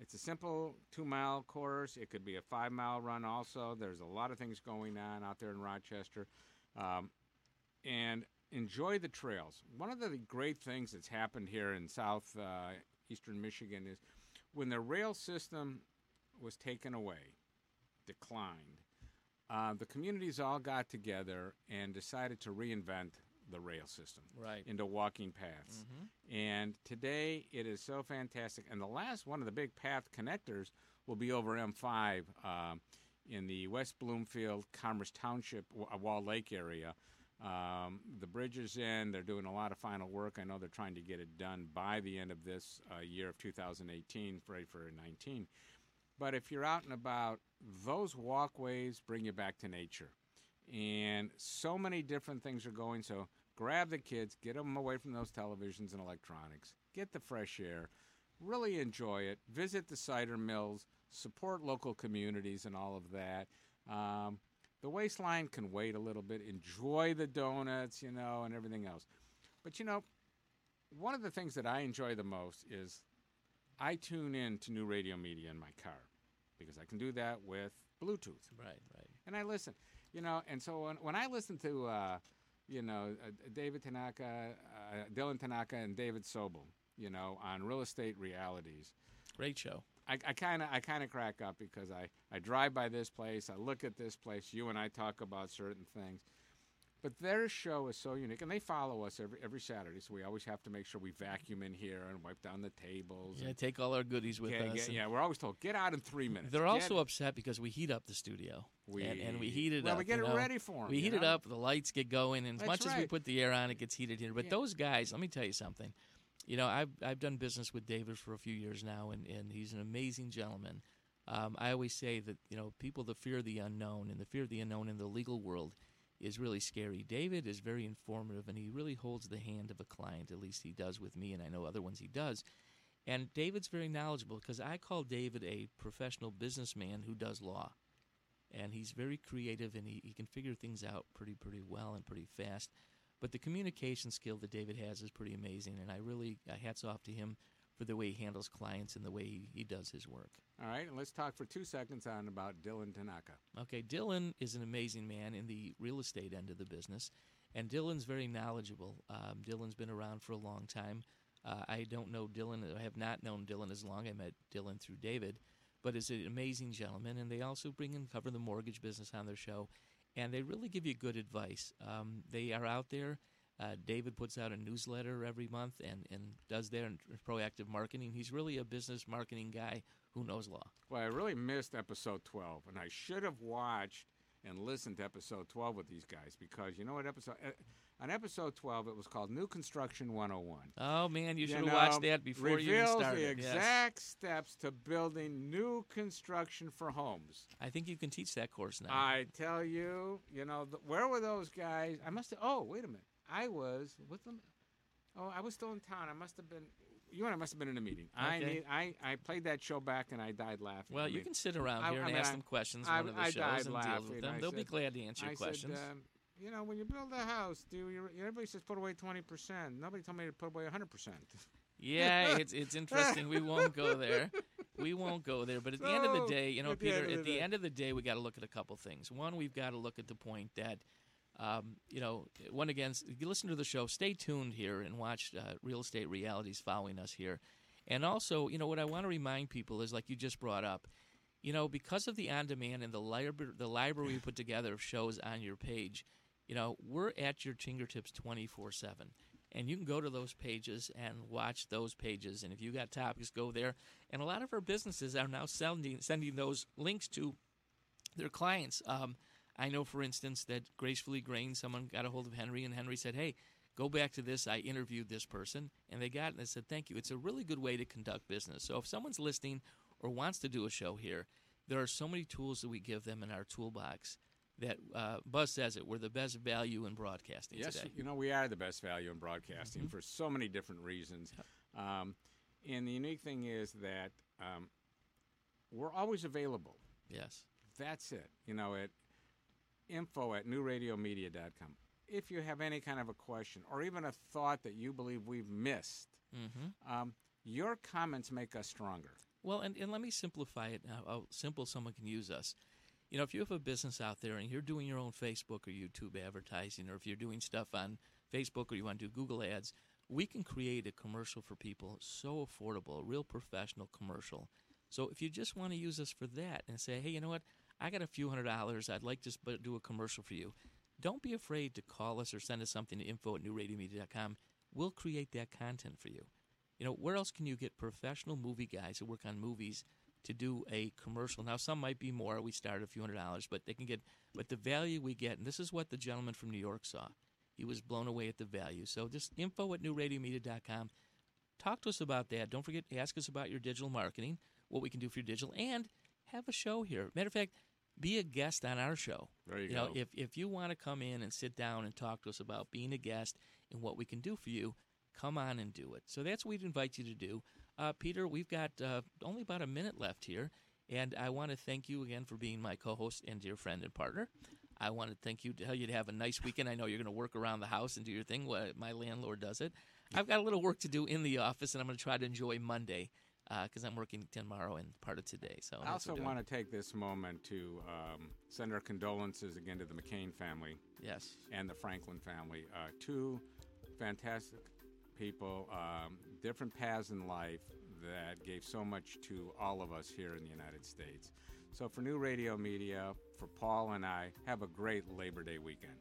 it's a simple two mile course. It could be a five mile run. Also, there's a lot of things going on out there in Rochester, um, and enjoy the trails. One of the great things that's happened here in South uh, Michigan is when the rail system was taken away, declined. Uh, the communities all got together and decided to reinvent the rail system Right. into walking paths. Mhm. And today it is so fantastic. And the last one of the big path connectors will be over M5 uh, in the West Bloomfield, Commerce Township, uh, Walled Lake area. Um, the bridge is in. They're doing a lot of final work. I know they're trying to get it done by the end of this uh, year of 2018, ready for 19. But if you're out and about, those walkways bring you back to nature. And so many different things are going. So grab the kids, get them away from those televisions and electronics, get the fresh air, really enjoy it, visit the cider mills, support local communities and all of that. Um, the waistline can wait a little bit, enjoy the donuts, you know, and everything else. But you know, one of the things that I enjoy the most is I tune in to new radio media in my car because I can do that with Bluetooth. Right, right. And I listen, you know, and so when, when I listen to, uh, you know, uh, David Tanaka, uh, Dylan Tanaka, and David Sobel, you know, on real estate realities, Great show. I kind of I kind of crack up because I, I drive by this place, I look at this place, you and I talk about certain things. But their show is so unique, and they follow us every every Saturday. So we always have to make sure we vacuum in here and wipe down the tables. Yeah, and take all our goodies with get- us. get- yeah, we're always told get out in three minutes. They're Get also upset because we heat up the studio. We- and, and we heat it well, up. we get it know. ready for 'em, We heat it up. The lights get going, and as That's much as we put the air on, it gets heated here. But Yeah. those guys, let me tell you something. You know, I've I've done business with David for a few years now, and, and he's an amazing gentleman. Um, I always say that you know people that fear the unknown and the fear of the unknown in the legal world is really scary. David is very informative, and he really holds the hand of a client. At least he does with me, and I know other ones he does. And David's very knowledgeable because I call David a professional businessman who does law. And he's very creative and he, he can figure things out pretty, pretty well and pretty fast. But the communication skill that David has is pretty amazing. And I really, hats off to him for the way he handles clients and the way he, he does his work. All right, and let's talk for two seconds on about Dylan Tanaka. Okay, Dylan is an amazing man in the real estate end of the business, and Dylan's very knowledgeable. Um, Dylan's been around for a long time. Uh, I don't know Dylan. I have not known Dylan as long. I met Dylan through David, but is an amazing gentleman. And they also bring and cover the mortgage business on their show, and they really give you good advice. Um, they are out there. Uh, David puts out a newsletter every month and, and does their proactive marketing. He's really a business marketing guy who knows law. Well, I really missed episode 12, and I should have watched and listened to episode 12 with these guys because you know what episode uh, on episode 12 it was called New Construction 101. Oh man, you should have know, watched that before you even started. the Yes. exact steps to building new construction for homes. I think you can teach that course now. I tell you, you know, th- where were those guys? I must have. Oh, wait a minute. I was with them. Oh, I was still in town. I must have been. You and I must have been in a meeting. I Okay. need. I I played that show back and I died laughing. Well, I you mean, can sit around I- here I and mean, ask I- them questions I, one of the I shows died and deal laughing. with them. I They'll be said- glad to answer your I questions. Said, um, you know, when you build a house, do you, everybody says put away twenty percent. Nobody told me to put away hundred percent. Yeah, it's it's interesting. We won't go there. We won't go there. But at the end of the So, day, you know, at the Peter, end of at the the day- end of the day, we got to look at a couple things. One, we've got to look at the point that, um, you know, one again, listen to the show, stay tuned here and watch uh, Real Estate Realities following us here. And also, you know, what I want to remind people is, like you just brought up, you know, because of the on demand and the library, the library we put together of shows on your page, you know, we're at your fingertips 24 7. And you can go to those pages and watch those pages. And if you got topics, go there. And a lot of our businesses are now sending sending those links to their clients. Um, I know, for instance, that Gracefully Grain, someone got a hold of Henry, and Henry said, "Hey, go back to this. I interviewed this person, and they got it and they said, thank you. It's a really good way to conduct business. So if someone's listening or wants to do a show here, there are so many tools that we give them in our toolbox that uh, Buzz says it. We're the best value in broadcasting yes, today. you know, we are the best value in broadcasting Mhm. for so many different reasons. Um, and the unique thing is that um, we're always available. Yes. That's it. You know, at info at newradiomedia.com. If you have any kind of a question or even a thought that you believe we've missed, Mm-hmm. um, your comments make us stronger. Well, and, and let me simplify it now, how simple someone can use us. You know, if you have a business out there and you're doing your own Facebook or YouTube advertising, or if you're doing stuff on Facebook or you want to do Google ads, we can create a commercial for people so affordable, a real professional commercial. So if you just want to use us for that and say, hey, you know what, I got a few hundred dollars, I'd like to do a commercial for you, don't be afraid to call us or send us something to info at newradiomedia.com. We'll create that content for you. You know, where else can you get professional movie guys who work on movies to do a commercial? Now, some might be more. We start at a few hundred dollars, but they can get. But the value we get, and this is what the gentleman from New York saw. He was blown away at the value. So just info at newradiomedia.com. Talk to us about that. Don't forget ask us about your digital marketing, what we can do for your digital, and have a show here. Matter of fact, be a guest on our show. There you know, go. if if you want to come in and sit down and talk to us about being a guest and what we can do for you, come on and do it. So that's what we'd invite you to do. Uh, Peter, we've got uh, only about a minute left here, and I want to thank you again for being my co-host and dear friend and partner. I want to thank you, tell you to have a nice weekend. I know you're going to work around the house and do your thing. My landlord does it. I've got a little work to do in the office, and I'm going to try to enjoy Monday because I'm working tomorrow and part of today. So I also want to take this moment to um, send our condolences again to the McCain family. Yes. And the Franklin family. Uh, two fantastic people, um, different paths in life that gave so much to all of us here in the United States. So for New Radio Media, for Paul and I, have a great Labor Day weekend.